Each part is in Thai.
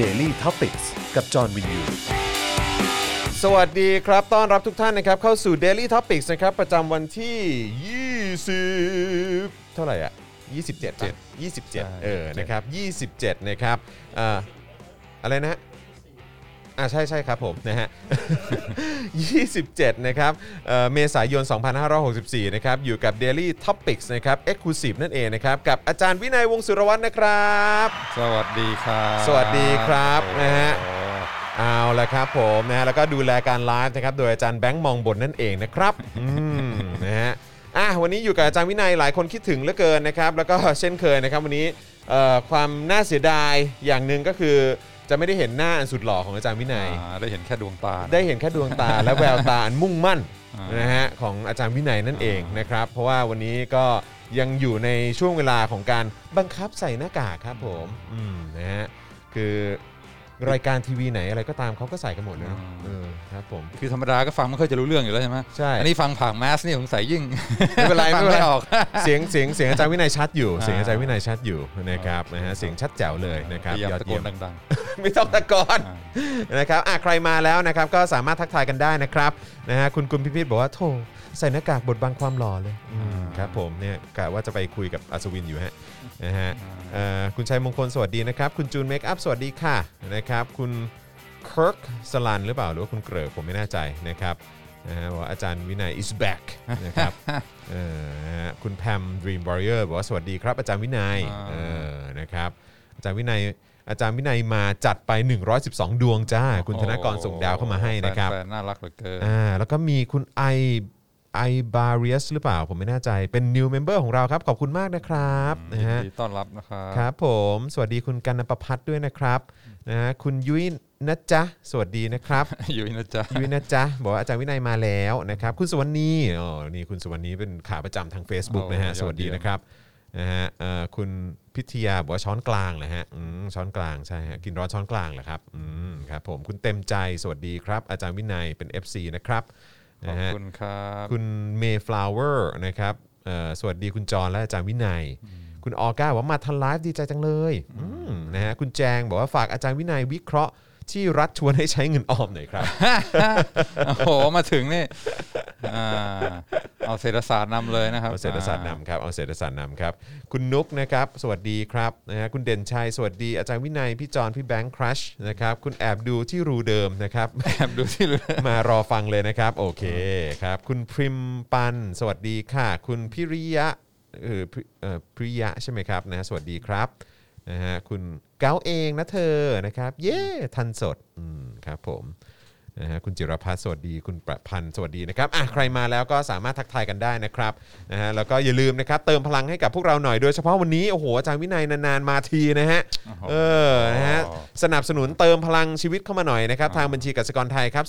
Daily t o p i c กกับจอห์นวินยู สวัสดีครับ ต้อนรับทุกท่านนะครับ เข้าสู่ Daily Topics นะครับ ประจำวันที่ 20 เท่าไหร่อะ 27ปะ27 เออ นะครับ 27 นะครับอ่าอะไรนะฮะ อ่าใช่ใช่ครับผมนะฮะ 27 นะครับเอ่อเมษายน 2564 นะครับ อยู่กับ Daily Topics นะครับ Exclusive นั่นเองนะครับ กับอาจารย์วินัยวงศ์สุรวัตรนะครับ สวัสดีครับสวัสดีครับโอ้นะฮะเอาละครับผมนะแล้วก็ดูแลการไลฟ์นะครับ โดยอาจารย์แบงค์มองบนนั่นเองนะครับอืมนะฮะอะวันนี้อยู่กับอาจารย์วินัยหลายคนคิดถึงเหลือเกินนะครับ แล้วก็ เช่นเคยนะครับวันนี้เอ่อความน่าเสียดายอย่างหนึ่งก็คือ จะไม่ได้เห็นหน้าอันสุดหล่อของอาจารย์วินัย อ่าได้เห็นแค่ดวงตาได้เห็นแค่ดวงตา และแววตาอันมุ่งมั่นอ่านนะฮะของอาจารย์วินัยนั่นเองนะครับ เพราะว่าวันนี้ก็ยังอยู่ในช่วงเวลาของการบังคับใส่หน้ากากครับผมอืมนะฮะคือ รายการทีวีไหนอะไรก็ตามเขาก็ใส่กันหมดเลยเนอะเออครับผม คือธรรมดาก็ฟังไม่ค่อยจะรู้เรื่องอยู่แล้วใช่ไหมใช่ อันนี้ฟังผ่านแมสนี่สงสัยยิ่ง ไม่เป็นไรฟัไม่งเป็นไรไม่ออก เสียงเสียงเสียงอาจารย์วินัยชัดอยู่อ่าเสียงอาจารย์วินัยชัดอยู่นะครับนะฮะเสียงชัดแจ๋วเลยนะครับพยายามยอดตะโกเยี่ยนม ดัง ไม่ต้องตะโกนๆอ่านะครับอะใครมาแล้วนะครับก็สามารถทักทายกันได้นะครับนะฮะคุณกุลพิพิธบอกว่าโธ่ใส่หน้ากากบดบังความหล่อเลยอืมครับผมเนี่ยกะว่าจะไปคุยกับอัศวินอยู่ฮะนะฮะเอ่อ คุณชัยมงคลสวัสดีนะครับ คุณจูนเมคอัพสวัสดีค่ะนะครับ คุณเคิร์กสลันหรือเปล่าหรือว่าคุณเกริกผมไม่แน่ใจนะครับนะฮะบอกว่าอาจารย์วินัย is back นะครับเออนะฮะคุณแพม Dream Warrior บอกว่าสวัสดีครับ อาจารย์วินัยเออนะครับอาจารย์วินัยอาจารย์วินัยมาจัดไป 112 ดวงจ้า คุณธนกรส่งดาวเข้ามาให้นะครับแฟนๆน่ารักเหลือเกินอ่าแล้วก็มีคุณไอ ไอบาเรียสหรือเปล่าผมไม่แน่ใจเป็น new member ของเราครับ ขอบคุณมากนะครับนะฮะยินดีต้อนรับนะครับครับผมสวัสดีคุณกันนประพัฒน์ด้วยนะครับนะฮะคุณยุ้ยนะจ๊ะสวัสดีนะครับอยู่นะจ๊ะยุ้ยนะจ๊ะบอกว่าอาจารย์วินัยมาแล้วนะครับ คุณสุวรรณีอ๋อนี่คุณสุวรรณีเป็นขาประจำทาง Facebook นะฮะโอ้ยอดสวัสดีเยี่ยมนะครับนะฮะเอ่อคุณพิทยาบอกว่าช้อนกลางเหรอฮะอืมช้อนกลางใช่ฮะกินร้อนช้อนกลางเหรอครับอืมครับผมคุณเต็มใจสวัสดีครับ อาจารย์วินัยเป็น FC นะครับ ขอบนะฮะคุณครับ คุณเมย์ฟลาวเวอร์นะครับเอ่อสวัสดีคุณจรและอาจารย์วินัย คุณออก้าบอกว่ามาทันไลฟ์ดีใจจังเลยอืมนะฮะคุณแจงบอกว่าฝากอาจารย์วินัยวิเคราะห์ ที่รัฐชวนให้ใช้เงินออมหน่อยครับ โอ้โห มาถึงนี่อ่าเอาเศรษฐศาสตร์นำเลยนะครับ เอาเศรษฐศาสตร์นำครับเอาเศรษฐศาสตร์นำครับ คุณนุกนะครับ สวัสดีครับนะฮะคุณเด่นชัยสวัสดีอาจารย์วินัย พี่จอนพี่แบงค์ครัชนะครับ คุณแอบดูที่รูเดิมนะครับ แอบดูที่เรือมารอฟังเลยนะครับ โอเคครับ คุณพริมปัน สวัสดีค่ะ คุณพิริยะเออพริเอ่อพิริยะใช่ไหมครับนะสวัสดีครับนะฮะคุณ เก้าเองนะเธอนะครับ เย้ ทันสด อืมครับผม นะฮะคุณจิรพัฒน์สวัสดีคุณประพันธ์สวัสดีนะครับอะใครมาแล้วก็สามารถทักทายกันได้นะครับนะฮะแล้วก็อย่าลืมนะครับเติมพลังให้กับพวกเราหน่อยโดยเฉพาะวันนี้โอ้โหอาจารย์วินัยนานๆมาทีนะฮะเออนะฮะสนับสนุนเติมพลังชีวิตเข้ามาหน่อยนะครับทางบัญชีกสิกรไทยครับ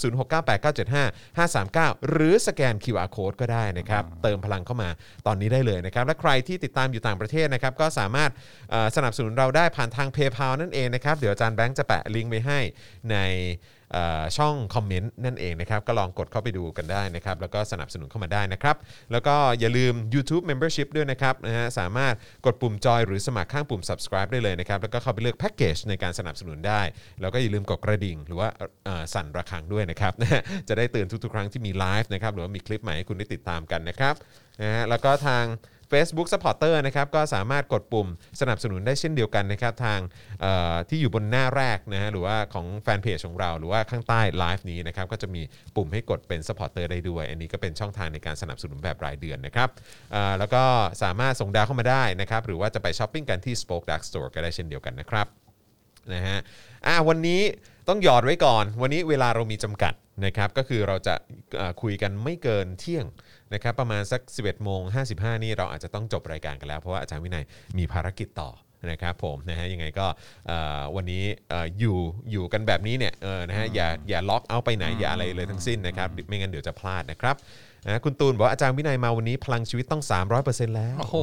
0698975539 หรือสแกน QR Code ก็ได้นะครับเติมพลังเข้ามาตอนนี้ได้เลยนะครับและใครที่ติดตามอยู่ต่างประเทศนะครับก็สามารถเอ่อสนับสนุนเราได้ผ่านทาง PayPal นั่นเองนะครับเดี๋ยวอาจารย์แบงค์จะแปะลิงก์ไว้ให้ในเอ่อ ช่องคอมเมนต์นั่นเองนะครับ ก็ลองกดเข้าไปดูกันได้นะครับ แล้วก็สนับสนุนเข้ามาได้นะครับ แล้วก็อย่าลืม YouTube Membership ด้วยนะครับนะฮะสามารถกดปุ่มจอยหรือสมัครข้างปุ่ม subscribe ได้เลยนะครับ แล้วก็เข้าไปเลือกแพ็กเกจในการสนับสนุนได้ แล้วก็อย่าลืมกดกระดิ่ง หรือว่าสั่นระฆังด้วยนะครับ จะได้เตือนทุกๆ ครั้งที่มีไลฟ์นะครับหรือว่ามีคลิปใหม่ให้คุณได้ติดตามกันนะครับนะฮะแล้วก็ทาง Facebook Supporter นะครับก็สามารถกดปุ่มสนับสนุนได้เช่นเดียวกันนะครับทางที่อยู่บนหน้าแรกนะฮะหรือว่าของแฟนเพจของเราหรือว่าข้างใต้ไลฟ์นี้นะครับก็จะมีปุ่มให้กดเป็น Supporter ได้ด้วย อันนี้ก็เป็นช่องทางในการสนับสนุนแบบรายเดือนนะครับแล้วก็สามารถส่งดาวเข้ามาได้นะครับหรือว่าจะไปช้อปปิ้งกันที่ Spoke Dark Store ก็ได้เช่นเดียวกันนะครับนะฮะอะวันนี้ต้องหยอดไว้ก่อน วันนี้เวลาเรามีจำกัดนะครับก็คือเราจะคุยกันไม่เกินเที่ยง นะครับประมาณสัก 11โมง55 นี่เราอาจจะต้องจบรายการกันแล้ว เพราะว่าอาจารย์วินัยมีภารกิจต่อนะครับผมนะฮะยังไงก็เอ่อวันนี้เอ่ออยู่อยู่กันแบบนี้เนี่ยเออนะฮะอย่าอย่าล็อกเอาไปไหนอย่าอะไรเลยทั้งสิ้นนะครับไม่งั้นเดี๋ยวจะพลาดนะครับนะคุณตูนบอกว่าอาจารย์วินัยมาวันนี้พลังชีวิตต้อง 300%แล้ว โอ้โห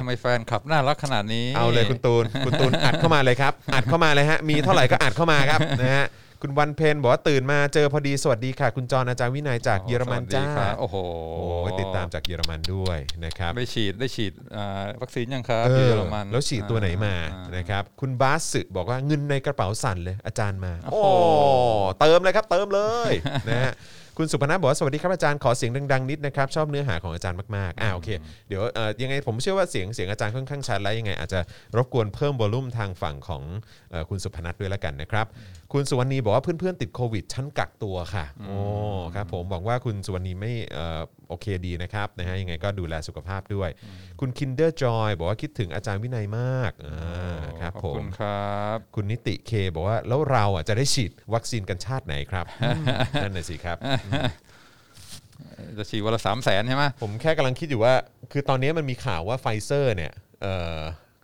ทำไมแฟนขับน่ารักขนาดนี้ เอาเลยคุณตูน คุณตูนอัดเข้ามาเลยครับ อัดเข้ามาเลยฮะ มีเท่าไหร่ก็อัดเข้ามาครับนะฮะ คุณวันเพนบอกว่าตื่นมาเจอพอดีสวัสดีค่ะ คุณจรอาจารย์วินัยจากเยอรมันจ้าสวัสดีครับโอ้โหโอ้ยติดตามจากเยอรมันด้วยนะครับได้ฉีดได้ฉีดอ่าวัคซีนยังครับเอที่อเยอรมันแล้วฉีดตัวไหนมาอ่นะครับคุณบาสสึบอกว่าเงินในกระเป๋าสั่นเลยอาจารย์มา โอ้โอ้โหเติมเลยครับเติมเลยนะฮะคุณสุพนัทบอกว่าสวัสดีครับอาจารย์ขอเสียงดังๆนิดนะครับชอบเนื้อหาของอาจารย์มากๆอ่าโอเคเดี๋ยวเอ่อยังไงผมเชื่อว่าเสียงเสียงอาจารย์ค่อนข้างชัดแล้วยังไงอาจจะรบกวนเพิ่มวอลลุ่มทางฝั่งของเอ่อคุณสุพนัทด้วยละกันนะครับ คุณสุวรรณีบอกว่าเพื่อนๆติดโควิด ชั้นกักตัวค่ะโอ้ครับผมบอกว่าคุณสุวรรณีไม่เอ่อโอเคดีนะครับนะฮะยังไงก็ดูแลสุขภาพด้วย คุณ Kinder Joy บอกว่าคิดถึงอาจารย์วินัยมากอ่าครับขอบผคุม ณครับ คุณนิติเคบอกว่าแล้วเราอะจะได้ฉีดวัคซีนกันชาติไหนครับ นั่นน่ะสิครับ จะฉีดวันละสามแสนใช่ไหม ผมแค่กำลังคิดอยู่ว่า คือตอนนี้มันมีข่าวว่าไฟเซอร์เนี่ยเอ่อ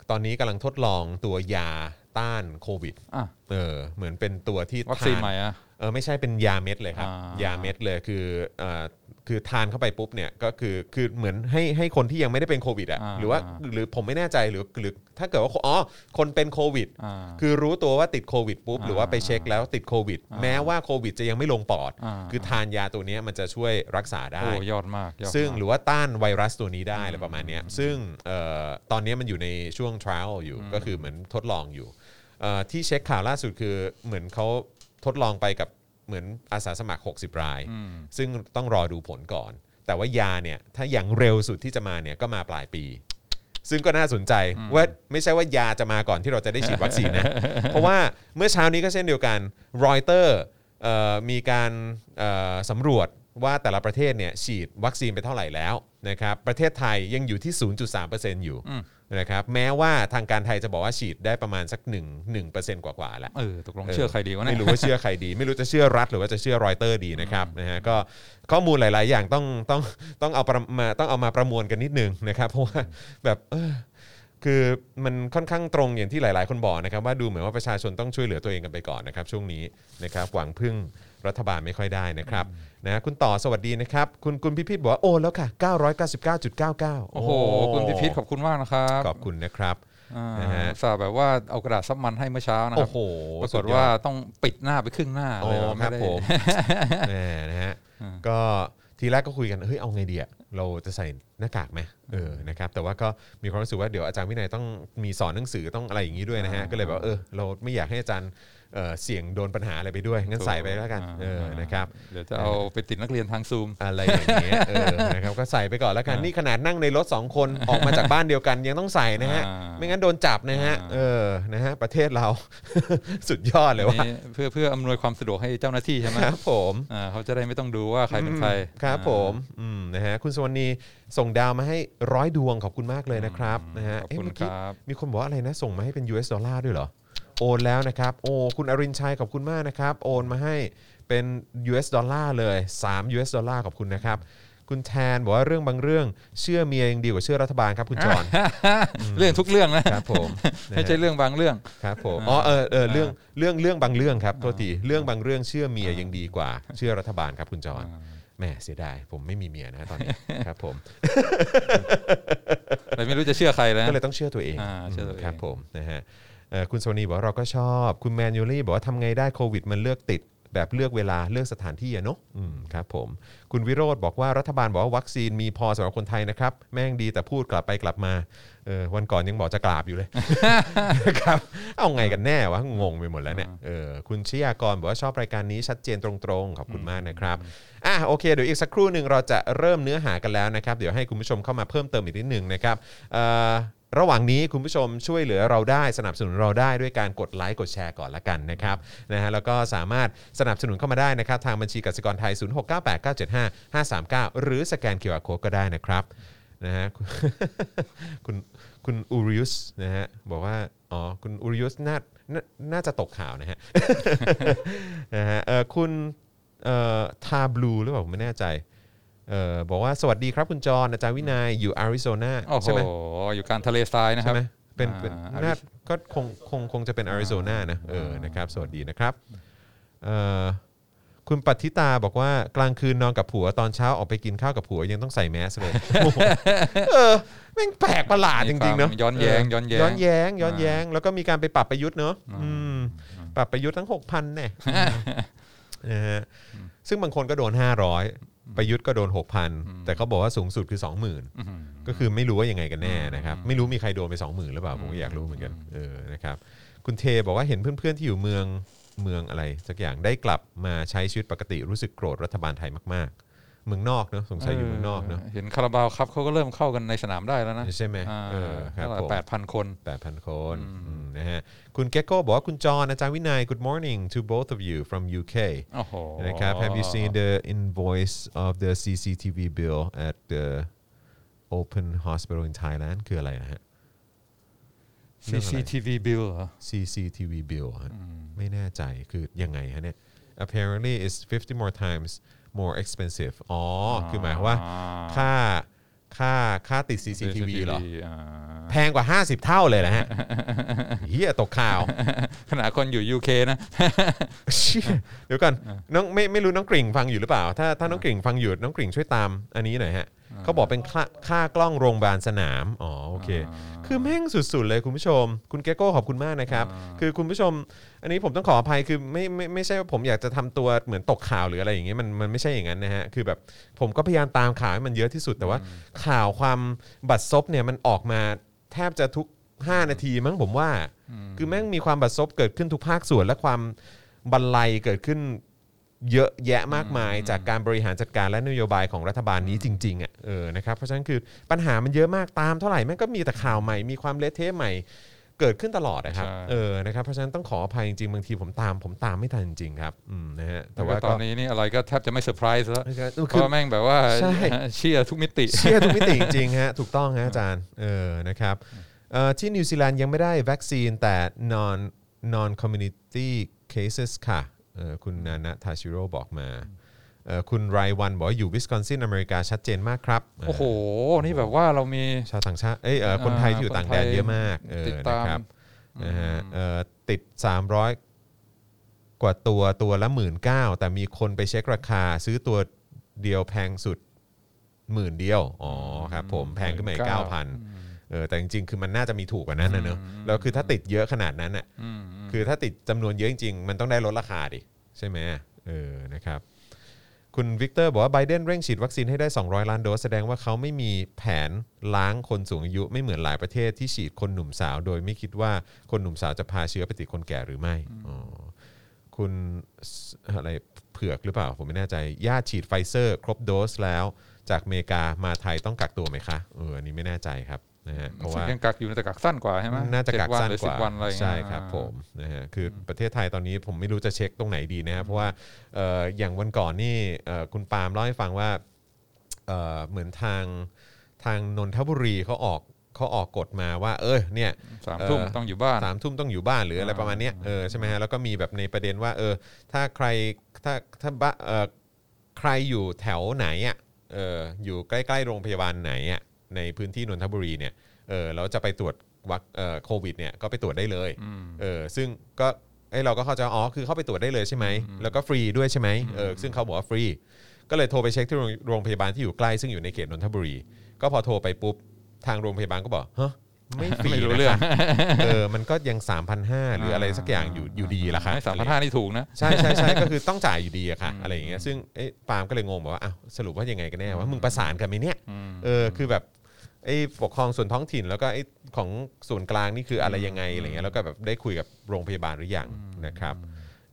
ตอนนี้กำลังทดลองตัวยา ต้านโควิดอะ เออเหมือนเป็นตัวที่วัคซีนทำใหม่อะเออไม่ใช่เป็นยาเม็ดเลยครับ อ่ายาเม็ดเลยคือเอ่อคือทานเข้าไปปุ๊บเนี่ยก็คือคือเหมือนให้ให้คนที่ยังไม่ได้เป็นโควิดอะอ่าหรือว่า หรือผมไม่แน่ใจหรือหรือถ้าเกิดว่าอ๋อคนเป็นโควิด อ่า คือรู้ตัวว่าติดโควิดปุ๊บอ่าหรือว่าไปเช็คแล้วติดโควิด อ่าแม้ว่าโควิดจะยังไม่ลงปอด อ่า คือทานยาตัวเนี้ยมันจะช่วยรักษาได้ โอ้ยอดมากยอดซึ่งมากหรือว่าต้านไวรัสตัวนี้ได้อะไรประมาณเนี้ยซึ่งเอ่อตอนนี้มันอยู่ในช่วง trial อยู่ก็คือเหมือนทดลองอยู่เอ่อ ที่เช็คข่าวล่าสุดคือเหมือนเขาทดลองไปกับเหมือนอาสาสมัคร 60 รายอืมซึ่งต้องรอดูผลก่อน แต่ว่ายาเนี่ยถ้าอย่างเร็วสุดที่จะมาเนี่ยก็มาปลายปี ซึ่งก็น่าสนใจว่าไม่ใช่ว่ายาจะมาก่อนที่เราจะได้ฉีดวัคซีนนะ เพราะว่าเมื่อเช้านี้ก็เช่นเดียวกันรอยเตอร์มีการเอ่อสำรวจว่าแต่ละประเทศเนี่ยฉีดวัคซีนไปเท่าไหร่แล้วนะครับประเทศไทยยังอยู่ที่ 0.3%อยู่ นะครับแม้ว่าทางการไทยจะบอกว่าฉีดได้ประมาณสัก1 1%กว่าๆแล้วเออตกลงเชื่อใครดีวะเนี่ยไม่รู้ว่าเชื่อใครดี ไม่รู้จะเชื่อรัฐหรือว่าจะเชื่อรอยเตอร์ดีนะครับนะฮะก็ข้อมูลหลาย ๆ อย่างต้องต้องต้องเอาประมาต้องเอามาประมวลกันนิดนึงนะครับเพราะว่าแบบเออคือมันค่อนข้างตรงอย่างที่หลาย ๆ คนบอกนะครับว่าดูเหมือนว่าประชาชนต้องช่วยเหลือตัวเองกันไปก่อนนะครับช่วงนี้นะครับหวังพึ่ง รัฐบาลไม่ค่อยได้นะครับนะคุณต่อสวัสดีนะครับ คุณคุณพิพิธบอกว่าโอ้แล้วค่ะ 999.99 โอ้โห คุณพิพิธขอบคุณมากนะครับ ขอบคุณนะครับอ่านะฮะอุตสาห์แบบว่าเอากระดาษซับมันให้เมื่อเช้านะคโอ้รับโหปรากสุฏดยอดว่าต้องปิดหน้าไปครึ่งหน้าโอ้เลยคไม่รับได้ผมแน่นะฮะก็ทีแรกก็คุยกันเฮ้ยเอาไงดีอะเราจะใส่หน้ากากไหมเออนะครับแต่ว่าก็มีความรู้สึกว่าเดี๋ยวอาจารย์วินัยต้องมีสอนหนังสือต้องอะไรอย่างนี้ด้วยนะฮะก็เลยแบบว่าเออเราไม่อยากให้อาจารย์ เอ่อเสี่ยงโดนปัญหาอะไรไปด้วย งั้นใส่ไปแล้วกันเออนะครับ เดี๋ยวจะเอาไปติดนักเรียนทางซูม อะไรอย่างเงี้ยเออนะครับก็ใส่ไปก่อนแล้วกัน นี่ขนาดนั่งในรถสองคนออกมาจากบ้านเดียวกันยังต้องใส่นะฮะ อ่า ไม่งั้นโดนจับนะฮะอ่าเออนะฮะประเทศเรา สุดยอดเลยว่านี่เพื่อเพื่ออำนวยความสะดวกให้เจ้าหน้าที่ใช่ไหมครับผมอ่าเขาจะได้ไม่ต้องดูว่าใครเป็นใครครับผมอืมนะฮะคุณสวรรณีส่งดาวมาให้ร้อยดวงขอบคุณมากเลยนะครับนะฮะขอบเอ๊ะคุณเมื่อคกี้รับ มีคนบอกว่าอะไรนะส่งมาให้เป็น US ดอลลาร์ด้วยเหรอ โอนแล้วนะครับ โอ้คุณอรินชัยขอบคุณมากนะครับ โอนมาให้เป็น US ดอลลาร์เลย 3 US ดอลลาร์ขอบคุณนะครับ คุณแทนบอกว่าเรื่องบางเรื่องเชื่อเมียยังดีกว่าเชื่อรัฐบาลครับคุณจอน เรื่องทุกเรื่องนะครับผมนะฮะไม่ใช่เรื่องบางเรื่องครับผมอ๋อเออเออเรื่องเรื่องเรื่องบางเรื่องครับโทษทีเรื่องบางเรื่องเชื่อเมียยังดีกว่า เชื่อรัฐบาลครับคุณจอนแหม่เสียดายผมไม่มีเมียนะตอนนี้ครับผมแต่ไม่รู้จะเชื่อใครแล้วก็เลยต้องเชื่อตัวเองอ่าเชื่อตัวเองครับผมนะฮะเอ่อ คุณโซนีบอกว่าเราก็ชอบ คุณแมนยูรี่บอกว่าทำไงได้โควิด มันเลือกติด แบบเลือกเวลาเลือกสถานที่อะเนาะอืมครับผม คุณวิโรธบอกว่ารัฐบาลบอกว่าวัคซีนมีพอสำหรับคนไทยนะครับ แม่งดีแต่พูดกลับไปกลับมาเออวันก่อนยังบอกจะกราบอยู่เลยครับเอาไงกันแน่วะงงไปหมดแล้วเนี่ยเออคุณชยากรบอกว่าชอบรายการนี้ชัดเจนตรงๆ ขอบคุณมากนะครับอะโอเคเดี๋ยวอีกสักครู่หนึ่งเราจะเริ่มเนื้อหากันแล้วนะครับ เดี๋ยวให้คุณผู้ชมเข้ามาเพิ่มเติมอีกนิดหนึ่งนะครับเอ่อ ระหว่างนี้คุณผู้ชมช่วยเหลือเราได้สนับสนุนเราได้ด้วยการกดไลค์กดแชร์ก่อนละกันนะครับนะฮะแล้วก็สามารถสนับสนุนเข้ามาได้นะครับ ทางบัญชีกสิกรไทย 0698975539 หรือสแกน QR Code ก็ได้นะครับนะฮะคุณคุณอูริอุสนะฮะบอกว่าอ๋อคุณอูริอุสน่าน่าน่าจะตกข่าวนะฮะนะฮะเออคุณเอ่อทาบลูหรือเปล่าผมไม่แน่ใจ เออบอกว่าสวัสดีครับคุณจรอาจารย์วินัยอยู่อาริโซนาโอ้โหใช่ไหมอยู่กลารทะเลทรายนะคใช่รับ ไหมเป็นเป็นอ่า น่าก็คงคงคงจะเป็นอาริโซนานะเออนะครับสวัสดีนะครับเอ่อคุณปัทิตาบอกว่ากลางคืนนอนกับผัวตอนเช้าออกไปกินข้าวกับผัวยังต้องใส่แมสเลยโอ้โหเออแม่งแปลกประหลาดจริงๆเนาะย้อนแย้งย้อนแย้ง ย้อนแย้งย้อนแย้งแล้วก็มีการไปปรับประยุทธ์เนาะอืมปรับประยุทธ์ทั้ง 6,000แน่นะฮะซึ่งบางคนก็โดน 500 ประยุทธ์ก็โดน 6,000 แต่เขาบอกว่าสูงสุดคือ 20,000 ก็คือไม่รู้ว่ายังไงกันแน่นะครับ ไม่รู้มีใครโดนไป 20,000 หรือเปล่า ผมก็อยากรู้เหมือนกันเออนะครับคุณเทบอกว่าเห็นเพื่อนๆที่อยู่เมืองเมืองอะไร สักอย่างได้กลับมาใช้ชีวิตปกติรู้สึกโกรธรัฐบาลไทยมากๆ เมืองนอกเนอะสงสัยอยู่เมืองนอกเนอะเห็นคาราบาวครับเขาก็เริ่มเข้ากันในสนามได้แล้วนะใช่ไหมอ่าเออครับเท่าไหร่ผมแปดพันคน8,000คนอืมนะฮะคุณเกโก้บอกว่าคุณจอห์นอาจารย์วินัย good morning to both of you from UK โอ้โหนะครับ have you seen the invoice of the CCTV bill at the Open Hospital in Thailand คืออะไรนะฮะเรื่องอะไร CCTV bill เหรอ CCTV bill ฮะไม่แน่ใจคือยังไงฮะเนี่ย apparently it's 50 more times more expensive อ๋อคือหมายความว่าค่าค่าค่าติด CCTV เหรออ่าแพงกว่า 50 เท่าเลยนะฮะ เฮียตกข่าวขนาดคนอยู่ UK นะ เชี่ยเดี๋ยวก่อนน้องไม่ไม่รู้น้องกริ่งฟังอยู่หรือเปล่า ถ้าถ้าน้องกริ่งฟังอยู่น้องกริ่งช่วยตามอันนี้หน่อยฮะเขาบอกเป็นค่าค่ากล้องโรงพยาบาลสนาม อ๋อโอเค คือแม่งสุดๆเลยคุณผู้ชม คุณเกโก้ขอบคุณมากนะครับ คือคุณผู้ชม อันนี้ผมต้องขออภัยคือไม่ไม่ไม่ใช่ว่าผมอยากจะทำตัวเหมือนตกข่าวหรืออะไรอย่างเงี้ยมันมันไม่ใช่อย่างนั้นนะฮะคือแบบผมก็พยายามตามข่าวให้มันเยอะที่สุดแต่ว่า ข่าวความบัดซบเนี่ยมันออกมาแทบจะทุก 5 นาทีมั้งผมว่า คือแม่งมีความบัดซบเกิดขึ้นทุกภาคส่วนและความบันไลเกิดขึ้น เยอะแยะมากมายจากการบริหารจัดการและนโยบายของรัฐบาลนี้จริงๆอะเออนะครับเพราะฉะนั้นคือปัญหามันเยอะมากตามเท่าไหร่แม่งก็มีแต่ข่าวใหม่มีความเละเทะใหม่เกิดขึ้นตลอดนะครับใช่เออ นะครับ เพราะฉะนั้นต้องขออภัยจริงๆ บางทีผมตาม ผมตามไม่ทันจริงๆครับ อืม นะฮะ แต่แต่ว่าว่าตก็อนนี้นี่อะไรก็แทบจะไม่เซอร์ไพรส์แล้วคือเพราะว่าแม่งแบบว่าใช่เชียร์ทุกมิติ เชื่อทุกมิติจริงๆฮะ ถูกต้องฮะอาจารย์ เออ นะครับเอ่อที่นิวซีแลนด์ยังไม่ได้วัคซีนแต่ non non community cases ค่ะเออ คุณนานะทาชิโร่บอกมาเอ่อคุณไรวันบอกว่าอยู่วิสคอนซินอเมริกาชัดเจนมากครับ โอ้โห นี่แบบว่าเรามีชาวต่างชาติเอ้ยเอ่อคนไทยที่อยู่ต่างแดนเยอะมากเออติดตามนะครับนะฮะเอ่อติด 300 กว่าตัวตัวละหมื่นแต่มีคนไปเช็คราคา ซื้อตัวเดียวแพงสุดหมื่นเดียว อ๋อครับผมแพงขึ้นมาอีกเก้าพัน เออแต่จริงๆ คือมันน่าจะมีถูกกว่านั้นนะเนอะแล้วคือถ้าติดเยอะขนาดนั้นอะคือถ้าติดจำนวนเยอะจริงๆ มันต้องได้ลดราคาดิ ใช่ไหมเออนะครับ คุณวิกเตอร์บอกว่าไบเดนเร่งฉีดวัคซีนให้ได้ 200 ล้านโดส แสดงว่าเขาไม่มีแผนล้างคนสูงอายุ ไม่เหมือนหลายประเทศที่ฉีดคนหนุ่มสาว โดยไม่คิดว่าคนหนุ่มสาวจะพาเชื้อไปติดคนแก่หรือไม่อ๋อคุณอะไรเผือกหรือเปล่า ผมไม่แน่ใจญาติฉีดไฟเซอร์ ครบโดสแล้ว จากอเมริกามาไทยต้องกักตัวไหมคะเอออันนี้ไม่แน่ใจครับ นะฮะเพราะว่ายังกักอยู่แต่กักสั้นกว่าใช่ไหมน่าจะกักเจ็ดวัสั้นหรือกสิว่าบวันอะไรอย่างเงี้ยใช่ครับผมนะฮะคือประเทศไทยตอนนี้ผมไม่รู้จะเช็คตรงไหนดีนะครับเพราะว่าเอ่ออย่างวันก่อนนี่เอ่อคุณปาล์มเล่าให้ฟังว่าเอ่อเหมือนทางทางนนทบุรีเขาออกเขาออกกฎมาว่าเออเนี่ยสามทุ่มเอ่อต้องอยู่บ้านสามทุ่มต้องอยู่บ้านหรืออะไรประมาณเนี้ยเออใช่ไหมฮะแล้วก็มีแบบในประเด็นว่าเออถ้าใครถ้าถ้าบ้าเออใครอยู่แถวไหนอะเอออยู่ใกล้ ๆ โรงพยาบาลไหนอะ ในพื้นที่นนทบุรีเนี่ยเออเราจะไปตรวจวัคเอ่อโควิดเนี่ยก็ไปตรวจได้เลยเออซึ่งก็เอ้ยเราก็เข้าใจว่าอ๋อคือเข้าไปตรวจได้เลยใช่ไหมแล้วก็ฟรีด้วยใช่ไหมเออซึ่งเขาบอกว่าฟรี ก็เลยโทรไปเช็คที่โรงโรงพยาบาลที่อยู่ใกล้ซึ่งอยู่ในเขตนนทบุรี ก็พอโทรไปปุ๊บทางโรงพยาบาลก็บอกฮะไม่ฟรีไม่รู้นะเรื่องคะเออมันก็ยัง 3,500 หรืออะไรสักอย่างอยู่อยู่ดีละค่ะสามพันห้านี่ถูกนะ ใช่ใช่ใช่ก็คือต้องจ่ายอยู่ดีอะค่ะ อะไรอย่างเงี้ยซึ่งเอ้ปาล์มก็เลยงงบอกว่าอ้าวสรุปว่ายังไงกันแน่ว่ามึงประสานกันไหมเนี่ยเออคือแบบ ไอ้ปกครองส่วนท้องถิ่น แล้วก็ไอ้ของส่วนกลางนี่คืออะไรยังไงอะไรเงี้ยแล้วก็แบบได้คุยกับโรงพยาบาลหรือยังนะครับ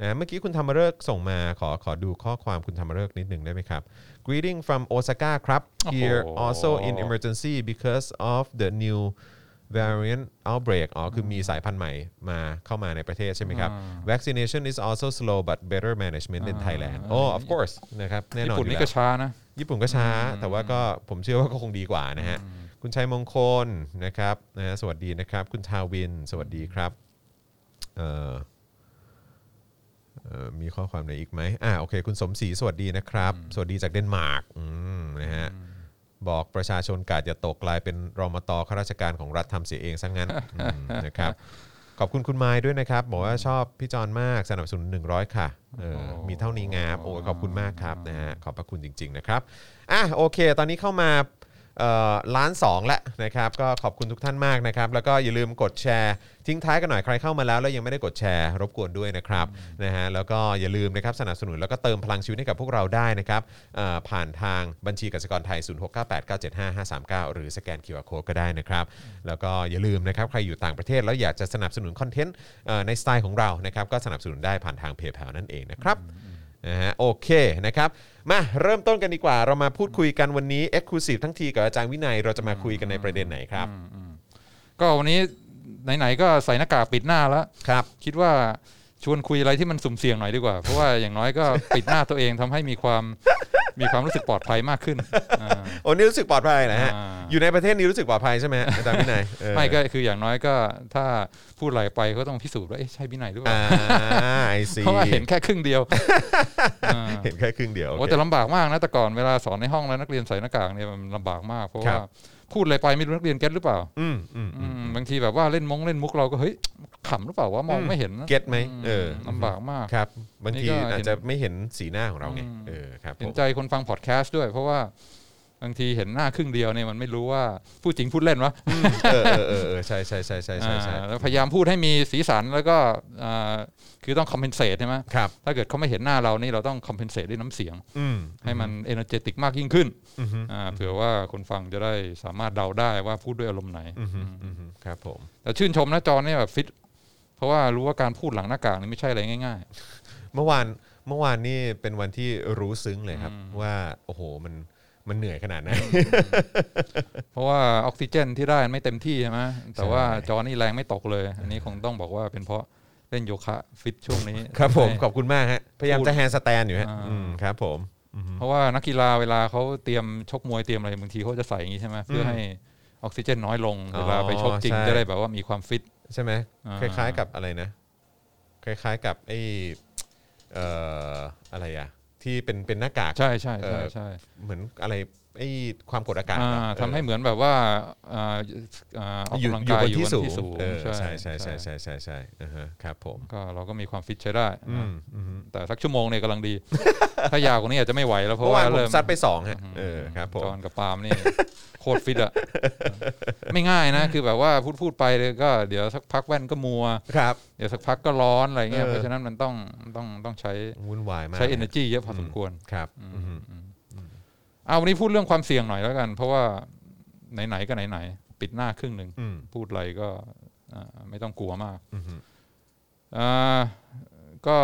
นะเมื่อกี้คุณธรรมฤกษ์ส่งมาขอขอดูข้อความคุณธรรมฤกษ์นิดหนึ่งได้ไหมครับ greeting from Osaka ครับ here โอ้โห also in emergency because of the new variant outbreak อ๋อคือมีสายพันธุ์ใหม่มาเข้ามาในประเทศใช่ไหมครับ vaccination is also slow but better management in Thailand oh of course นะครับแน่นญี่อนปุ่นอยู่นี่แล้ก็วช้านะ ญี่ปุ่นก็ช้า แต่ว่าก็ผมเชื่อว่าก็คงดีกว่านะฮะ คุณชัยมงคลนะครับนะฮะสวัสดีนะครับ คุณทาวิน สวัสดีครับเอ่อเอ่อมีข้อความไหนอีกไหมอ่าโอเค คุณสมศรีสวัสดีนะครับ สวัสดีจากเดนมาร์กอืมนะฮะบอกประชาชนกาดอย่าตกกลายเป็นรมตข้าราชการของรัฐทำเสียเองซะงั้นอืมนะครับขอบคุณคุณไม้ด้วยนะครับบอกว่าชอบพี่จอนมากสนับสนุน 100 ค่ะเออมีเท่านี้งามโอ้ยขอบคุณมากครับนะฮะขอบพระคุณจริง ๆ นะครับอะโอเค ตอนนี้เข้ามาเอ่อ ล้านสองแล้วนะครับก็ขอบคุณทุกท่านมากนะครับ แล้วก็อย่าลืมกดแชร์ ทิ้งท้ายกันหน่อยใครเข้ามาแล้วแล้วยังไม่ได้กดแชร์ รบกวนด้วยนะครับนะฮะแล้วก็อย่าลืมนะครับสนับสนุนแล้วก็เติมพลังชีวิตให้กับพวกเราได้นะครับผ่านทางบัญชีกสิกรไทย 0698975539 หรือสแกน QR Code ก็ได้นะครับ แล้วก็อย่าลืมนะครับใครอยู่ต่างประเทศแล้วอยากจะสนับสนุนคอนเทนต์ในสไตล์ของเรานะครับก็สนับสนุนได้ผ่านทางเพย์ l นั่นเองนะครับ นะฮะโอเคนะครับมาเริ่มต้นกันดีกว่า เรามาพูดคุยกันวันนี้ Exclusive ทั้งทีกับอาจารย์วินัยเราจะมาคุยกันในประเด็นไหนครับ ก็วันนี้ไหนๆก็ใส่หน้ากากปิดหน้าแล้วครับ คิดว่าชวนคุยอะไรที่มันสุ่มเสี่ยงหน่อยดีกว่า เพราะว่าอย่างน้อยก็ปิดหน้าตัวเองทำให้มีความ มีความรู้สึกปลอดภัยมากขึ้นอ่า โอ้นี่รู้สึกปลอดภัยนะฮะ อ่า อยู่ในประเทศนี้รู้สึกปลอดภัยใช่ไหมฮะอาจารย์วินัยเออไม่ก็คืออย่างน้อยก็ถ้าพูดอะไรไปก็ต้องพิสูจน์ว่าเอ๊ะใช่วินัยหรือเปล่าอ่าไอซีเพราะว่าเห็นแค่ครึ่งเดียวอ่าเห็นแค่ครึ่งเดียวโอโอ้เค แต่ลำบากมากนะแต่ก่อนเวลาสอนในห้องแล้วนักเรียนใส่หน้ากากเนี่ยมันลำบากมาก เพราะครัว่าบ พูดอะไรไปไม่รู้นักเรียน get หรือเปล่าอืมอืมอืมบางทีแบบว่าเล่นมงเล่นมุกเราก็เฮ้ยขำหรือเปล่าว่ามองไม่เห็นนะ get ไหมเออลำบากมากครับบางทีนี่ก็เห็นอาจจะไม่เห็นสีหน้าของเราไงอืมเออครับผมเห็นใจคนฟังพอดแคสต์ด้วย เพราะว่า บางทีเห็นหน้าครึ่งเดียวเนี่ยมันไม่รู้ว่าพูดจริงพูดเล่นวะเออเออเออเออใช่ใช่ใช่ใช่ใช่ใช่อ่าแล้วพยายามพูดให้มีสีสันแล้วก็อ่าคือต้อง compensate ใช่ไหมครับถ้าเกิดเขาไม่เห็นหน้าเรานี่เราต้อง compensate ด้วยน้ำเสียงอืมให้มันเอเนอร์เจติกมากยิ่งขึ้นอืมอ่าเผื่อว่าคนฟังจะได้สามารถเดาได้ว่าพูดด้วยอารมณ์ไหนอืมอืมครับผมแต่ชื่นชมนะจอเนี่ยแบบฟิตเพราะว่ารู้ว่าการพูดหลังหน้ากากนี่ไม่ใช่อะไรง่ายเมื่อวานเมื่อวานนี่เป็นวันที่รู้ซึ้งเลยครับว่าโอ้โหมัน มันเหนื่อยขนาดไหนๆเพราะว่าออกซิเจนที่ได้ไม่เต็มที่ใช่ไหมแต่ว่าใช่จอนี่แรงไม่ตกเลย อันนี้คงต้องบอกว่าเป็นเพราะเล่นโยคะฟิตช่วงนี้ ครับผมให้ขอบคุณมากฮะพยายามพูดจะแฮนด์สแตนอยู่ฮะอ่าอืมครับผมเพราะว่านักกีฬาเวลาเขาเตรียมชกมวยเตรียมอะไรบางทีเขาจะใส่อย่างนี้ใช่ไหมเพื่อให้ออกซิเจนน้อยลงอ๋อเวลาไปชกจริงใช่จะได้แบบว่ามีความฟิตใช่ไหมอ่าคล้าย ๆ กับอะไรนะ คล้าย ๆ กับไอ้เอ่ออะไรอะ ที่เป็นเป็นหน้ากากใช่ใช่เอใช่อใช่ เหมือนอะไร ไอ้ความกดอากาศอ่าอะทำให้เออเหมือนแบบว่าอ่าอ่าออกอยู่กำลังอยู่กายบนอยู่ที่บนสูงที่สูงเออใช่ใช่ใช่ใช่ใช่ใช่อ่าฮะครับผมก็เราก็มีความฟิตใช้ได้อืนะมอืมแต่สักชั่วโมงเนี่ยกำลังดี ถ้ายาวกว่านี้อาจจะไม่ไหวแล้วเพเมื่ราะอวาว่านผมเริ่มซัดไปสองฮะเออครับผมจอนกับปาล์มนี่โคตรฟิตอะไม่ง่ายนะ คือแบบว่าพูดพูดไปเลยก็เดี๋ยวสักพักแว่นก็มัวครับเดี๋ยวสักพักก็ร้อนอะไรเงี้ยเออเพราะฉะนั้นมันต้องต้องต้องใช้วุ่นวายมากใช้ energy เยอะพอสมควรครับอืม เอาวันนี้พูดเรื่องความเสี่ยงหน่อยแล้วกัน เพราะว่าไหนๆก็ไหนๆปิดหน้าครึ่งหนึ่งอืมพูดอะไรก็อ่าไม่ต้องกลัวมากอืมอ่าก็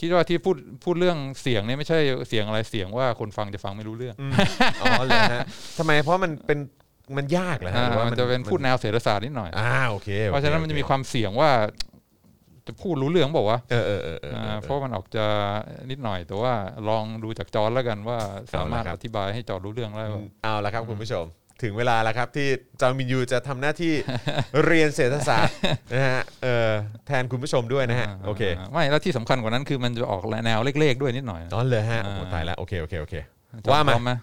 คิดว่าที่พูดพูดเรื่องเสียงเนี่ยไม่ใช่เสียงอะไรเสียงว่าคนฟังจะฟังไม่รู้เรื่องอืมอ๋อเลยฮะทำไมเพราะมันเป็นมันยากเหรอฮะอ่าหรือว่ามันจะเป็นพูดแนวเศรษฐศาสตร์นิดหน่อยอ่าโอเคโอคเพราะฉะนั้นมันจะมีโอความเสี่ยงว่า จะพูดรู้เรื่องบอกว่าเออเออเออเพราะมันออกจะนิดหน่อย แต่ว่าลองดูจากจอแล้วกันว่าสามารถอธิบายให้จอรู้เรื่องได้ว่าเอาละครับคุณผู้ชม ถึงเวลาแล้วครับที่จอมินยูจะทำหน้าที่เรียนเศรษฐศาสตร์นะฮะเออแทนคุณผู้ชมด้วยนะฮะโอเคไม่แล้วที่สำคัญกว่านั้นคือมันจะออกแนวเลขๆด้วยนิดหน่อยอ๋อเลยฮะโอ้โหอ่าตายแล้วโอเคโอเคโอเคจอว่ามา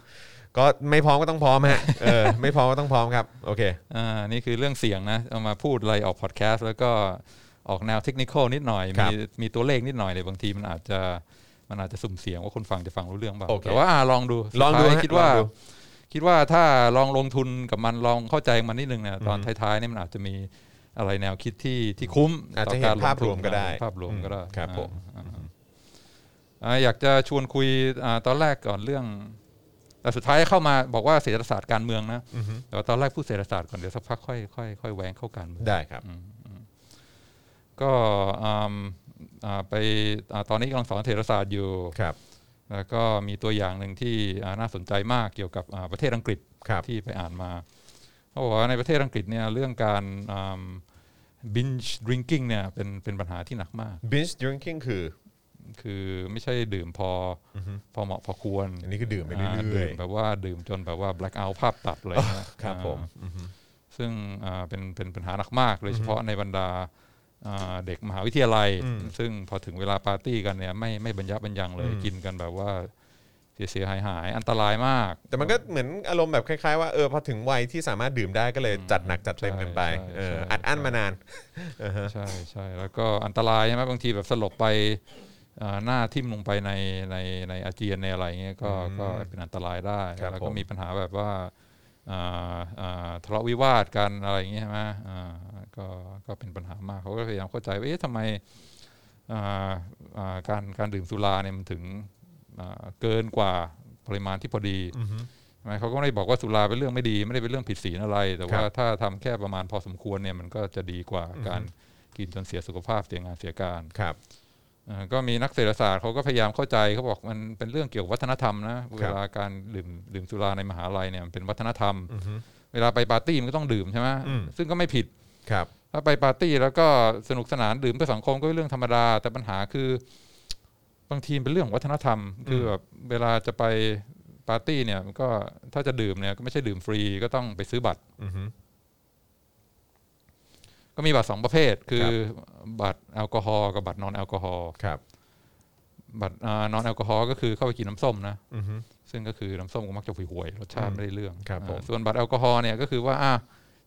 ก็ไม่พร้อมก็ต้องพร้อมฮะ เออ ไม่พร้อมก็ต้องพร้อมครับ โอเค อ่า นี่คือเรื่องเสียงนะ เอามาพูดอะไรออกพอดแคสต์แล้วก็ ออกแนวเทคนิคนิดหน่อยครับมีมีตัวเลขนิดหน่อยเลยบางทีมันอาจจะมันอาจจะสุ่มเสียงว่าคนฟังจะฟังรู้เรื่องเปล่าโอเคแต่ว่าอ่าลองดูลองดูสุท้ายฮะคิดว่าลองดูคิดว่าถ้าลองลงทุนกับมันลองเข้าใจมันนิดนึงเนี่ยตอนท้ายๆเนี่ยมันอาจจะมีอะไรแนวคิดที่ที่คุ้มอาจจะต่เห็นกลงภาพรทุวมก็ได้ภาพรวมก็ได้ครับผมอ่าอ่าอ่าอยากจะชวนคุยอ่าตอนแรกก่อนเรื่องแต่สุดท้ายเข้ามาบอกว่าเศรษฐศาสตร์การเมืองนะอือฮึแต่ว่าตอนแรกพูดเศรษฐศาสตร์ก่อนเดี๋ยวสักพักค่อยค่อยค่อยแหวงเข้าการเมืองได้ครับ ก็อืมอ่าไปอ่าตอนนี้กำลังสอนเศรษฐศาสตร์อยู่ครับแล้วก็มีตัวอย่างหนึ่งที่อ่าน่าสนใจมากเกี่ยวกับอ่าประเทศอังกฤษครับที่ไปอ่านมาเขาบอกว่าในประเทศอังกฤษเนี่ยเรื่องการอืม binge drinking เนี่ยเป็นเป็นปัญหาที่หนักมาก binge drinking คือคือไม่ใช่ดื่มพออพอเหมาะพอควร อันนี้คือดื่มไปเรื่าอยดื่มแบบว่าดื่มจนแบบว่า black out ภาพตัดเลยนะๆครับผมอ่าซึ่งอ่าเป็นเป็นปัญหาหนักมากโดยเฉพาะในบรรดาอ่า เด็กมหาวิทยาลัยอืมซึ่งพอถึงเวลาปาร์ตี้กันเนี่ยไม่ไม่บรรยับบรรยังเลยอืมกินกันแบบว่าเสียเสียหายหายอันตรายมาก แต่มันก็เหมือนอารมณ์แบบคล้ายๆว่าเออพอถึงวัยที่สามารถดื่มได้ก็เลยจัดหนักจัดเต็มกันไปใช่เออใช่อัดอั้นมานานใช่ใช่แล้วก็อันตรายใช่ไหมบางทีแบบสลบไปอ่าหน้าทิ่มลงไปในในในอาเจียนในอะไรเงี้ยก็อืมก็เป็นอันตรายได้ครับแล้วผก็มมีปัญหาแบบว่าอ่าอ่าทะเลาะวิวาทกันอะไรอย่างเงี้ยใช่ไหมอ่า ก็ก็เป็นปัญหามากเขาก็พยายามเข้าใจว่าเอ๊ะทำไมอ่าอ่าการการดื่มสุราเนี่ยมันถึงอ่าเกินกว่าปริมาณที่พอดีอือฮึใช่ไหมเขาก็ไม่ได้บอกว่าสุราเป็นเรื่องไม่ดี ไม่ได้เป็นเรื่องผิดศีลอะไร แต่ว่าครับถ้าทำแค่ประมาณพอสมควรเนี่ยมันก็จะดีกว่าอือฮึการกินจนเสียสุขภาพเสียงานเสียการครับอ่าก็มีนักเศรษฐศาสตร์เขาก็พยายามเข้าใจเขาบอกมันเป็นเรื่องเกี่ยวกับวัฒนธรรมนะเวลาการดื่มดื่มสุราในมหาลัยเนี่ยมันเป็นวัฒนธรรมอือฮึเวลาไปปาร์ตี้มันก็ต้องดื่มใช่ไหมอืมซึ่งก็ไม่ผิด ครับถ้าไปปาร์ตี้แล้วก็สนุกสนานดื่มเพื่อสังคมก็เป็นเรื่องธรรมดา แต่ปัญหาคือบางทีเป็นเรื่องของวัฒนธรรม คือแบบเวลาจะไปปาร์ตี้เนี่ยมันก็ถ้าจะดื่มเนี่ยก็ไม่ใช่ดื่มฟรีก็ต้องไปซื้อบัตรอือฮึก็มีบัตรสองประเภท คือครับบัตรแอลกอฮอล์กับบัตร non-alcohol ครับ บัตรนอนแอลกอฮอล์ก็คือเข้าไปกินน้ำส้มนะอือฮึซึ่งก็คือน้ำส้มก็มักจะห่วยๆรสชาติอืมไม่ได้เรื่องครับผมอ่าส่วนบัตรแอลกอฮอล์เนี่ยก็คือว่าอะ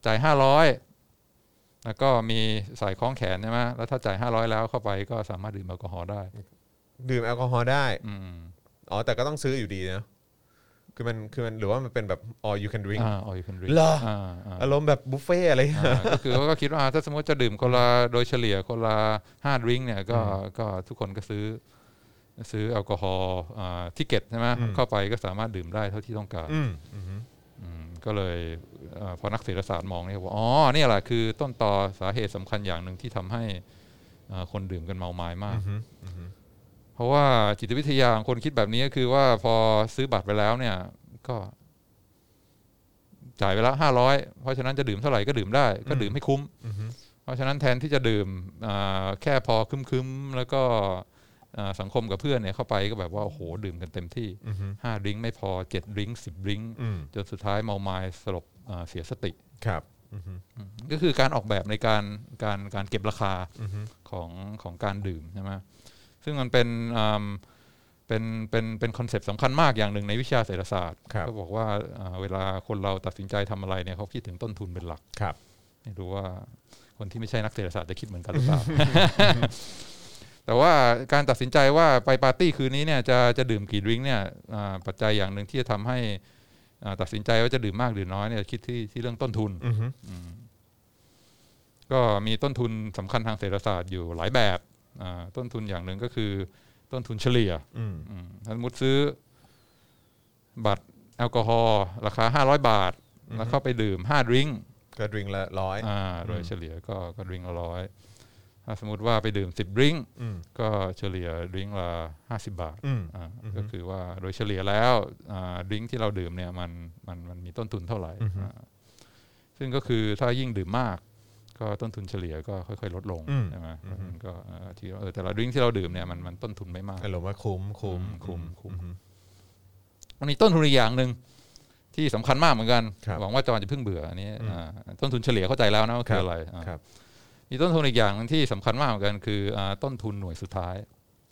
จ่ายห้าร้อย แล้วก็มีใส่คล้องแขนใช่ไหมแล้วถ้าจ่ายห้าร้อยแล้วเข้าไปก็สามารถดื่มแอลกอฮอล์ได้ ดื่มแอลกอฮอล์ได้อืมอ๋อแต่ก็ต้องซื้ออยู่ดีนะคือมันคือมันหรือว่ามันเป็นแบบ all you can drink อ่า all you can drink เหรออ่าอ่าอารมณ์แบบบุฟเฟ่อะไรอย่างเงี้ยอ่าก็คือเขาก็คิดว่าถ้าสมมติจะดื่มคนละโดยเฉลี่ยคนละห้า drink เนี่ยก็อืมก็ทุกคนก็ซื้อ ซื้อแอลกอฮอล์อ่า ticket ใช่ไหมอืมเข้าไปก็สามารถดื่มได้เท่าที่ต้องการอืมอือฮึอืมก็เลยเอ่อ พอนักเศรษฐศาสตร์มองเนี่ยว่าอ๋อเนี่ยแหละคือต้นตอสาเหตุสำคัญอย่างหนึ่งที่ทำให้เอ่อคนดื่มกันเมามายมากอือฮึอือฮึเพราะว่าจิตวิทยาของคนคิดแบบนี้ก็คือว่าพอซื้อบัตรไปแล้วเนี่ย ก็จ่ายไปแล้วห้าร้อยเพราะฉะนั้นจะดื่มเท่าไหร่ก็ดื่มได้ ก็ดื่มให้คุ้มอือฮึเพราะฉะนั้นแทนที่จะดื่มอ่าแค่พอคึมๆแล้วก็อ่า สังคมกับเพื่อนเนี่ยเข้าไปก็แบบว่าโอ้โหดื่มกันเต็มที่อือฮึห้าดริงก์ไม่พอเจ็ดดริงก์สิบดริงก์อืมจนสุดท้ายเมาไม้สลบอ่าเสียสติครับอือฮึก็คือการออกแบบในการการการเก็บราคาอือฮึของของการดื่มใช่ไหมซึ่งมันเป็นอ่าเป็นเป็นเป็นคอนเซปต์สำคัญมากอย่างหนึ่งในวิชาเศรษฐศาสตร์ครับเขาบอกว่าอ่าเวลาคนเราตัดสินใจทำอะไรเนี่ยเขาคิดถึงต้นทุนเป็นหลักครับไม่รู้ว่าคนที่ไม่ใช่นักเศรษฐศาสตร์จะคิดเหมือนกันหรือเปล่า แต่ว่าการตัดสินใจว่าไปปาร์ตี้คืนนี้เนี่ยจะจะดื่มกี่ดริงก์เนี่ยอ่าปัจจัยอย่างหนึ่งที่จะทำให้อ่าตัดสินใจว่าจะดื่มมากหรือน้อยเนี่ยคิดที่ที่เรื่องต้นทุนอือฮึก็มีต้นทุนสำคัญทางเศรษฐศาสตร์อยู่หลายแบบอ่าต้นทุนอย่างหนึ่งก็คือ ต้นทุนเฉลี่ยอืมอืมถ้าสมมติซื้อ บัตรแอลกอฮอล์ราคา500บาท แล้วเข้าไปดื่ม5ดริงก์ก็ดริงละร้อยอ่าโดยเฉลี่ยก็ก็ดริงก์ละร้อยถ้า สมมติว่าไปดื่ม10ดริงก์อืมก็เฉลี่ยดริงก์ละ50บาทอืมอ่าอือฮึก็คือว่าโดยเฉลี่ยแล้วอ่าดริงก์ที่เราดื่มเนี่ยมันมันมันมีต้นทุนเท่าไหร่อือฮึอ่าซึ่งก็คือถ้ายิ่งดื่มมาก ก็ต้นทุนเฉลี่ยก็ค่อย ๆ ลดลงอืมใช่ไหมอือฮึมันก็เอ่อที่เออแต่ละดริงก์ที่เราดื่มเนี่ยมันมันต้นทุนไม่มากอารมณ์ว่าคุ้มคุ้มอืมคุ้มคุ้มอือฮึมันมีต้นทุนอีกอย่างหนึ่งที่สำคัญมากเหมือนกันครับหวังว่าจอนจะเพิ่งเบื่ออันนี้อืมอ่าต้นทุนเฉลี่ยเข้าใจแล้วนะว่าคืออะไรอ่าครับ มีต้นทุนอีกอย่างหนึงที่สำคัญมากเหมือนกันคืออ่าต้นทุนหน่วยสุดท้าย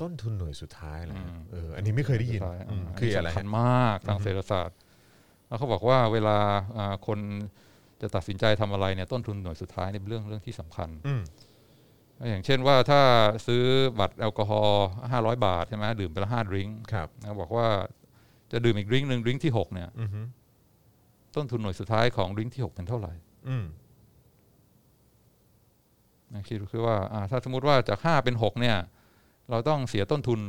ต้นทุนหน่วยสุดท้ายแหละอืมเอออันนี้ไม่เคยได้ยินสุท้าอืมาคืออะไรสำคัฮะญมากทางเศรษฐศาสตร์แล้วเขาบอกว่าเวลาอ่าคนจะตัดสินใจทำอะไรเนี่ยต้นทุนหน่วยสุดท้ายเนี่ยเป็นเรื่องเรื่องที่สำคัญอืมอย่างเช่นว่าถ้าซื้อบัตรแอลกอฮอล์ห้าร้อยบาทใช่ไหมดื่มไปละห้าดริงก์ครับนะบอกว่าจะดื่มอีกดริงก์หนึ่งดริงก์ที่หกเนี่ยอือฮึต้นทุนหน่วยสุดท้ายของดริงก์ที่หกเป็นเท่าไหร่อืมนะ คิดคือว่าอ่าถ้าสมมติว่าจากห้าเป็นหกเนี่ย เราต้องเสียต้นทุน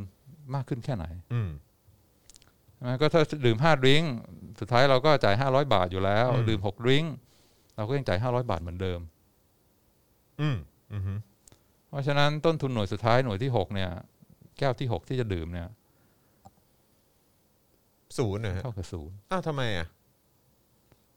มากขึ้นแค่ไหนอืมใช่ไหมก็ถ้าดื่มห้าดริงก์สุดท้ายเราก็จ่ายห้าร้อยบาทอยู่แล้วอืมดื่มหกดริงก์เราก็ยังจ่ายห้าร้อยบาทเหมือนเดิม อืมอือฮึเพราะฉะนั้นต้นทุนหน่วยสุดท้ายหน่วยที่หกเนี่ย แก้วที่หกที่จะดื่มเนี่ยศูนย์นะฮะเท่ากับศูนย์อ้าวทำไมอะ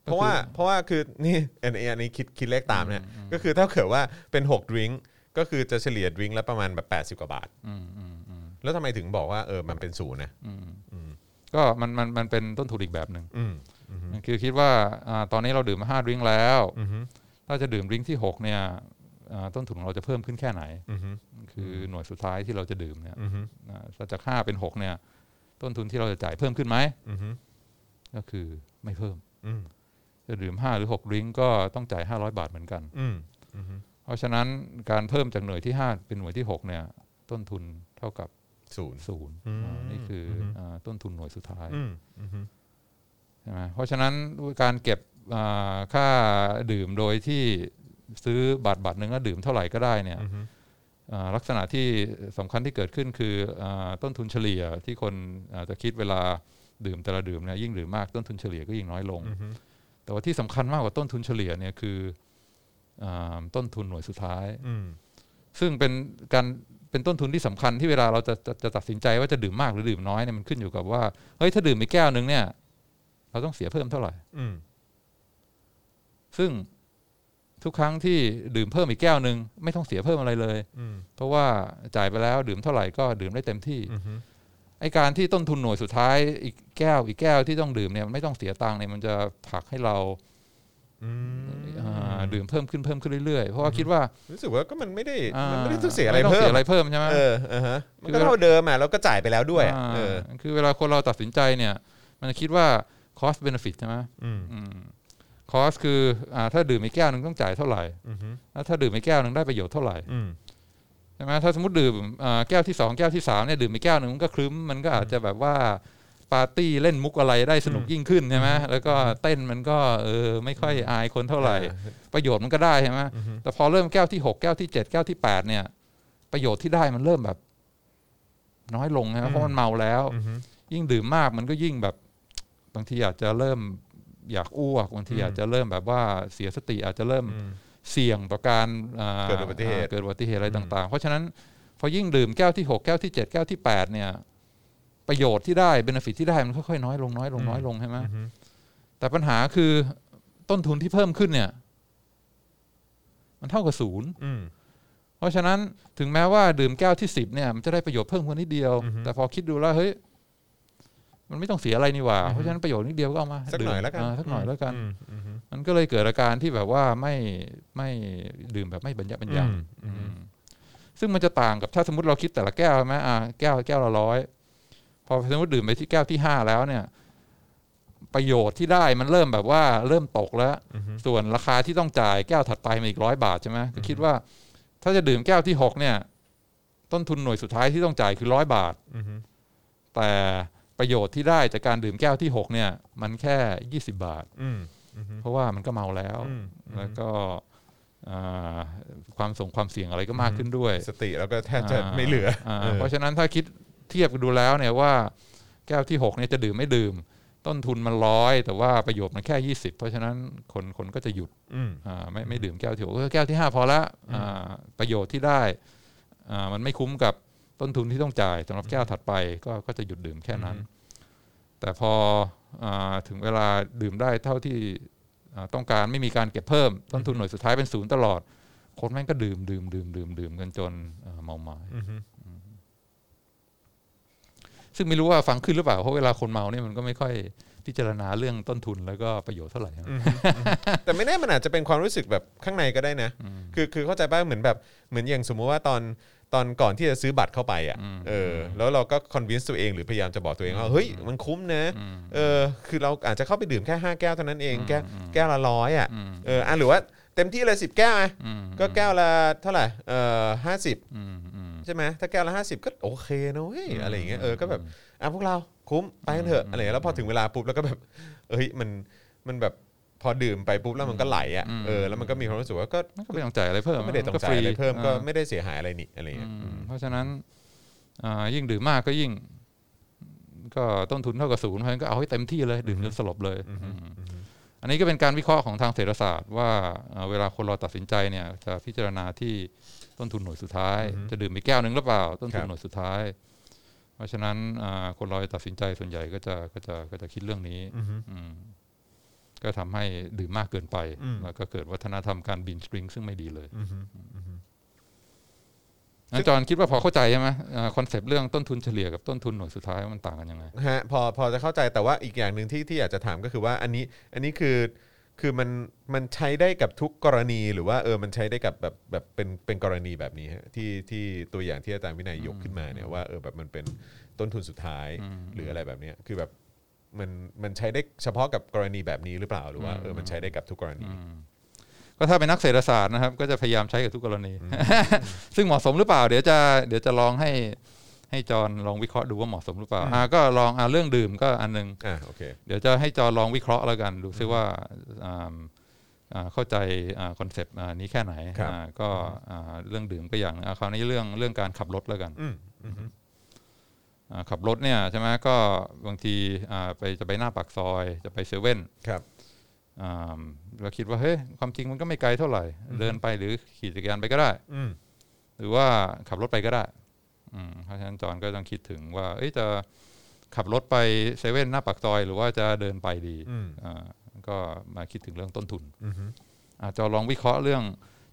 เพราะว่าเพราะว่าคือนี่อันนี้อันนี้คิดคิดเลขตามเนี่ยก็คือถ้าเกิดว่าเป็น6ดริงก์ก็คือจะเฉลี่ยดริงก์ละประมาณแบบ80 กว่าบาท อืมอืมอืมแล้วทำไมถึงบอกว่าเออมันเป็นศูนย์นะอืมอืมก็มันมันมันเป็นต้นทุนอีกแบบหนึ่งอืมอืมคือคิดว่าอ่าตอนนี้เราดื่มมาห้าดริงก์แล้ว อืมถ้าจะดื่มดริงก์ที่หกเนี่ยอ่าต้นทุนของเราจะเพิ่มขึ้นแค่ไหน อืมคือหน่วยสุดท้ายที่เราจะดื่มเนี่ยอืมอ่าถ้าจากห้าเป็นหกเนี่ย ต้นทุนที่เราจะจ่ายเพิ่มขึ้นไหม อืมก็คือไม่เพิ่ม อืม จะดื่มห้าหรือหกดริงก์ก็ต้องจ่ายห้าร้อยบาทเหมือนกันอืมอืมเพราะฉะนั้นการเพิ่มจากหน่วยที่ห้าเป็นหน่วยที่หกเนี่ย ต้นทุนเท่ากับศูนย์ศูนย์อืมอ่านี่คืออมอ่าต้นทุนหน่วยสุดท้ายอืมอืมใช่ไหมเพราะฉะนั้นการเก็บอ่าค่าดื่มโดยที่ซื้อบัตรบัตรหนึ่งแล้วดื่มเท่าไหร่ก็ได้เนี่ยอืมอ่าลักษณะที่สำคัญที่เกิดขึ้นคืออาต้นทุนเฉลี่ยที่คนอาจจะคิดเวลาดื่มแต่ละดื่มเนี่ยยิ่งดื่มมากต้นทุนเฉลี่ยก็ยิ่งน้อยลงอืม แต่ว่าที่สำคัญมากกว่าต้นทุนเฉลี่ยเนี่ยคืออาต้นทุนหน่วยสุดท้ายอืมซึ่งเป็นการเป็นต้นทุนที่สำคัญที่เวลาเราจะจะจะตัดสินใจว่าจะดื่มมากหรือดื่มน้อยเนี่ยมันขึ้นอยู่กับว่าเฮ้ยถ้าดื่มไปแก้วหนึ่งเนี่ย เราต้องเสียเพิ่มเท่าไหร่อืมซึ่งทุกครั้งที่ดื่มเพิ่มอีกแก้วหนึ่งไม่ต้องเสียเพิ่มอะไรเลยอืมเพราะว่าจ่ายไปแล้วดื่มเท่าไหร่ก็ดื่มได้เต็มที่อืม ไอการที่ต้นทุนหน่วยสุดท้ายอีกแก้วอีกแก้วที่ต้องดื่มเนี่ยไม่ต้องเสียตังค์เนี่ยมันจะผลักให้เราอืมอ่าดื่มเพิ่มขึ้นเพิ่มขึ้นเรื่อยๆ เพราะว่าคิดว่ารู้สึกว่าก็มันไม่ได้อ่ามันไม่ได้ต้องเสียอะไรม่ต้งเพิ่เสีมยอะไรเพิ่มใช่ไหมเอออ่าฮะมันคือก็เท่าเดิมอะแล้วก็จ่ายไปแล้วด้วยอะอ่าเออคือเวลาคนเราตัดสินใจเนี่ย มันจะคิดว่า cost benefit ใช่ไหมอืมอืม cost คืออ่าถ้าดื่มอีกแก้วหนึ่งต้องจ่ายเท่าไหร่อืมแล้วถ้าดื่มอีกแก้วหนึ่งได้ประโยชน์เท่าไหร่อืม ใช่ไหมถ้าสมมติดื่มอ่าแก้วที่สองแก้วที่สามเนี่ยดื่มอีกแก้วหนึ่งมันก็คลึ้มมันก็อาจจะแบบว่าปาร์ตี้เล่นมุกอะไรได้สนุกยิ่งขึ้นใช่ไหมแล้วก็เต้นมันก็เออไม่ค่อยอายคนเท่าไหร่ ประโยชน์มันก็ได้ใช่ไหมอืมแต่พอเริ่มแก้วที่หกแก้วที่เจ็ดแก้วที่แปดเนี่ย ประโยชน์ที่ได้มันเริ่มแบบ น้อยลงใช่ไหมเพราะมันเมาแล้วอืมยิ่งดื่มมากมันก็ยิ่งแบบ บางทีอาจจะเริ่มอยากอ้วกบางทีอืมอาจจะเริ่มแบบว่าเสียสติอาจจะเริ่มอืม เสี่ยงต่อการอ่าเกิดอุบัติเหตุาเกิดอุบัติเหตุอะไรอืมต่าง ๆ เพราะฉะนั้นพอยิ่งดื่มแก้วที่หกแก้วที่เจ็ดแก้วที่แปดเนี่ย ประโยชน์ที่ได้เบนฟิตที่ได้มันค่อยๆน้อยลงน้อยลงน้อยลงใช่ไหมอืมแต่ปัญหาคือต้นทุนที่เพิ่มขึ้นเนี่ย มันเท่ากับศูนย์อืมเพราะฉะนั้นถึงแม้ว่าดื่มแก้วที่สิบเนี่ยมันจะได้ประโยชน์เพิ่มขึ้นนิดเดียวอือฮึแต่พอคิดดูแล้วเฮ้ย มันไม่ต้องเสียอะไรนี่หว่าอือฮึเพราะฉะนั้นประโยชน์นิดเดียวก็เอามาสักหน่อยดื่มแล้วกันาสักหน่อยแล้วกันอืมอืมมันก็เลยเกิดอาการที่แบบว่าไม่ไม่ดื่มแบบไม่บรรยะบรรยังอืมอืมซึ่งมันจะต่างกับถ้าสมมติเราคิดแต่ละแก้วใช่ไหมอ่าแก้วแก้วละร้อยพอสมมติดื่มไปที่แก้วที่ห้าแล้วเนี่ย ประโยชน์ที่ได้มันเริ่มแบบว่าเริ่มตกแล้วอืมส่วนราคาที่ต้องจ่ายแก้วถัดไปมาอีกร้อยบาทใช่ไหมก็คิดว่า ถ้าจะดื่มแก้วที่หกเนี่ย ต้นทุนหน่วยสุดท้ายที่ต้องจ่ายคือร้อยบาทอืมแต่ ประโยชน์ที่ได้จากการดื่มแก้วที่หกเนี่ย มันแค่ยี่สิบาทอืมอืมเพราะว่ามันก็เมาแล้วอืมแล้วก็อ่าความส่งความเสี่ยงอะไรก็มากขึ้นด้วย สติแล้วก็แทบจะไม่เหลืออ่าเออเพราะฉะนั้นถ้าคิดเทียบกันดูแล้วเนี่ยว่าแก้วที่หกเนี่ยจะดื่มไม่ดื่ม ต้นทุนมันร้อยแต่ว่าประโยชน์มันแค่ยี่สิบเพราะฉะนั้นคนคนก็จะหยุดอืมอ่าไม่ไม่ดื่มแก้วที่หกเออแก้วที่ห้าพอละอ่าประโยชน์ที่ได้อ่ามันไม่คุ้มกับ ต้นทุนที่ต้องจ่ายสำหรับแก้วถัดไปก็ก็จะหยุดดื่มแค่นั้น แต่พออาถึงเวลาดื่มได้เท่าที่อ่าต้องการไม่มีการเก็บเพิ่ม ต้นทุนหน่วยสุดท้ายเป็นศูนย์ตลอด คนแม่งก็ดื่มดื่มดื่มดื่มดื่มกันจนอ่าเมาไม้อืมซึ่งไม่รู้ว่าฟังขึ้นหรือเปล่าเพราะเวลาคนเมาเนี่ยมันก็ไม่ค่อยพิจารณาเรื่องต้นทุนแล้วก็ประโยชน์เท่าไหร่นะอืมอืมแต่ไม่แน่มันอาจจะเป็นความรู้สึกแบบข้างในก็ได้นะ คือคือเข้าใจป่ะเหมือนแบบเหมือนอย่างสมมุติว่าตอน ตอนก่อนที่จะซื้อบัตรเข้าไปอะอืมเออแล้วเราก็คอนวินส์ตัวเองหรือพยายามจะบอกตัวเองว่าเฮ้ยมันคุ้มนะอืมเออคือเราอาจจะเข้าไปดื่มแค่ 5 แก้วเท่านั้นเองอืมแก้วอืมแก้วละร้อยอะอืมเอออะหรือว่าเต็มที่เลย10 แก้วไงอืมก็แก้วละเท่าไหร่เออห้าสิบอืมอืมใช่ไหมถ้าแก้วละ50ก็โอเคนะเว้ยอืมอะไรอย่างเงี้ยเออก็แบบอะพวกเราคุ้มไปกันเถอะอะไรอย่างเงี้ยแล้วพอถึงเวลาปุ๊บแล้วก็แบบเอ้ยมันมันแบบ พอดื่มไปปุ๊บแล้วมันก็ไหลอะเออแล้วมันก็มีความรู้สึกว่าก็ก็ไม่ต้องจ่ายอะไรเพิ่มก็ไม่ได้ต้องนจ่ายอะไรเพิ่มก็อ่าไม่ได้เสียหายอะไรนี่อะไรอย่างเงี้ยอือืมมเพราะฉะนั้นอ่ายิ่งดื่มมากก็ยิ่ง ก็ต้นทุนเท่ากับศูนย์เพราะฉะนั้นก็เอาให้เต็มที่เลยดื่มจนสลบเลยอืมอันนี้ก็เป็นการวิเคราะห์ของทางเศรษฐศาสตร์ว่าอ่าเวลาคนเราตัดสินใจเนี่ย จะพิจารณาที่ต้นทุนหน่วยสุดท้าย จะดื่มอีกแก้วหนึ่งหรือเปล่า ต้นทุนหน่วยสุดท้าย เพราะฉะนั้นอ่าคนเราจะตัดสินใจส่วนใหญ่ก็จะก็จะก็จะคิดเรื่องนี้ อืมอืม ก็ทำให้ดื่มมากเกินไปอืมแล้วก็เกิดวัฒนธรรมการบินสปริงซึ่งไม่ดีเลยอืมอาจารย์คิดว่าพอเข้าใจใช่ไหมคอนเซปต์เรื่องต้นทุนเฉลี่ยกับต้นทุนหน่วยสุดท้ายมันต่างกันยังไงฮะพอพอจะเข้าใจแต่ว่าอีกอย่างหนึ่งที่ที่อยากจะถามก็คือว่าอันนี้อันนี้คือคือมันมันใช้ได้กับทุกกรณีหรือว่าเออมันใช้ได้กับแบบแบบเป็นเป็นกรณีแบบนี้ฮะที่ที่ตัวอย่างที่อาจารย์วินัยยกขึ้นมาเนี่ยว่าเออแบบมันเป็นต้นทุนสุดท้ายอืมหรืออะไรแบบเนี้ยคือแบบ มันมันใช้ได้เฉพาะกับกรณีแบบนี้หรือเปล่าหรือว่าเออมันใช้ได้กับทุกกรณีอืมก็ถ้าเป็นนักเศรษฐศาสตร์นะครับ ก็จะพยายามใช้กับทุกกรณี ซึ่งเหมาะสมหรือเปล่า เดี๋ยวจะเดี๋ยวจะลองให้ให้จอห์นลองวิเคราะห์ดูว่าเหมาะสมหรือเปล่าอ่าก็ลองอ่าเรื่องดื่มก็อันหนึงอ่าโอเคเดี๋ยวจะให้จอห์นลองวิเคราะห์แล้วกัน ดูซิว่าอ่าอ่าเข้าใจconcept นี้แค่ไหนครับอ่าก็อ่าเรื่องดื่มก็อย่างหนึ่งอ่าคราวนี้เรื่องเรื่องการขับรถแล้วกันอืมอืมฮึอ่า ขับรถเนี่ยใช่ไหมก็บางทีอ่าไปจะไปหน้าปากซอยจะไปเซเว่นครับอ่าเราคิดว่าเฮ้ยความจริงมันก็ไม่ไกลเท่าไหร่ เดินไปหรือขี่จักรยานไปก็ได้อืมหรือว่าขับรถไปก็ได้อืมเพราะฉะนั้นจอห์นก็ต้องคิดถึงว่าเอ้ยจะขับรถไปเซเว่นหน้าปากซอย หรือว่าจะเดินไปดีอืมอ่าก็มาคิดถึงเรื่องต้นทุนอืมฮึอาจจะลองวิเคราะห์เรื่อง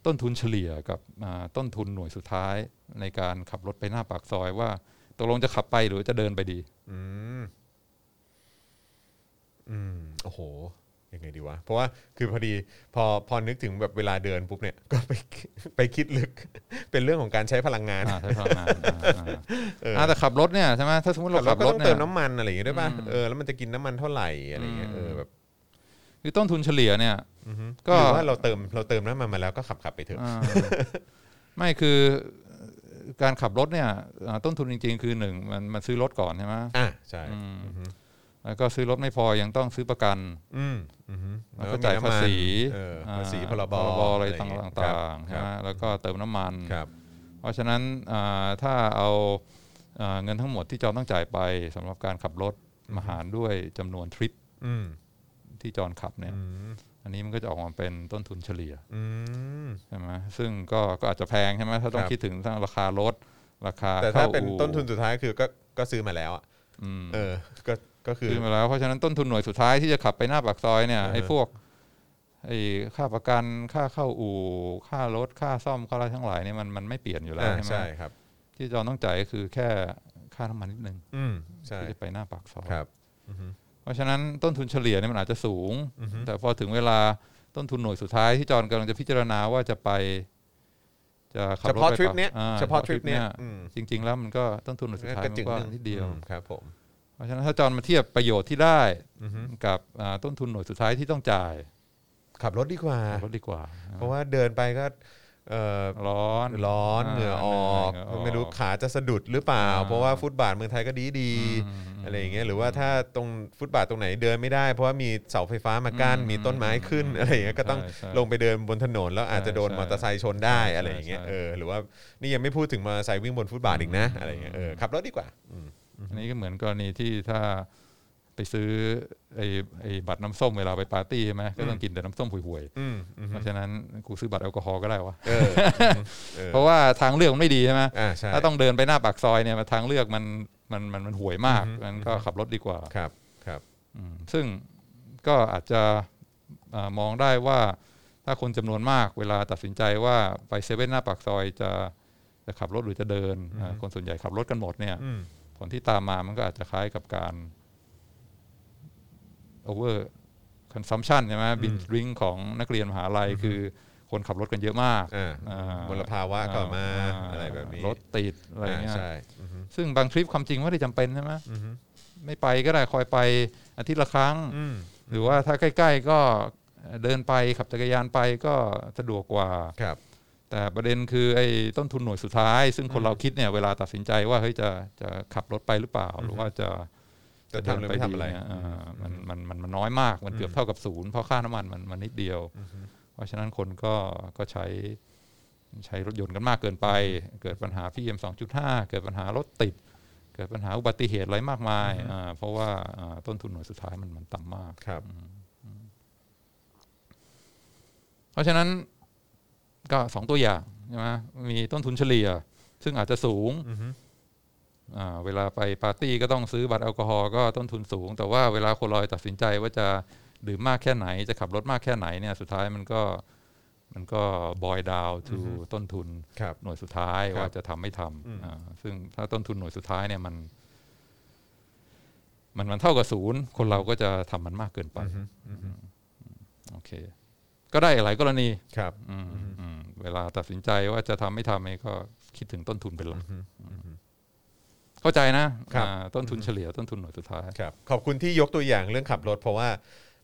ต้นทุนเฉลี่ยกับอ่าต้นทุนหน่วยสุดท้ายในการขับรถไปหน้าปากซอยว่า ตกลงจะขับไปหรือจะเดินไปดี อืมอืมโอ้โหยังไงดีวะ เพราะว่าคือพอดีพอพอนึกถึงแบบเวลาเดินปุ๊บเนี่ยก็ไปไปคิดลึก เป็นเรื่องของการใช้พลังงานอ่าใช้พลังงานอ่าอ่าอ่าแต่ขับรถเนี่ยใช่ไหมถ้าสมมติเราเราขับก็รต้ถองเนี่เติยมน้ำมันอะไรอย่างเงี้ยด้วยป่ะอืมเออแล้วมันจะกินน้ำมันเท่าไหร่อะไรเงี้ยอืมเออแบบคือต้นทุนเฉลี่ยเนี่ยอือฮึก็หรือว่าเราเติมเราเติมน้ำมันมาแล้วก็ขับขับไปเถอะอ่าไม่คือ การขับรถเนี่ยอ่าต้นทุนจริง ๆ คือหนึ่งมันมันซื้อรถก่อนใช่ไหมอะใช่อืมอือฮึแล้วก็ซื้อรถไม่พอยังต้องซื้อประกัน อืมอือฮึแล้วก็จ่ายภาษีเอออ่ภาษีพรบพรบอะไรเงี้ยต่างๆคใช่รับไหมแล้วก็เติมน้ำมันครับเพราะฉะนั้นอ่าถ้าเอาอ่าเงินทั้งหมดที่จอนต้องจ่ายไปสำหรับการขับรถมาหารด้วยจำนวนทริปอืมที่จอนขับเนี่ย อืมอันนี้มันก็จะออกมาเป็นต้นทุนเฉลี่ยอืมใช่ไหมซึ่งก็ก็อาจจะแพงใช่ไหมถ้าต้อคงรับคิดถึงทั้งราคารถราคาแต่ถ้าข้เป็นอู่ต้นทุนสุดท้ายคือก็ก็ซื้อมาแล้วอะอืมเออ ก็ก็คือซื้อมาแล้วเพราะฉะนั้นต้นทุนหน่วยสุดท้ายที่จะขับไปหน้าปากซอยเนี่ยอ่าฮะไอ้พวกไอ้ค่าประกันค่าเข้าอู่ ค่ารถค่าซ่อมค่าอะไรทั้งหลายเนี่ยมันมันไม่เปลี่ยนอยู่แล้วอ่าใช่ไหมใช่ครับ ที่จอนต้องจ่ายก็คือแค่ค่าน้ำมันนิดนึงอืมใช่ที่จะไปหน้าปากซอยครับอือฮึ เพราะฉะนั้นต้นทุนเฉลี่ยเนี่ยมันอาจจะสูงอือฮึแต่พอถึงเวลาต้นทุนหน่วยสุดท้ายที่จอนกำลังจะพิจารณาว่าจะไปจะขับเฉรถพาะไปทริปเนี้ยอ่เฉพาะทริปเนี้ยอืมจริง ๆ แล้วมันก็ต้นทุนหน่วยสุดท้ายก็มันจึงก็หนึ่งนิดเดียวอืมครับผมเพราะฉะนั้นถ้าจอนมาเทียบประโยชน์ที่ได้อือฮึกับอ่าต้นทุนหน่วยสุดท้ายที่ต้องจ่าย ขับรถดีกว่ารถดีกว่า เพราะว่าเดินไปก็ เอ่อร้อนร้อนเหงื่อออกเหงื่อออกไม่รู้ขาจะสะดุดหรือเปล่าอ่าเพราะว่าฟุตบาทเมืองไทยก็ดีดีๆอืมอะไรอย่างเงี้ยหรือว่าถ้าตรงฟุตบาทตรงไหนเดินไม่ได้ เพราะว่ามีเสาไฟฟ้ามากั้นอืมมีต้นไม้ขึ้นอะไรอย่างเงี้ยก็ต้องใช่ใช่ลงไปเดินบนถนน แล้วอาจจะโดนใช่มอเตอร์ไซค์ชนได้ใช่อะไรอย่างเงี้ยใช่เออหรือว่านี่ยังไม่พูดถึงมอเตอร์ไซค์วิ่งบนฟุตบาทอีกนะอะไรอย่างเงี้ยเออขับรถดีกว่าอืมอันนี้ก็เหมือนกรณีที่ถ้า ไปซื้อไอ้ไอ้บัตรน้ำส้มเวลาไปปาร์ตี้ใช่ไหมก็ต้องกินแต่น้ำส้มห่วยอืมอืๆมเพราะฉะนั้นกูซื้อบัตรแอลกอฮอล์ก็ได้วะเออเออเพราะว่าทางเลือกมันไม่ดีใช่ไหมอ่าใช่ถ้าต้องเดินไปหน้าปากซอยเนี่ยทางเลือกมันมันมันมันห่วยมากอือฮึมันก็ขับรถดีกว่าครับครับอืมซึ่งก็อาจจะอ่ามองได้ว่าถ้าคนจำนวนมากเวลาตัดสินใจว่าไปเซเว่นหน้าปากซอยจะจะขับรถหรือจะเดินอ่าคนส่วนใหญ่ขับรถกันหมดเนี่ยอืมผลที่ตามมามันก็อาจจะคล้ายกับการ over consumption ใช่ไหมบินดริงของนักเรียนมหาลัยคือคนขับรถกันเยอะมากอ่าอ่ามลภาวะก็มาอ่าอะไรแบบนี้ รถติดอะไรเงี้ยใช่อือฮึซึ่งบางทริปความจริงไม่ได้จำเป็นใช่ไหมอือฮึไม่ไปก็ได้คอยไปอาทิตย์ละครั้งอืมหรือว่าถ้าใกล้ ๆ ก็เดินไปขับจักรยานไปก็สะดวกกว่าครับแต่ประเด็นคือไอ้ต้นทุนหน่วยสุดท้าย ซึ่งคนเราคิดเนี่ยเวลาตัดสินใจว่าเฮ้ยจะจะขับรถไปหรือเปล่า หรือว่าจะ จะทำหรือไม่ทำอะไรเดินปดีเนี่ยอ่ามันมันมันมันน้อยมากมันเกือบเท่ากับศูนย์เพราะค่าน้ำมันมันมันนิดเดียว เพราะฉะนั้นคนก็ก็ใช้ใช้รถยนต์กันมากเกินไป เกิดปัญหา PM 2.5เกิดปัญหารถติด เกิดปัญหาอุบัติเหตุอะไรมากมายอ่าเพราะว่าอ่าต้นทุนหน่วยสุดท้ายมันมันต่ำมากครับ เพราะฉะนั้นก็สองตัวอย่างใช่ไหมมีต้นทุนเฉลี่ย ซึ่งอาจจะสูงอือฮึอ่า เวลาไปปาร์ตี้ก็ต้องซื้อบัตรแอลกอฮอล์ก็ต้นทุนสูง แต่ว่าเวลาคนเราตัดสินใจว่าจะดื่มมากแค่ไหน จะขับรถมากแค่ไหนเนี่ยสุดท้ายมันก็มันก็บอยดาวทูต้นทุนครับหน่วยสุดท้ายครับว่าจะทำไม่ทอืมำอ่าซึ่งถ้าต้นทุนหน่วยสุดท้ายเนี่ยมัน มันมันเท่ากับศูนย์คนเราก็จะทำมันมากเกินไปอือฮึอือฮึโอเค ก็ได้หลายกรณีครับอืมอืมเวลาตัดสินใจว่าจะทำไม่ทำเองก็คิดถึงต้นทุนเป็นหลักอือฮึ เข้าใจนะครับอ่าต้นทุนเฉลี่ยต้นทุนหน่วยสุดท้าย ครับขอบคุณที่ยกตัวอย่างเรื่องขับรถ เพราะว่า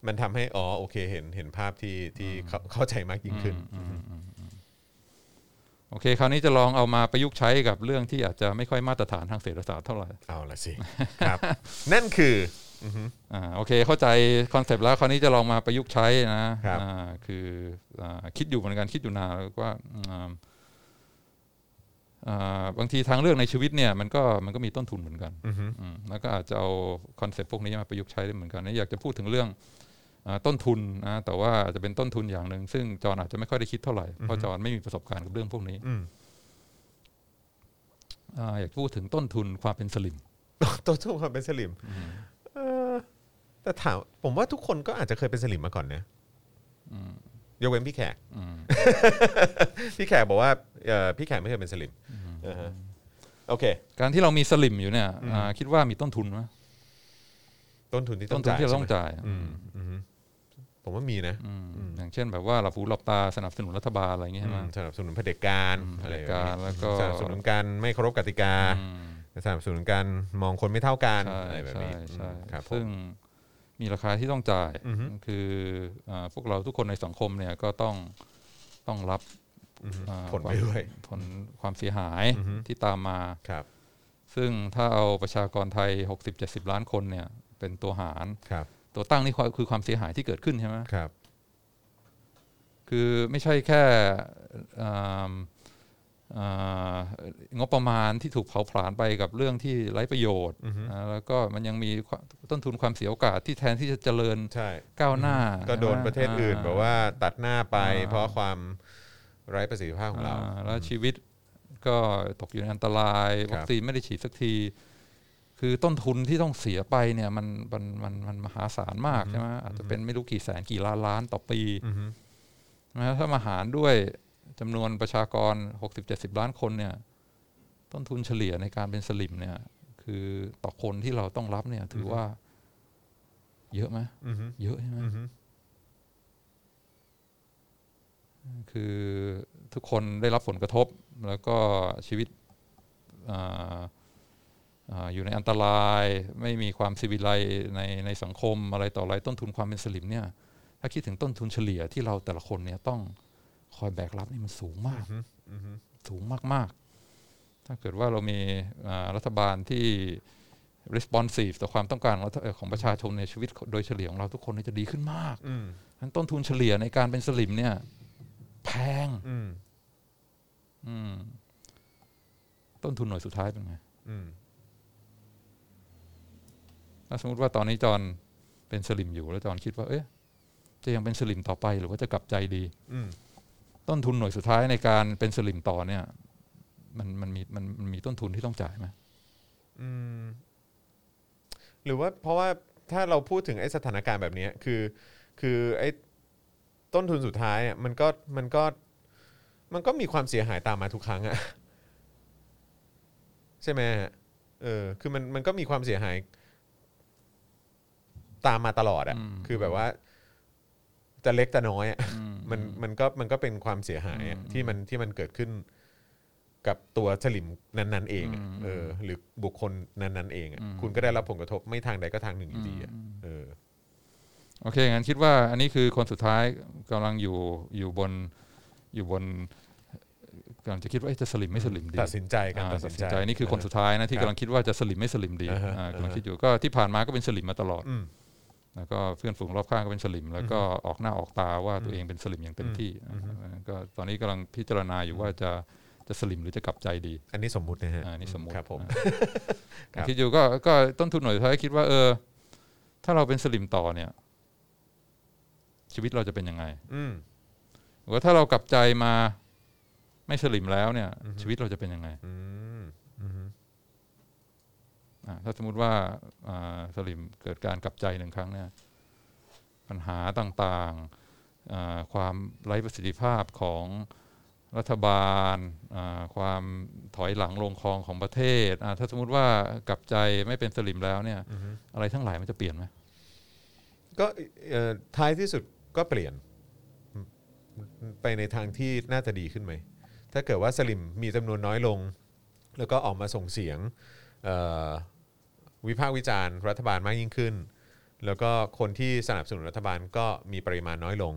มันทำให้อ๋อโอเคเห็นเห็นภาพที่ที่เข้าเข้าใจมากยิ่งขึ้นอืมอืมอืมอืมโอเคเค คราวนี้จะลองเอามาประยุกต์ใช้กับเรื่องที่อาจจะไม่ค่อยมาตรฐานทางเศรษฐศาสตร์เท่าไหร่เอาละสิ ครับ นั่นคืออือฮึอ่าโอเค เข้าใจ concept แล้วคราวนี้จะลองมาประยุกต์ใช้นะครับ อ่าคืออ่าคิดอยู่เหมือนกันคิดอยู่นานว่าอ่าอ่า บางทีทางเลือกในชีวิตเนี่ยมันก็มันก็มีต้นทุนเหมือนกันอือฮึอืมแล้วก็อาจจะเอา concept พวกนี้มาประยุกต์ใช้ได้เหมือนกันนี่อยากจะพูดถึงเรื่องอาต้นทุนนะแต่ว่าอาจจะเป็นต้นทุนอย่างหนึ่งซึ่งจอห์นอาจจะไม่ค่อยได้คิดเท่าไหร่เพราะจอห์นไม่มีประสบการณ์กับเรื่องพวกนี้อืมอ่าอยากพูดถึงต้นทุนความเป็นสลิมตัวทุกคนเป็นสลิมเออแต่ถามผมว่าทุกคนก็อาจจะเคยเป็นสลิมมาก่อนนะยกเว้นพี่แขกอืมพี่แขกบอกว่าเอ่อพี่แขกไม่เคยเป็นสลิม อ่าฮะโอเค การที่เรามีสลิมอยู่เนี่ยอ่าคิดว่ามีต้นทุนไหมต้นทุนที่ต้ต้อนงทุนจ่ายที่เราต้องใช่ไหมจ่ายอืมอืมผมว่ามีนะอืมอย่างเช่นแบบว่าหลับหูหลับตาสนับสนุนรัฐบาลอะไรอย่างเงี้ยใช่ไหมสนับสนุนเผด็จการอืมอะไรเผด็จการแล้วก็ สนับสนุนการไม่เคารพกติกา อืม สนับสนุนการมองคนไม่เท่ากันใช่อะไรแบบใช่นี้ใช่อืมครับผม ซึ่งมีราคาที่ต้องจ่ายอือฮึ คืออ่าพวกเราทุกคนในสังคมเนี่ยก็ต้องต้องรับอืมอ่า ผลไปด้วยผลความเสียหายอือฮึที่ตามมาครับ ซึ่งถ้าเอาประชากรไทย 60-70 ล้านคนเนี่ย เป็นตัวหารครับ ตัวตั้งนี่คือความเสียหายที่เกิดขึ้นใช่ไหมครับ คือไม่ใช่แค่อ่าอ่างบประมาณที่ถูกเผาผลาญไปกับเรื่องที่ไร้ประโยชน์อือฮึอ่าแล้วก็มันยังมีความต้นทุนความเสียโอกาสที่แทนที่จะเจริญใช่ก้าวหน้า ก็โดนใช่ไหมประเทศอื่นแบบว่าตัดหน้าไปอ่าเพราะความ ไร้ประสิทธิภาพของเราอ่าแล้วชีวิตก็ตกอยู่ในอันตรายครับวัคซีนไม่ได้ฉีดสักที คือต้นทุนที่ต้องเสียไปเนี่ยมันมันมันมันมหาศาลมากใช่ไหมอาจจะเป็นไม่รู้กี่แสนกี่ล้านล้านต่อปีอือฮึนะถ้ามาหารด้วยจำนวนประชากร 60-70 ล้านคนเนี่ย ต้นทุนเฉลี่ยในการเป็นสลิมเนี่ย คือต่อคนที่เราต้องรับเนี่ย ถือว่า เยอะไหมอือฮึเยอะใช่ไหม อือฮึ คือทุกคนได้รับผลกระทบ แล้วก็ชีวิตอ่าอ่าอยู่ในอันตราย ไม่มีความสิวิไลซ์ในในสังคมอะไรต่ออะไรต้นทุนความเป็นสลิมเนี่ยถ้าคิดถึงต้นทุนเฉลี่ยที่เราแต่ละคนเนี่ยต้องคอยแบกรับนี่มันสูงมากอือฮึสูงมาก ๆ ถ้าเกิดว่าเรามีอ่ารัฐบาลที่ responsive ต่อความต้องการของรัฐเอ่อของประชาชนในชีวิตโดยเฉลี่ยของเราทุกคนเนี่ยจะดีขึ้นมากอืมทั้นต้นทุนเฉลี่ยในการเป็นสลิมเนี่ย แพงอืมอืมต้นทุนหน่วยสุดท้ายเป็นไงอืมถ้าสมมติว่าตอนนี้จอนเป็นสลิมอยู่แล้วจอนคิดว่า เอ๊ะจะยังเป็นสลิมต่อไปหรือว่าจะกลับใจดีอืมต้นทุนหน่วยสุดท้ายในการเป็นสลิมต่อเนี่ย มันมันมีมันมันมีต้นทุนที่ต้องจ่ายไหมอืมหรือว่าเพราะว่าถ้าเราพูดถึงไอ้สถานการณ์แบบเนี้ยคือ คือไอ้ ต้นทุนสุดท้ายอะมันก็มันก็มันก็มีความเสียหายตามมาทุกครั้งอะใช่ไหมฮะเออคือมันมันก็มีความเสียหายตามมาตลอดอะคือแบบว่า จะเล็กจะน้อยอะอืมมันมันก็มันก็เป็นความเสียหายอะอืมที่มันที่มันเกิดขึ้นกับตัวสลิมนั้น ๆ เองอะอืมเออ หรือบุคคลนั้น ๆ เองอะอืมคุณก็ได้รับผลกระทบไม่ทางใดก็ทางหนึ่งอยู่ดีอะอืมเออ โอเคงั้นคิดว่าอันนี้คือคนสุดท้ายกำลังอยู่อยู่บนอยู่บนกำลังจะคิดว่าเอ๊ะจะสลิ่มไม่สลิ่มดีตัดสินใจกันอ่าตัดสินใจตัดดสิสินใจนี่คือคนสุดท้ายนะที่ครับกำลังคิดว่าจะสลิ่มไม่สลิ่มดีอ่าฮะอ่ากำลังอ่าฮะคิดอยู่ก็ที่ผ่านมาก็เป็นสลิ่มมาตลอดอืมแล้วก็เพื่อนฝูงรอบข้างก็เป็นสลิ่ม แล้วก็ออกหน้าออกตาว่าตัวเองเป็นสลิ่มอย่างเต็มที่อืมอ่าก็ตอนนี้กำลังพิจารณาอยู่ว่าจะจะสลิ่มหรือจะกลับใจดี อันนี้สมมุตินะฮะอ่านี่สมมุติครับผมอ่าครับคิดอยู่ก็ก็ต้นทุนหน่วยสุดท้ายคิดว่าเออ ถ้าเราเป็นสลิ่มต่อเนี่ย ชีวิตเราจะเป็นยังไงอืมหรือว่าถ้าเรากลับใจมาไม่สลิมแล้วเนี่ยอือฮึชีวิตเราจะเป็นยังไงอืมอืมอ่าถ้าสมมติว่าอ่าสลิมเกิดการกลับใจหนึ่งครั้งเนี่ย ปัญหาต่างๆอ่าความไร้ประสิทธิภาพของรัฐบาลอ่าความถอยหลังลงคลองของประเทศอ่าถ้าสมมติว่ากลับใจไม่เป็นสลิมแล้วเนี่ยอืมอะไรทั้งหลายมันจะเปลี่ยนไหมก็เอ่อท้ายที่สุด ก็เปลี่ยนไปในทางที่น่าจะดีขึ้นไหม ถ้าเกิดว่าสลิมมีจำนวนน้อยลง แล้วก็ออกมาส่งเสียงวิพากษ์วิจารณ์รัฐบาลมากยิ่งขึ้น แล้วก็คนที่สนับสนุนรัฐบาลก็มีปริมาณน้อยลง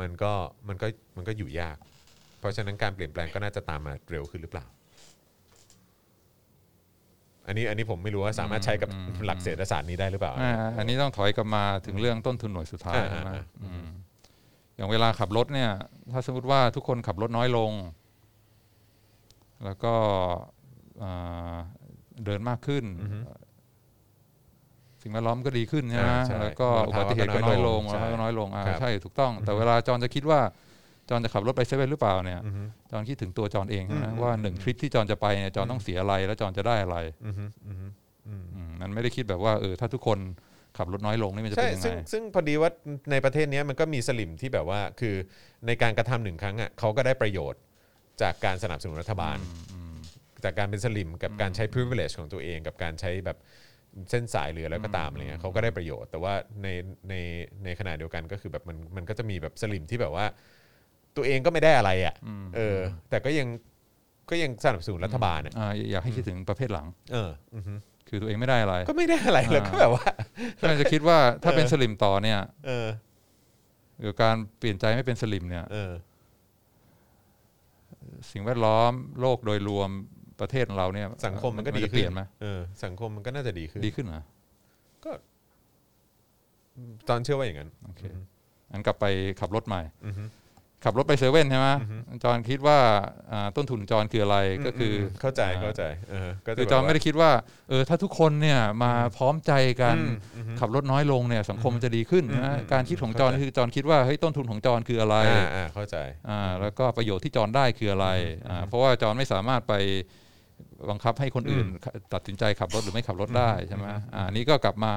มันก็มันก็มันก็อยู่ยาก เพราะฉะนั้นการเปลี่ยนแปลงก็น่าจะตามมาเร็วขึ้นหรือเปล่า อันนี้อันนี้ผมไม่รู้ว่าสามารถใช้กับหลักเศรษฐศาสตร์นี้ได้หรือเปล่าอ่าอันนี้ต้องถอยกลับมาถึงเรื่องต้นทุนหน่วยสุดท้ายอ่าใช่ไหมอ่าอืมอย่างเวลาขับรถเนี่ย ถ้าสมมติว่าทุกคนขับรถน้อยลง แล้วก็อ่าเดินมากขึ้น สิ่งแวดล้อมก็ดีขึ้นใช่ไหมอ่าใช่แล้วก็มลอุภาวะบัติเหตุก็ก็น้น้ออยยลลงงใช่แล้วก็น้อยลงอ่าครับใช่ถูกต้อง แต่เวลาจอนจะคิดว่า จอนจะขับรถไปเซเว่นหรือเปล่าเนี่ยอือฮึจอนคิดถึงตัวจอนเองใช่ไหมอืมว่าหนึ่งทริปที่จอนจะไปเนี่ยจอนต้องเสียอะไรแล้วจอนจะได้อะไรอือฮึอือฮึอืมอืมมันไม่ได้คิดแบบว่าเออถ้าทุกคนขับรถน้อยลงนี่มันจะใช่เป็นยังไงซึ่งซึ่งพอดีว่าในประเทศเนี้ยมันก็มีสลิมที่แบบว่าคือในการกระทำหนึ่งครั้งอะเขาก็ได้ประโยชน์จากการสนับสนุนรัฐบาล จากการเป็นสลิมกับการใช้ privilege ของตัวเอง กับการใช้แบบเส้นสายหรืออะไรก็ตามอะไรเงี้ยเขาก็ได้ประโยชน์ แต่ว่าในในในขณะเดียวกันก็คือแบบมันมันก็จะมีแบบสลิมที่แบบว่า ตัวเองก็ไม่ได้อะไรอะเออ แต่ก็ยังก็ยังสนับสนุนรัฐบาลอะอ่าอยากให้คิดถึงประเภทหลัง เอออือฮึคือตัวเองไม่ได้อะไรก็ไม่ได้อะไรแล้วก็แบบว่า ก็เลยจะคิดว่าถ้าเป็นสลิมต่อเนี่ยเออ หรือการเปลี่ยนใจไม่เป็นสลิมเนี่ย เออ สิ่งแวดล้อมโลกโดยรวมประเทศของเราเนี่ยสังคมมันก็ดีจะเปขึ้ลี่นยนไหมเออ สังคมมันก็น่าจะดีขึ้นดีขึ้นเหรอตอนเชื่อว่าอย่างนั้นโอเคอันกลับไปขับรถใหม่ อือฮึ ขับรถไปเซเว่นใช่ไหมอือฮึจอนคิดว่าอ่าต้นทุนจอนคืออะไรก็คืออเข้าใจอ่าเข้าใจเออก็คือแบบจอนไม่ได้คิดว่าเออถ้าทุกคนเนี่ยมาพร้อมใจกันอืมอือฮึขับรถน้อยลงเนี่ยสังคมมันจะดีขึ้นอืมนะอืมการคิดของจอนเข้าใจคือจอนคิดว่าเฮ้ยต้นทุนของจอนคืออะไรอ่าอ่าเข้าใจอ่าแล้วก็ประโยชน์ที่จอนได้คืออะไรอ่าเพราะว่าจอนไม่สามารถไปบังคับให้คนอื่นตัดสินใจขับรถหรือไม่ขับรถได้ใช่ไหมอ่านี่ก็กลับมา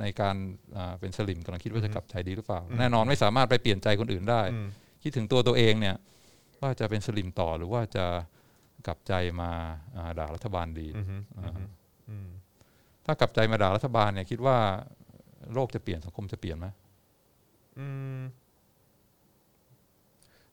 ในการอ่าเป็นสลิมกำลังคิดว่าจะกลับใจดีหรือเปล่า แน่นอนไม่สามารถไปเปลี่ยนใจคนอื่นได้อืม คิดถึงตัวตัวเองเนี่ยว่าจะเป็นสลิมต่อหรือว่าจะกลับใจมาอ่าด่ารัฐบาลดีอือฮึอ่าอืมถ้ากลับใจมาด่ารัฐบาลเนี่ย คิดว่าโลกจะเปลี่ยนสังคมจะเปลี่ยนไหมอืม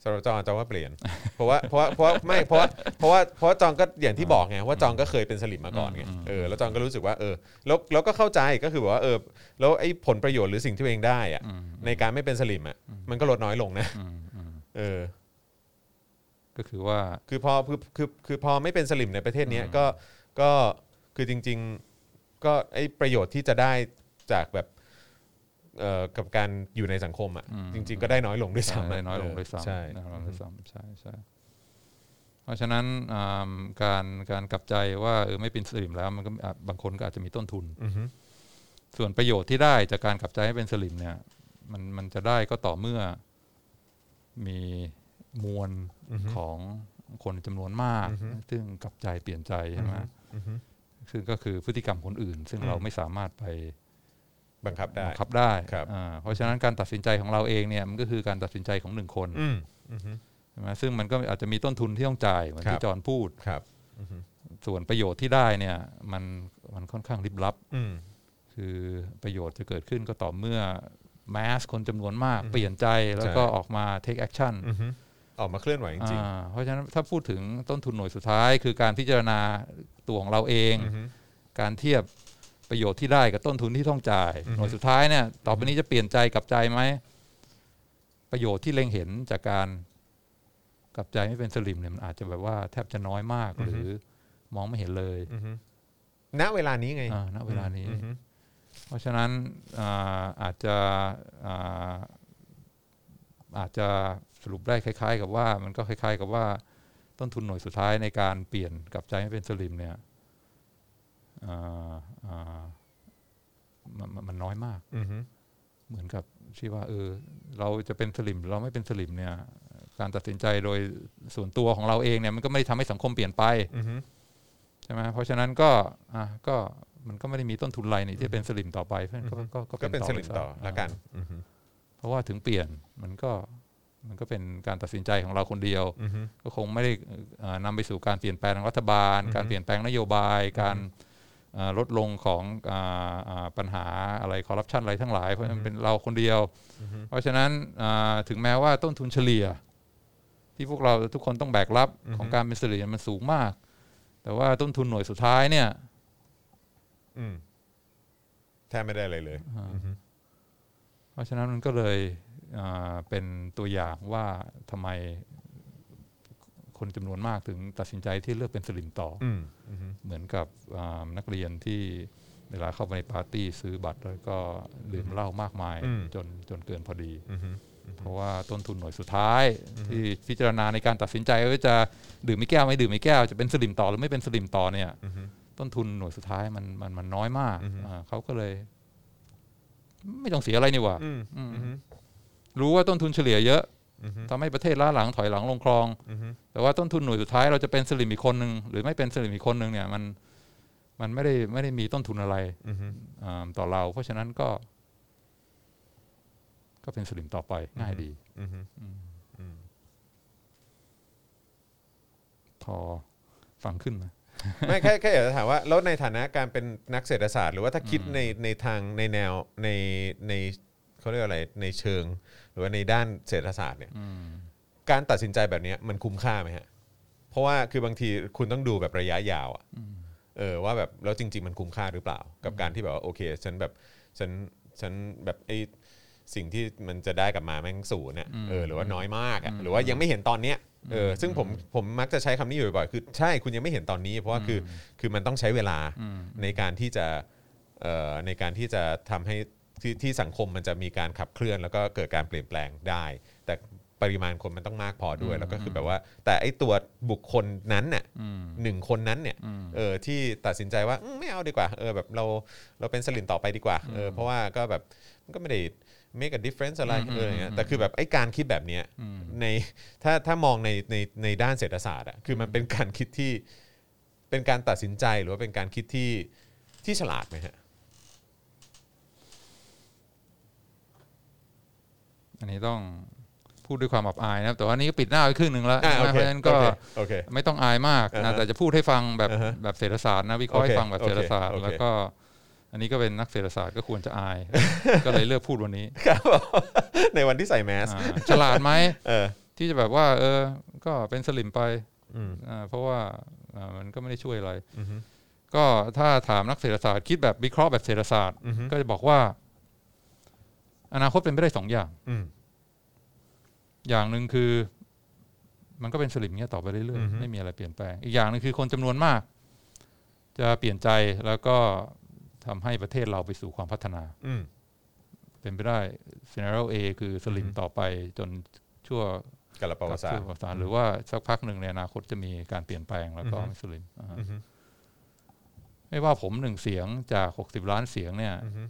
สำหรับจองจองว่าเปลี่ยน เพราะว่าเพราะว่าเพราะว่าไม่เพราะว่าเพราะว่าเพราะว่าจองก็อย่างที่บอกไงว่าจองก็เคยเป็นสลิมมาก่อนไงเออแล้วจองก็รู้สึกว่าเออแล้วแล้วก็เข้าใจก็คือแบบว่าเออแล้วไอ้ผลประโยชน์หรือสิ่งที่ตัวเองได้อะอืมในการไม่เป็นสลิมอะมันก็ลดน้อยลงนะอืมอืม เออ ก็คือว่า คือพอคือคือคือพอไม่เป็นสลิมในประเทศเนี้ยก็ก็คือจริง ๆ ก็ไอ้ประโยชน์ที่จะได้จากแบบเอ่อกับการอยู่ในสังคมอะอืม จริง ๆ ก็ได้น้อยลงด้วยซ้ำได้น้อยลงด้วยเออซ้ำใช่ได้น้อยลงด้วยซ้ำใช่ใช่เพราะฉะนั้นอ่าการการกลับใจว่าเออไม่เป็นสลิมแล้วมันก็อาจบางคนก็อาจจะมีต้นทุน อือฮึส่วนประโยชน์ที่ได้จากการกลับใจให้เป็นสลิมเนี่ย มันมันจะได้ก็ต่อเมื่อ มีมวลของคนจำนวนมาก ซึ่งกลับใจเปลี่ยนใจใช่ไหมอือฮึซึ่งก็คือพฤติกรรมคนอื่น ซึ่งอืมเราไม่สามารถไปบังคับได้บังคับได้ครับอ่าเพราะฉะนั้นการตัดสินใจของเราเองเนี่ยมันก็คือการตัดสินใจของหนึ่งคนอืมอือฮึใช่ไหมซึ่งมันก็อาจจะมีต้นทุนที่ต้องจ่ายเหมือนครัที่บจอห์นพูดครับส่วนประโยชน์ที่ได้เนี่ย มันมันค่อนข้างลิบลับอืมคือประโยชน์จะเกิดขึ้นก็ต่อเมื่อ แมสคนจำนวนมาก เปลี่ยนใจแล้วก็ใช่ออกมา take action อือฮึออกมาเคลื่อนไหวจริงอ่าเพราะฉะนั้นถ้าพูดถึงต้นทุนหน่วยสุดท้าย คือการพิจารณาตัวของเราเองๆอือฮึการเทียบประโยชน์ที่ได้กับต้นทุนที่ต้องจ่ายอือฮึหน่วยสุดท้ายเนี่ยต่อไปนี้จะเปลี่ยนใจกลับใจไหมประโยชน์ที่เล็งเห็นจากการกลับใจไม่เป็นสลิมเนี่ยมันอาจจะแบบว่าแทบจะน้อยมากหรือมองไม่เห็นเลยอือฮึณเวลานี้ไงอ่าณเวลานี้อือฮึ เพราะฉะนั้นอ่าอาจจะอ่าอาจจะสรุปได้คล้าย ๆ กับว่ามันก็คล้าย ๆ กับว่าต้นทุนหน่วยสุดท้ายในการเปลี่ยนกลับใจให้เป็นสลิมเนี่ยอ่าอ่ามันมันมันน้อยมากอือฮึเหมือนกับที่ว่าเออ เราจะเป็นสลิมหรือเราไม่เป็นสลิมเนี่ย การตัดสินใจโดยส่วนตัวของเราเองเนี่ยมันก็ไม่ได้ทำให้สังคมเปลี่ยนไปอือฮึใช่ไหมเพราะฉะนั้นก็อะก็ มันก็ไม่ได้มีต้นทุนอะไรนี่ที่จะเป็นสลิมต่อไปเพราะฉะนั้นก็ก็ก็เป็นสลิมไปซะต่อละกันอือฮึเพราะว่าถึงเปลี่ยนมันก็มันก็เป็นการตัดสินใจของเราคนเดียวอือฮึก็คงไม่ได้เอ่อนำไปสู่การเปลี่ยนแปลงทางรัฐบาลอือฮึการเปลี่ยนแปลงนโยบาย การเอ่อลดลงของอ่าอ่าปัญหาอะไรคอร์รัปชันอะไรทั้งหลาย เพราะฉะนั้นเป็นเราคนเดียว เพราะฉะนั้นอ่าถึงแม้ว่าต้นทุนเฉลี่ย ที่พวกเราทุกคนต้องแบกรับของการเป็นสลิมมันสูงมาก แต่ว่าต้นทุนหน่วยสุดท้ายเนี่ย อืมแทบไม่ได้อะไรเลยเพราะฉะนั้นมันก็เลยอ่าเป็นตัวอย่างว่าทำไมคนจำนวนมากถึงตัดสินใจที่เลือกเป็นสลิมต่อออืมอืมเหมือนกับอ่านักเรียนที่เวลาเข้าไปในปาร์ตี้ซื้อบัตรแล้วก็ดื่มเหล้ามากมายอืมจนจนเกินพอดี อืมเพราะว่าต้นทุนหน่วยสุดท้าย ที่พิจารณาในการตัดสินใจว่าจะดื่มไม่แก้วไม่ดื่มไม่แก้วจะเป็นสลิมต่อหรือไม่เป็นสลิมต่อเนี่ย อืม ต้นทุนหน่วยสุดท้ายมันมันมันน้อยมากอือฮึอ่าเขาก็เลย ไม่ต้องเสียอะไรนี่หว่าอืมอืมอืมรู้ว่าต้นทุนเฉลี่ยเยอะอืมทำให้ประเทศล้าหลังถอยหลังลงคลองอืมแต่ว่าต้นทุนหน่วยสุดท้ายเราจะเป็นสลิมอีกคนหนึ่งหรือไม่เป็นสลิมอีกคนหนึ่งเนี่ย มัน มันไม่ได้ไม่ได้มีต้นทุนอะไรอืมอ่าต่อเรา เพราะฉะนั้นก็ ก็เป็นสลิมต่อไปง่ายดีอืมพอฟังขึ้นไหม ไม่แค่แค่อยากจะถามว่าแล้วในฐานะการเป็นนักเศรษฐศาสตร์ หรือว่าถ้าคิดในในทางในแนวในในเขาเรียกว่าอะไรในเชิง หรือว่าในด้านเศรษฐศาสตร์เนี่ยอืมการตัดสินใจแบบเนี้ยมันคุ้มค่าไหมฮะ เพราะว่าคือบางทีคุณต้องดูแบบระยะยาวอะเออว่าแบบแล้วจริง ๆ มันคุ้มค่าหรือเปล่า กับการที่แบบว่าโอเคฉันแบบฉันฉันแบบไอสิ่งที่มันจะได้กลับมาแม่งศูนย์เนี่ยเออหรือว่าน้อยมากอะหรือว่ายังไม่เห็นตอนเนี้ย เออซึ่งผมผมมักจะใช้คำนี้อยู่บ่อยๆคือใช่คุณยังไม่เห็นตอนนี้ เพราะว่าคือคือมันต้องใช้เวลาอืมในการที่จะเอ่อในการที่จะทำให้ที่ที่สังคมมันจะมีการขับเคลื่อน แล้วก็เกิดการเปลี่ยนแปลงได้ แต่ปริมาณคนมันต้องมากพอด้วย แล้วก็คือแบบว่า แต่ไอ้ตัวบุคคลนั้นเนี่ยอืมหนึ่งคนนั้นเนี่ยอืมเออที่ตัดสินใจว่าอืมไม่เอาดีกว่าเออแบบเราเราเป็นสลิมต่อไปดีกว่าเออเพราะว่าก็แบบมันก็ไม่ได้ make a difference อะไรอืมเอออย่างเงี้ยอืมแต่คือแบบไอ้การคิดแบบเนี้ยอืม ในถ้าถ้ามองในในในด้านเศรษฐศาสตร์อะคือมันเป็นการคิดที่เป็นการตัดสินใจหรือว่าเป็นการคิดที่ที่ฉลาดไหมฮะอันนี้ต้องพูดด้วยความอับอายนะครับ แต่ว่านี่ก็ปิดหน้าไว้ครึ่งหนึ่งแล้วอ่าโอนะเคเพราะฉะนั้นก็โอเคโอเค ไม่ต้องอายมากอ่านะฮะแต่จะพูดให้ฟังแบบอ่าฮะแบบเศรษฐศาสตร์นะวิเคราะห์ให้โอเคฟังแบบเศรษฐศาสตร์ โอเคแล้วก็ อันนี้ก็เป็นนักเศรษฐศาสตร์ก็ควรจะอาย ก็เลยเลือกพูดวันนี้ครับผมในวันที่ใส่แมสอ่าฉลาดไหมเออที่จะแบบว่า เออ ก็เป็นสลิมไปอืมอ่าเพราะว่าอ่ามันก็ไม่ได้ช่วยอะไรอือฮึก็ถ้าถามนักเศรษฐศาสตร์คิดแบบวิเคราะห์แบบเศรษฐศาสตร์อือฮึก็จะบอกว่า อนาคตเป็นไปได้สองอย่างอืมอย่างหนึ่งคือ มันก็เป็นสลิมเงี้ยต่อไปเรื่อยอือฮึๆไม่มีอะไรเปลี่ยนแปลง อีกอย่างหนึงคือคนจำนวนมาก จะเปลี่ยนใจแล้วก็ ทำให้ประเทศเราไปสู่ความพัฒนาอืมเป็นไปได้ scenario A คือสลิมอือฮึต่อไปจนชั่วกาลปวสารชั่วประวัติศาสตร์หรือว่าสักพักหนึ่งในอนาคตจะมีการเปลี่ยนแปลงแล้วก็อือฮึไม่สลิมอ่าฮะอือฮึไม่ว่าผมหนึ่งเสียงจากหกสิบล้านเสียงเนี่ยอือฮึ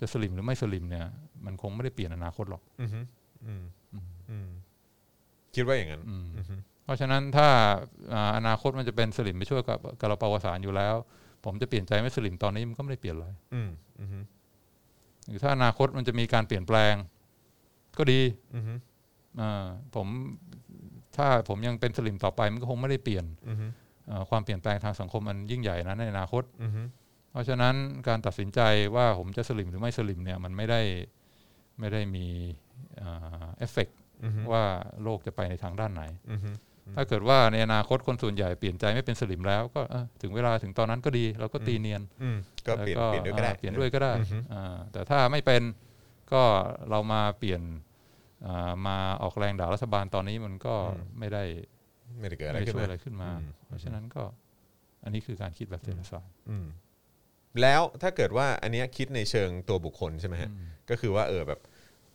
จะสลิมหรือไม่สลิมเนี่ย มันคงไม่ได้เปลี่ยนอนาคตหรอกอือฮึอืมอืมคิดว่าอย่างนั้นอืมอือฮึเพราะฉะนั้นถ้าอ่าอนาคตมันจะเป็นสลิมไปช่วยกับกระปาวสารอยู่แล้ว ผมจะเปลี่ยนใจไม่สลิมตอนนี้มันก็ไม่ได้เปลี่ยนอะไรอืมอือฮึหรือถ้าอนาคตมันจะมีการเปลี่ยนแปลง ก็ดีอือฮึอ่าผมถ้าผมยังเป็นสลิมต่อไปมันก็คงไม่ได้เปลี่ยนอือฮึอ่าความเปลี่ยนแปลงทางสังคมมันยิ่งใหญ่นะในอนาคตอือฮึเพราะฉะนั้นการตัดสินใจว่าผมจะสลิมหรือไม่สลิมเนี่ย มันไม่ได้ไม่ได้มีเอฟเฟกอือฮึว่าโลกจะไปในทางด้านไหนอือฮึ ถ้าเกิดว่าในอนาคตคนส่วนใหญ่เปลี่ยนใจไม่เป็นสลิมแล้วก็เออถึงเวลาถึงตอนนั้นก็ดีเราก็ตีเนียนอืมก็เปลี่ยนแวเปลี่ยนด้วยก็ได้อ่าเปลี่ยนด้วยก็ได้อือฮึอ่าแต่ถ้าไม่เป็นก็เรามาเปลี่ยนอ่ามาออกแรงด่ารัฐบาลตอนนี้มันก็ไม่ได้ไม่ได้เกิดอะไรไม่ขึ้นช่วยมาอะไรขึ้นมาอืมเพราะฉะนั้นก็อันนี้คือการคิดแบบเศรษฐศาสตร์อืมแล้วถ้าเกิดว่าอันเนี้ยคิดในเชิงตัวบุคคลใช่ไหมฮะอืมก็คือว่าเออแบบ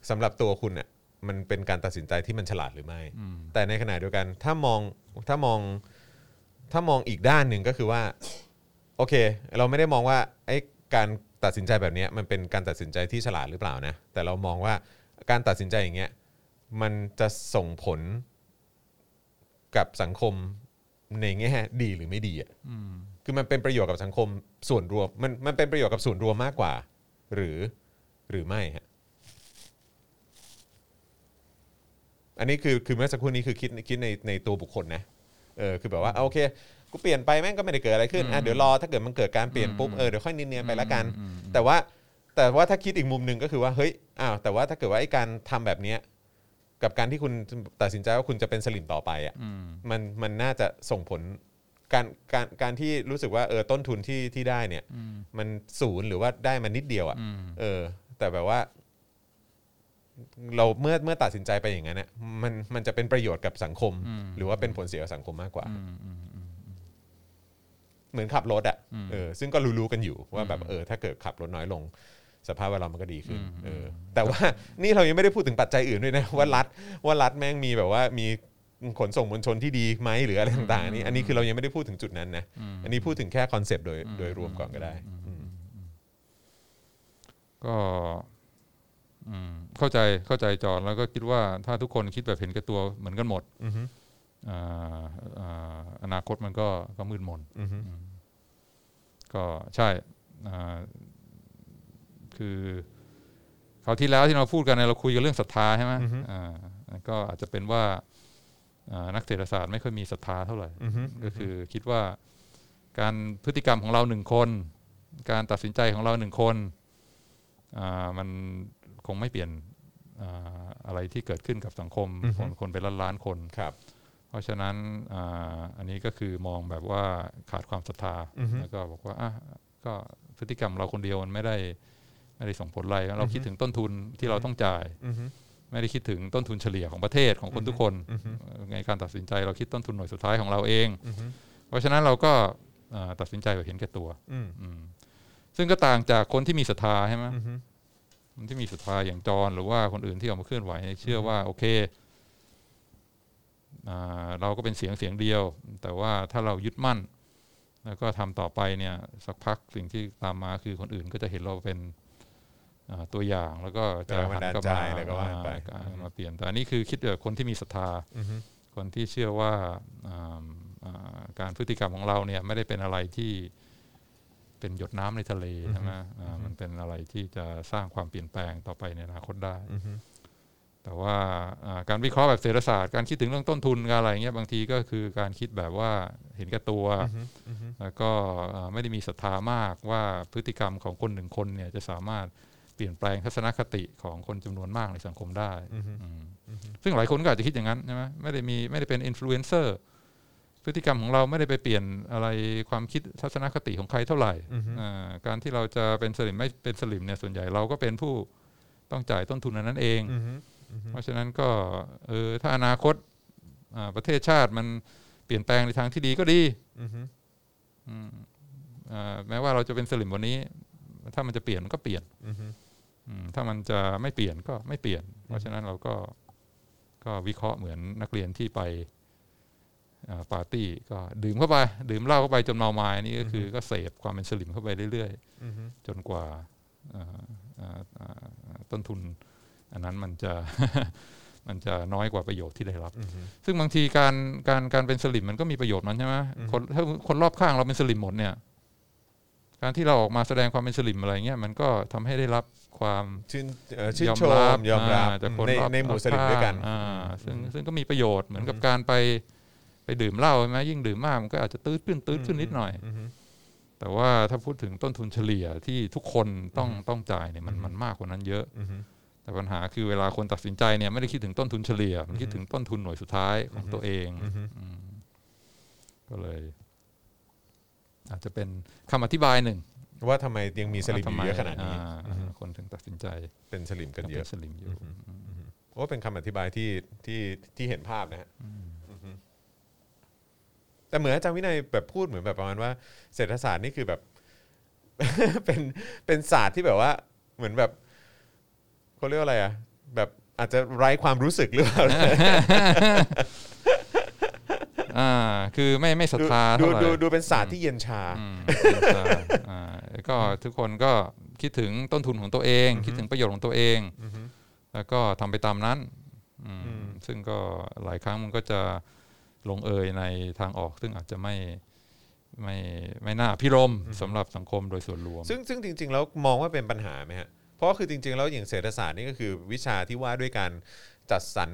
สำหรับตัวคุณเนี่ย มันเป็นการตัดสินใจที่มันฉลาดหรือไม่อืมแต่ในขณะเดียวกันถ้ามองถ้ามองถ้ามองอีกด้านหนึ่งก็คือว่า โอเค เราไม่ได้มองว่าไอ้การตัดสินใจแบบเนี้ยมันเป็นการตัดสินใจที่ฉลาดหรือเปล่านะ แต่เรามองว่าการตัดสินใจอย่างเงี้ยมันจะส่งผลกับสังคมในแง่ดีหรือไม่ดีอะอืมคือมันเป็นประโยชน์กับสังคมส่วนรวมมันมันเป็นประโยชน์กับส่วนรวมมากกว่า หรือหรือไม่ฮะ อันนี้คือคือเมื่อสักครู่นี้คือคิดคิดในในตัวบุคคลนะเออคือแบบว่าเอาโอเคกูเปลี่ยนไปแม่งก็ไม่ได้เกิดอะไรขึ้นอะเดี๋ยวรอถ้าเกิดมันเกิดการเปลี่ยนปุ๊บเออเดี๋ยวค่อยเนียนๆไปละกันอืมอืมแต่ว่าแต่ว่าถ้าคิดอีกมุมหนึ่งก็คือว่าเฮ้ยอ้าวแต่ว่าถ้าเกิดว่าไอ้การทำแบบเนี้ยกับการที่คุณตัดสินใจว่าคุณจะเป็นสลิมต่อไปอะอืมมันมันน่าจะส่งผลการการการที่รู้สึกว่าเออต้นทุนที่ที่ได้เนี่ยอืมมันศูนย์หรือว่าได้มานิดเดียวอะอืมเออ แต่แบบว่า เราเมื่อเมื่อตัดสินใจไปอย่างนั้นเนี่ยมันมันจะเป็นประโยชน์กับสังคม อืม หรือว่าเป็นผลเสียกับสังคมมากกว่า อืมอืมอืม เหมือนขับรถอะอืมเออซึ่งก็รู้ๆกันอยู่ว่าแบบอืมเออถ้าเกิดขับรถน้อยลง สภาพแวดล้อมมันก็ดีขึ้นอืม เออแต่ว่า นี่เรายังไม่ได้พูดถึงปัจจัยอื่นด้วยนะ ว่ารัฐว่ารัฐแม่งมีแบบว่ามีขนส่งมวลชนที่ดีไหมหรืออะไรต่างๆอันนี้อันนี้คือเรายังไม่ได้พูดถึงจุดนั้นนะอืมอันนี้พูดถึงแค่คอนเซปต์โดยโดยรวมก่อนก็ได้อืมก็อืม เข้าใจเข้าใจจอห์นแล้วก็คิดว่าถ้าทุกคนคิดแบบเห็นแก่ตัวเหมือนกันหมดอือฮึอ่าอ่าอนาคตมันก็ก็มืดมนอือฮึก็ใช่อ่าคือคราวที่แล้วที่เราพูดกันเนี่ยเราคุยกันเรื่องศรัทธาใช่ไหมอ่าก็อาจจะเป็นว่าอ่านักเศรษฐศาสตร์ไม่ค่อยมีศรัทธาเท่าไหร่อือฮึก็คือคิดว่าการพฤติกรรมของเราหนึ่งคน การตัดสินใจของเราหนึ่งคนอ่ามัน คงไม่เปลี่ยนอ่าอะไรที่เกิดขึ้นกับสังคมคนคนเป็นล้านล้านๆคนครับ เพราะฉะนั้นอ่าอันนี้ก็คือมองแบบว่าขาดความศรัทธาอือฮึแล้วก็บอกว่าอะก็พฤติกรรมเราคนเดียวมันไม่ได้ไม่ได้ส่งผลอะไรเราคิดถึงต้นทุนที่เราต้องจ่ายอือฮึไม่ได้คิดถึงต้นทุนเฉลี่ยของประเทศของคนทุกคนอือฮึในการตัดสินใจเราคิดต้นทุนหน่วยสุดท้ายของเราเองอือฮึเพราะฉะนั้นเราก็อ่าตัดสินใจแบบเห็นแก่ตัวอืมอืมซึ่งก็ต่างจากคนที่มีศรัทธาใช่ไหมอือฮึ คนที่มีศรัทธาอย่างจรหรือว่าคนอื่นที่ออกมาเคลื่อนไหวเชื่อว่าโอเคอ่าเราก็เป็นเสียงเสียงเดียว แต่ว่าถ้าเรายึดมั่น แล้วก็ทำต่อไปเนี่ยสักพักสิ่งที่ตามมาคือคนอื่นก็จะเห็นเราเป็นอ่าตัวอย่างแล้วก็จะแรงบันดาลใจอะไรก็ว่าไปอ่ามาเปลี่ยน แต่อันนี้คือคิดแบบคนที่มีศรัทธาอือฮึคนที่เชื่อว่าอ่าอ่าการพฤติกรรมของเราเนี่ยไม่ได้เป็นอะไรที่ เป็นหยดน้ำในทะเลใช่ไหมอ่ามันเป็นอะไรที่จะสร้างความเปลี่ยนแปลงต่อไปในอนาคตได้อือฮึแต่ว่าอ่าการวิเคราะห์แบบเศรษฐศาสตร์ การคิดถึงเรื่องต้นทุนการอะไรเงี้ยบางทีก็คือการคิดแบบว่าเห็นแก่ตัวอือฮึอือฮึแล้วก็อ่าไม่ได้มีศรัทธามากว่าพฤติกรรมของคนหนึ่งคนเนี่ยจะสามารถเปลี่ยนแปลงทัศนคติของคนจำนวนมากในสังคมได้อือฮึอืมซึ่งหลายคนก็อาจจะคิดอย่างนั้นใช่ไหมไม่ได้มีไม่ได้เป็นอินฟลูเอนเซอร์ พฤติกรรมของเราไม่ได้ไปเปลี่ยนอะไรความคิดทัศนคติของใครเท่าไหร่อือฮึอ่าการที่เราจะเป็นสลิ่มไม่เป็นสลิ่มเนี่ยส่วนใหญ่เราก็เป็นผู้ต้องจ่ายต้นทุนอันนั้นเองอือฮึเพราะฉะนั้นก็เออถ้าอนาคตอ่าประเทศชาติมันเปลี่ยนแปลงในทางที่ดีก็ดีอือฮึอืมอ่าแม้ว่าเราจะเป็นสลิ่มวันนี้ ถ้ามันจะเปลี่ยนมันก็เปลี่ยนอือฮึอืมถ้ามันจะไม่เปลี่ยนก็ไม่เปลี่ยน เพราะฉะนั้นเราก็ก็วิเคราะห์เหมือนนักเรียนที่ไปอ่า ปาร์ตี้ก็ดื่มเข้าไปดื่มเหล้าเข้าไปจนเมาไม้นี่ก็คือก็เสพความเป็นสลิมเข้าไปเรื่อยอือฮึๆจนกว่าอ่าอ่าอ่าต้นทุนอันนั้นมันจะมันจะน้อยกว่าประโยชน์ที่ได้รับอือฮึซึ่งบางทีการการการเป็นสลิมมันก็มีประโยชน์มันใช่ไหมอืมคนถ้าคนรอบข้างเราเป็นสลิมหมดเนี่ย การที่เราออกมาแสดงความเป็นสลิมอะไรเงี้ยมันก็ทำให้ได้รับความชื่นเอ่อชื่นยอมชมรับยอมรับอ่าจากคนในรอบในหมู่สลิมด้วยกันอ่าซึ่งซึ่งก็มีประโยชน์เหมือนกับการไป ไปดื่มเหล้าใช่ไหมยิ่งดื่มมากมันก็อาจจะตื้ดขึ้นตื้ดขึ้นนิดหน่อยอือฮึแต่ว่าถ้าพูดถึงต้นทุนเฉลี่ยที่ทุกคนต้องต้องจ่ายเนี่ยมันมันมากกว่านั้นเยอะอือฮึแต่ปัญหาคือเวลาคนตัดสินใจเนี่ยไม่ได้คิดถึงต้นทุนเฉลี่ย มันคิดถึงต้นทุนหน่วยสุดท้ายของตัวเองอือฮึอืมก็เลย อาจจะเป็นคำอธิบายหนึ่งว่าทำไมยังมีสลิมอว่าทำไยู่เยอะขนาดนี้อ่อือฮึคนถึงตัดสินใจ เป็นสลิมกันเยเป็อะนสลิมอยู่โอ้เป็นคำอธิบายที่ที่ที่เห็นภาพนะฮะอือฮึ แต่เหมือนอาจารย์วินัยแบบพูดเหมือนแบบประมาณว่าเศรษฐศาสตร์นี่คือแบบ เป็นเป็นศาสตร์ที่แบบว่าเหมือนแบบเขาเรียกว่าอะไรอะแบบอาจจะไร้ความรู้สึกหรือเปล่า อ่า คือไม่ไม่ศรัทดูธาดูเท่าไหร่ดูดูเป็นศาสตร์ที่เย็นชา อืมใช่อ่าก็ทุกคนก็คิดถึงต้นทุนของตัวเอง คิดถึงประโยชน์ของตัวเอง แล้วก็ทำไปตามนั้นอืมอืมซึ่งก็หลายครั้งมันก็จะ ลงเอยในทางออก ซึ่งอาจจะไม่ไม่ไม่น่าพิรมย์สำหรับสังคมโดยส่วนรวม ซึ่งซึ่งจริง ๆ แล้วมองว่าเป็นปัญหาไหมฮะเพราะว่าคือจริง ๆ แล้วอย่างเศรษฐศาสตร์นี่ก็คือวิชาที่ว่าด้วยการจัดสรร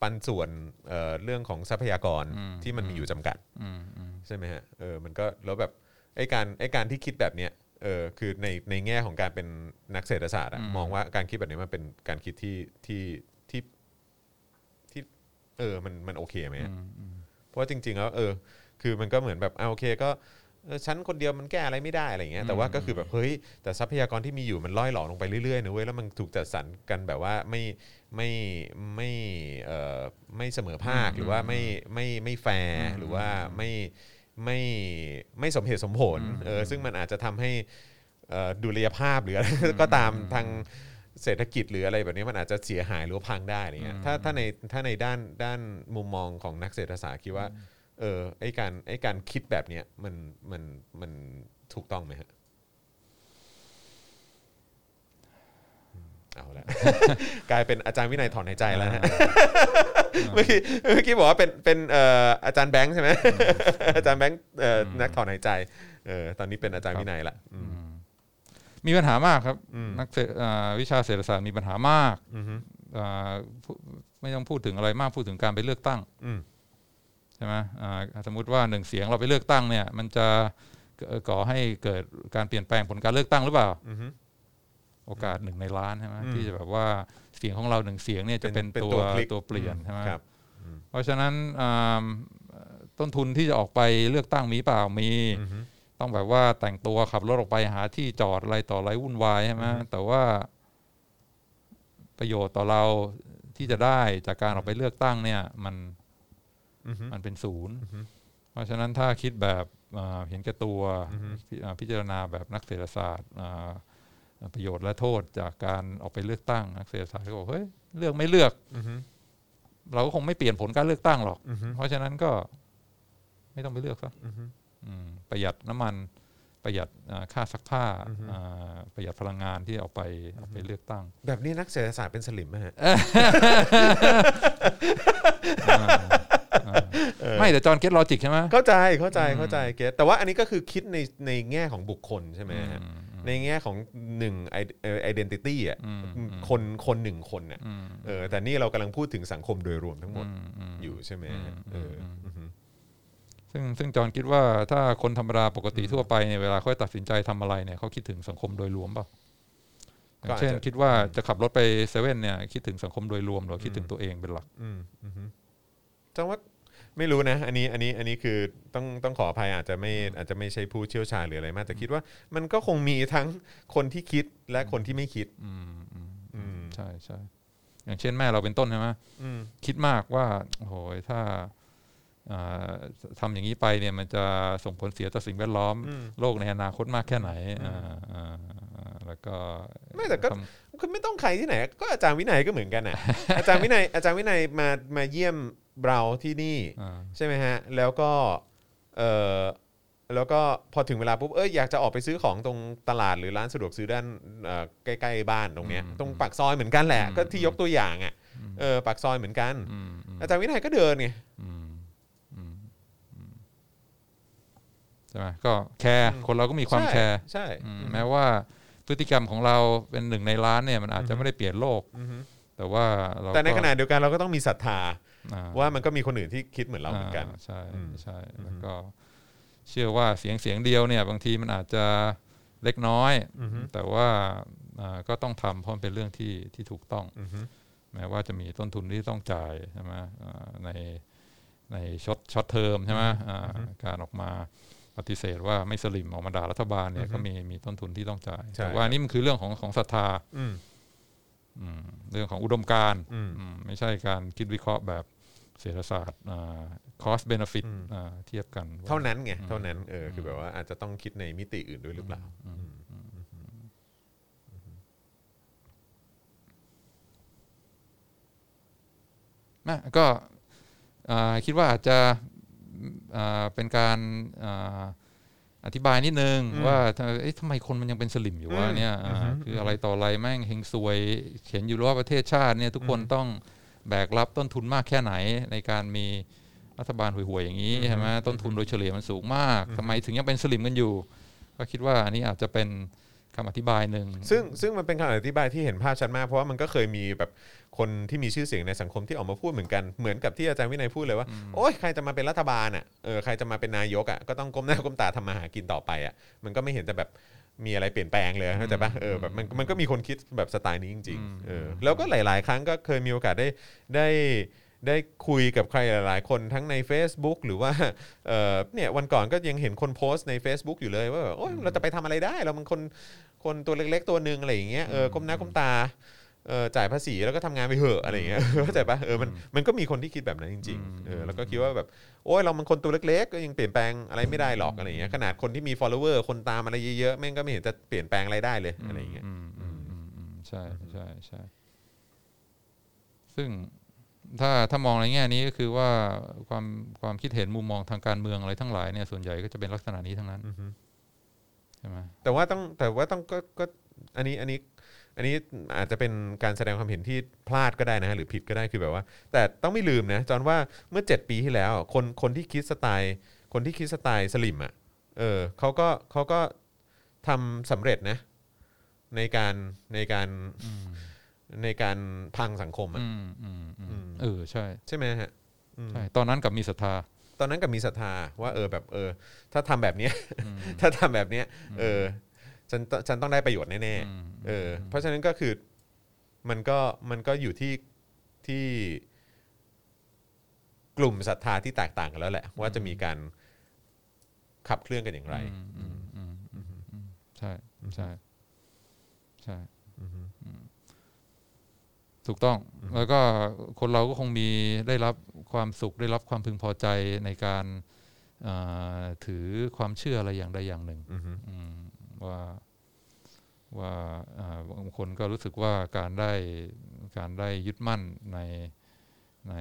ปันส่วนเอ่อเรื่องของทรัพยากรอืมที่มันมีอยู่จำกัดอืมอืมใช่ไหมฮะเออมันก็แล้วแบบไอ้การไอ้การที่คิดแบบเนี้ยเออคือในในแง่ของการเป็นนักเศรษฐศาสตร์อะอืมมองว่าการคิดแบบนี้มันเป็นการคิดที่ที่ที่ที่เออมันมันโอเคไหมอืฮะมอืม เพราะว่าจริง ๆ แล้วเออ คือมันก็เหมือนแบบอ่าโอเคก็เออฉันคนเดียวมันแก้อะไรไม่ได้อะไรอย่างเงี้ยแต่ว่าก็คือแบบเฮ้ยแต่ทรัพยากรที่มีอยู่มันล่อยหลอลงไปเรื่อยๆนะเว้ยแล้วมันถูกจัดสรรกันแบบว่าไม่ไม่ไม่เอ่อไม่เสมอภาคหรือว่าไม่ไม่ไม่แฟร์หรือว่าไม่ไม่ไม่สมเหตุสมผลเออซึ่งมันอาจจะทำให้เอ่อดุลยภาพหรืออะไรก็ตามทาง เศรษฐกิจหรืออะไรแบบนี้มันอาจจะเสียหายหรือว่าพังได้อะไรเงี้ยถ้าถ้าในถ้าในด้านด้านมุมมองของนักเศรษฐศาสตร์คิดว่าเออไอการไอการคิดแบบเนี้ยมันมันมันถูกต้องไหมฮะอืมเอาละกลายเป็นอาจารย์วินัยถอนหายใจแล้วนะฮะเมื่อกี้เมื่อกี้บอกว่าเป็นเป็นเอ่ออาจารย์แบงค์ใช่ไหมอาจารย์แบงค์เอ่ออนักถอนหายใจเออตอนนี้เป็นอาจารย์วินัยละอืม มีปัญหามากครับอืมนักเศรษฐอ่าวิชาเศรษฐศาสตร์มีปัญหามากอืมฮึอ่าพูไม่ต้องพูดถึงอะไรมากพูดถึงการไปเลือกตั้งอืมใช่ไหมอ่าสมมุติว่าหนึ่งเสียงเราไปเลือกตั้งเนี่ย มันจะเอ่อก่อให้เกิดการเปลี่ยนแปลงผลการเลือกตั้งหรือเปล่าอืมฮึโอกาสหนึ่งในล้านใช่ไหมอืมที่จะแบบว่าเสียงของเราหนึ่งเสียงเนี่ยจะเป็นเป็นตัวตัวคลิกตัวเปลี่ยนใช่ไหมครับเพราะฉะนั้นอ่าต้นทุนที่จะออกไปเลือกตั้งมีเปล่ามีอืมฮึ ต้องแบบว่าแต่งตัวขับรถออกไปหาที่จอดอะไรต่ออะไรวุ่นวายใช่ไหมอือฮึแต่ว่าประโยชน์ต่อเราที่จะได้จากการออกไปเลือกตั้งเนี่ย มันอืมฮึมันเป็นศูนย์อือฮึเพราะฉะนั้นถ้าคิดแบบอ่าเห็นแก่ตัวอือฮึพิอ่าพิจารณาแบบนักเศรษฐศาสตร์อ่าประโยชน์และโทษจากการออกไปเลือกตั้งนักเศรษฐศาสตร์ก็บอกเฮ้ยเลือกไม่เลือกอืมฮึเราก็คงไม่เปลี่ยนผลการเลือกตั้งหรอกอืมฮึเพราะฉะนั้นก็ไม่ต้องไปเลือกซะอืมฮึอืม ประหยัดน้ำมันประหยัดอ่าค่าซักผ้าอือฮึอ่าประหยัดพลังงานที่เอาไปเอาไปเลือกตั้ง แบบนี้นักเศรษฐศาสตร์เป็นสลิมไหมฮะไม่แต่จอห์น get logic ใช่ไหมเข้าใจเข้าใจเข้าใจ get แต่ว่าอันนี้ก็คือคิดในในแง่ของบุคคลใช่ไหมฮะอืมในแง่ของหนึ่งไอ identity อะอืมอืมคนคนหนึ่งคนน่ะอืมเออแต่นี่เรากำลังพูดถึงสังคมโดยรวมทั้งหมดอืมอืมอยู่ใช่ไหมฮะอืมเอออมอือฮึ ซึ่งซึ่งจอห์นคิดว่าถ้าคนธรรมดาปกติทั่วไปเนี่ยเวลาเขาตัดสินใจทำอะไรเนี่ยเขาคิดถึงสังคมโดยรวมเปล่าอย่างเช่นคิดว่าจะขับรถไปเซเว่นเนี่ยคิดถึงสังคมโดยรวมหรือคิดถึงตัวเองเป็นหลักอืมอือฮึจังว่าไม่รู้นะ อันนี้อันนี้อันนี้คือต้องต้องขออภัยอาจจะไม่อาจจะไม่ใช่ผู้เชี่ยวชาญหรืออะไรมากแต่คิดว่า มันก็คงมีทั้งคนที่คิดและคนที่ไม่คิด อืมอืมอืมใช่ใช่อย่างเช่นแม่เราเป็นต้นใช่ไหมอืมคิดมากว่าโอ้โหถ้า อ่าทำอย่างนี้ไปเนี่ยมันจะส่งผลเสียต่อสิ่งแวดล้อมอืมโลกในอนาคตมากแค่ไหนอ่าอ่าอ่าแล้วก็ไม่แต่ก็ทำคือไม่ต้องใครที่ไหน ก็อาจารย์วินัยก็เหมือนกันน่ะอาจารย์วินัยอาจารย์วินัยมามาเยี่ยมเราที่นี่อ่าใช่ไหมฮะ แล้วก็เออแล้วก็พอถึงเวลาปุ๊บเอยอยากจะออกไปซื้อของตรงตลาดหรือร้านสะดวกซื้อด้านเอ่อใกล้ๆบ้านตรงเนี้ยอืมตรงปากซอยเหมือนกันแหละอืมก็ที่ยกตัวอย่างอะเออปากซอยเหมือนกันอืมอืมอาจารย์วินัยก็เดินไง อืมอืมอืม ใช่ไหมก็แคร์คนเราก็มีความใช่แคร์ใช่อืมแม้ว่าพฤติกรรมของเราเป็นหนึ่งในล้านเนี่ยมันอาจจะไม่ได้เปลี่ยนโลกอือฮึแต่ว่าเราแต่ในก็ขณะเดียวกันเราก็ต้องมีศรัทธาอ่ว่ามันก็มีคนอื่นที่คิดเหมือนเราเหมือนกันาใช่อืมใช่แล้วก็ เชื่อว่าเสียงเสียงเดียวเนี่ย บางทีมันอาจจะเล็กน้อยอือฮึแต่ว่าอ่าก็ต้องทำเพราะมันเป็นเรื่องที่ที่ถูกต้องอือฮึแม้ว่าจะมีต้นทุนที่ต้องจ่ายใช่ไหมอ่าในใน short short term ใช่ไหมอ่าการออกมา ปฏิเสธว่าไม่สลิ่มออกมาด่ารัฐบาลเนี่ยก็มีมีต้นทุนที่ต้องจ่ายใช่แต่ว่านี่มันคือเรื่องของของศรัทธาอืมอืมเรื่องของอุดมการณ์อืมอืมไม่ใช่การคิดวิเคราะห์แบบเศรษฐศาสตร์ cost benefit อืมอ่าเทียบกัน เท่านั้นไงเท่านั้นเออคือแบบว่าอาจจะต้องคิดในมิติอื่นด้วยหรือเปล่านะก็อ่าคิดว่าอาจจะอ่า เป็นการอ่าอธิบายนิดนึงอืมว่าทำไมเอ๊ะทำไมคนมันยังเป็นสลิมอยู่วะอืมเนี่ยอ่าอือฮึคืออะไรต่ออะไรแม่งเฮงซวยเห็นอยู่แล้วว่าประเทศชาติเนี่ยทุกคนต้องแบกรับต้นทุนมากแค่ไหนในการมีรัฐบาลห่วยๆอย่างนี้ใช่ไหมต้นทุนโดยเฉลี่ยมันสูงมากทำไมถึงยังเป็นสลิมกันอยู่ ก็คิดว่าอันนี้อาจจะเป็น คำอธิบายหนึ่งซึ่งซึ่งมันเป็นคำอธิบายที่เห็นภาพชัดมาก เพราะว่ามันก็เคยมีแบบคนที่มีชื่อเสียงในสังคมที่ออกมาพูดเหมือนกันเหมือนกับที่อาจารย์วินัยพูดเลยว่าโอ้ยใครจะมาเป็นรัฐบาลอะเออใครจะมาเป็นนายกอะก็ต้องก้มหน้าก้มตาทำมาหากินต่อไปอะมันก็ไม่เห็นจะแบบมีอะไรเปลี่ยนแปลงเลยเข้าใจปะเออแบบมันมันก็มีคนคิดแบบสไตล์นี้จริงๆเออแล้วก็หลาย ๆ ครั้งก็เคยมีโอกาสได้ได้ ได้คุยกับใครหลาย ๆ คนทั้งใน Facebook หรือว่าเอ่อเนี่ยวันก่อนก็ยังเห็นคนโพสต์ใน Facebook อยู่เลยว่าแบบโอ๊ยเราจะไปทำอะไรได้ เรามันคนคนตัวเล็ก ๆ ตัวหนึ่งอะไรอย่างเงี้ยเออก้มหน้าก้มตาเออจ่ายภาษีแล้วก็ทำงานไปเหอะอะไรอย่างเงี้ย เข้าใจปะเออมันมันก็มีคนที่คิดแบบนั้นจริงๆเออแล้วก็คิดว่าแบบโอ้ยเรามันคนตัวเล็ก ๆ ก็ยังเปลี่ยนแปลงอะไรไม่ได้หรอกอะไรอย่างเงี้ยขนาดคนที่มี follower คนตามอะไรเยอะๆแม่งก็ไม่เห็นจะเปลี่ยนแปลงอะไรได้เลยอะไรอย่างเงี้ยอืมอืมอืมอืมใช่ใช่ใช่ซึ่ง ถ้าถ้ามองในแง่นี้ก็คือว่าความความคิดเห็นมุมมองทางการเมืองอะไรทั้งหลายเนี่ยส่วนใหญ่ก็จะเป็นลักษณะนี้ทั้งนั้นอือฮึใช่ไหมแต่ว่าต้องแต่ว่าต้องก็ก็อันนี้อันนี้อันนี้อาจจะเป็นการแสดงความเห็นที่พลาดก็ได้นะฮะหรือผิดก็ได้คือแบบว่า แต่ต้องไม่ลืมนะจอนว่าเมื่อ 7 ปีที่แล้ว คนคนที่คิดสไตล์คนที่คิดสไตล์สลิมอะเออเขาก็เขาก็ทำสำเร็จนะ ในการในการ ในการพังสังคมอะอืมอืมอือืมมเออใช่ใช่ไหมฮะอืม ใช่ ตอนนั้นกับมีศรัทธา ตอนนั้นกับมีศรัทธาว่าเออแบบเออ ถ้าทำแบบเนี้ย ถ้าทำแบบเนี้ย เออฉันฉันต้องได้ประโยชน์แน่ๆอืมเออ เพราะฉะนั้นก็คือมันก็มันก็อยู่ที่ที่กลุ่มศรัทธาที่แตกต่างกันแล้วแหละ ว่าจะมีการขับเคลื่อนกันอย่างไร อืมอืมอืมอืมอืมใช่ใช่ใช่ อืม ถูกต้องแล้วก็คนเราก็คงมีได้รับความสุขได้รับความพึงพอใจในการเอ่อถือความเชื่ออะไรอย่างใดอย่างหนึ่งอือฮึอืมว่าว่าอ่าบางคนก็รู้สึกว่าการได้การได้ยึดมั่นในใน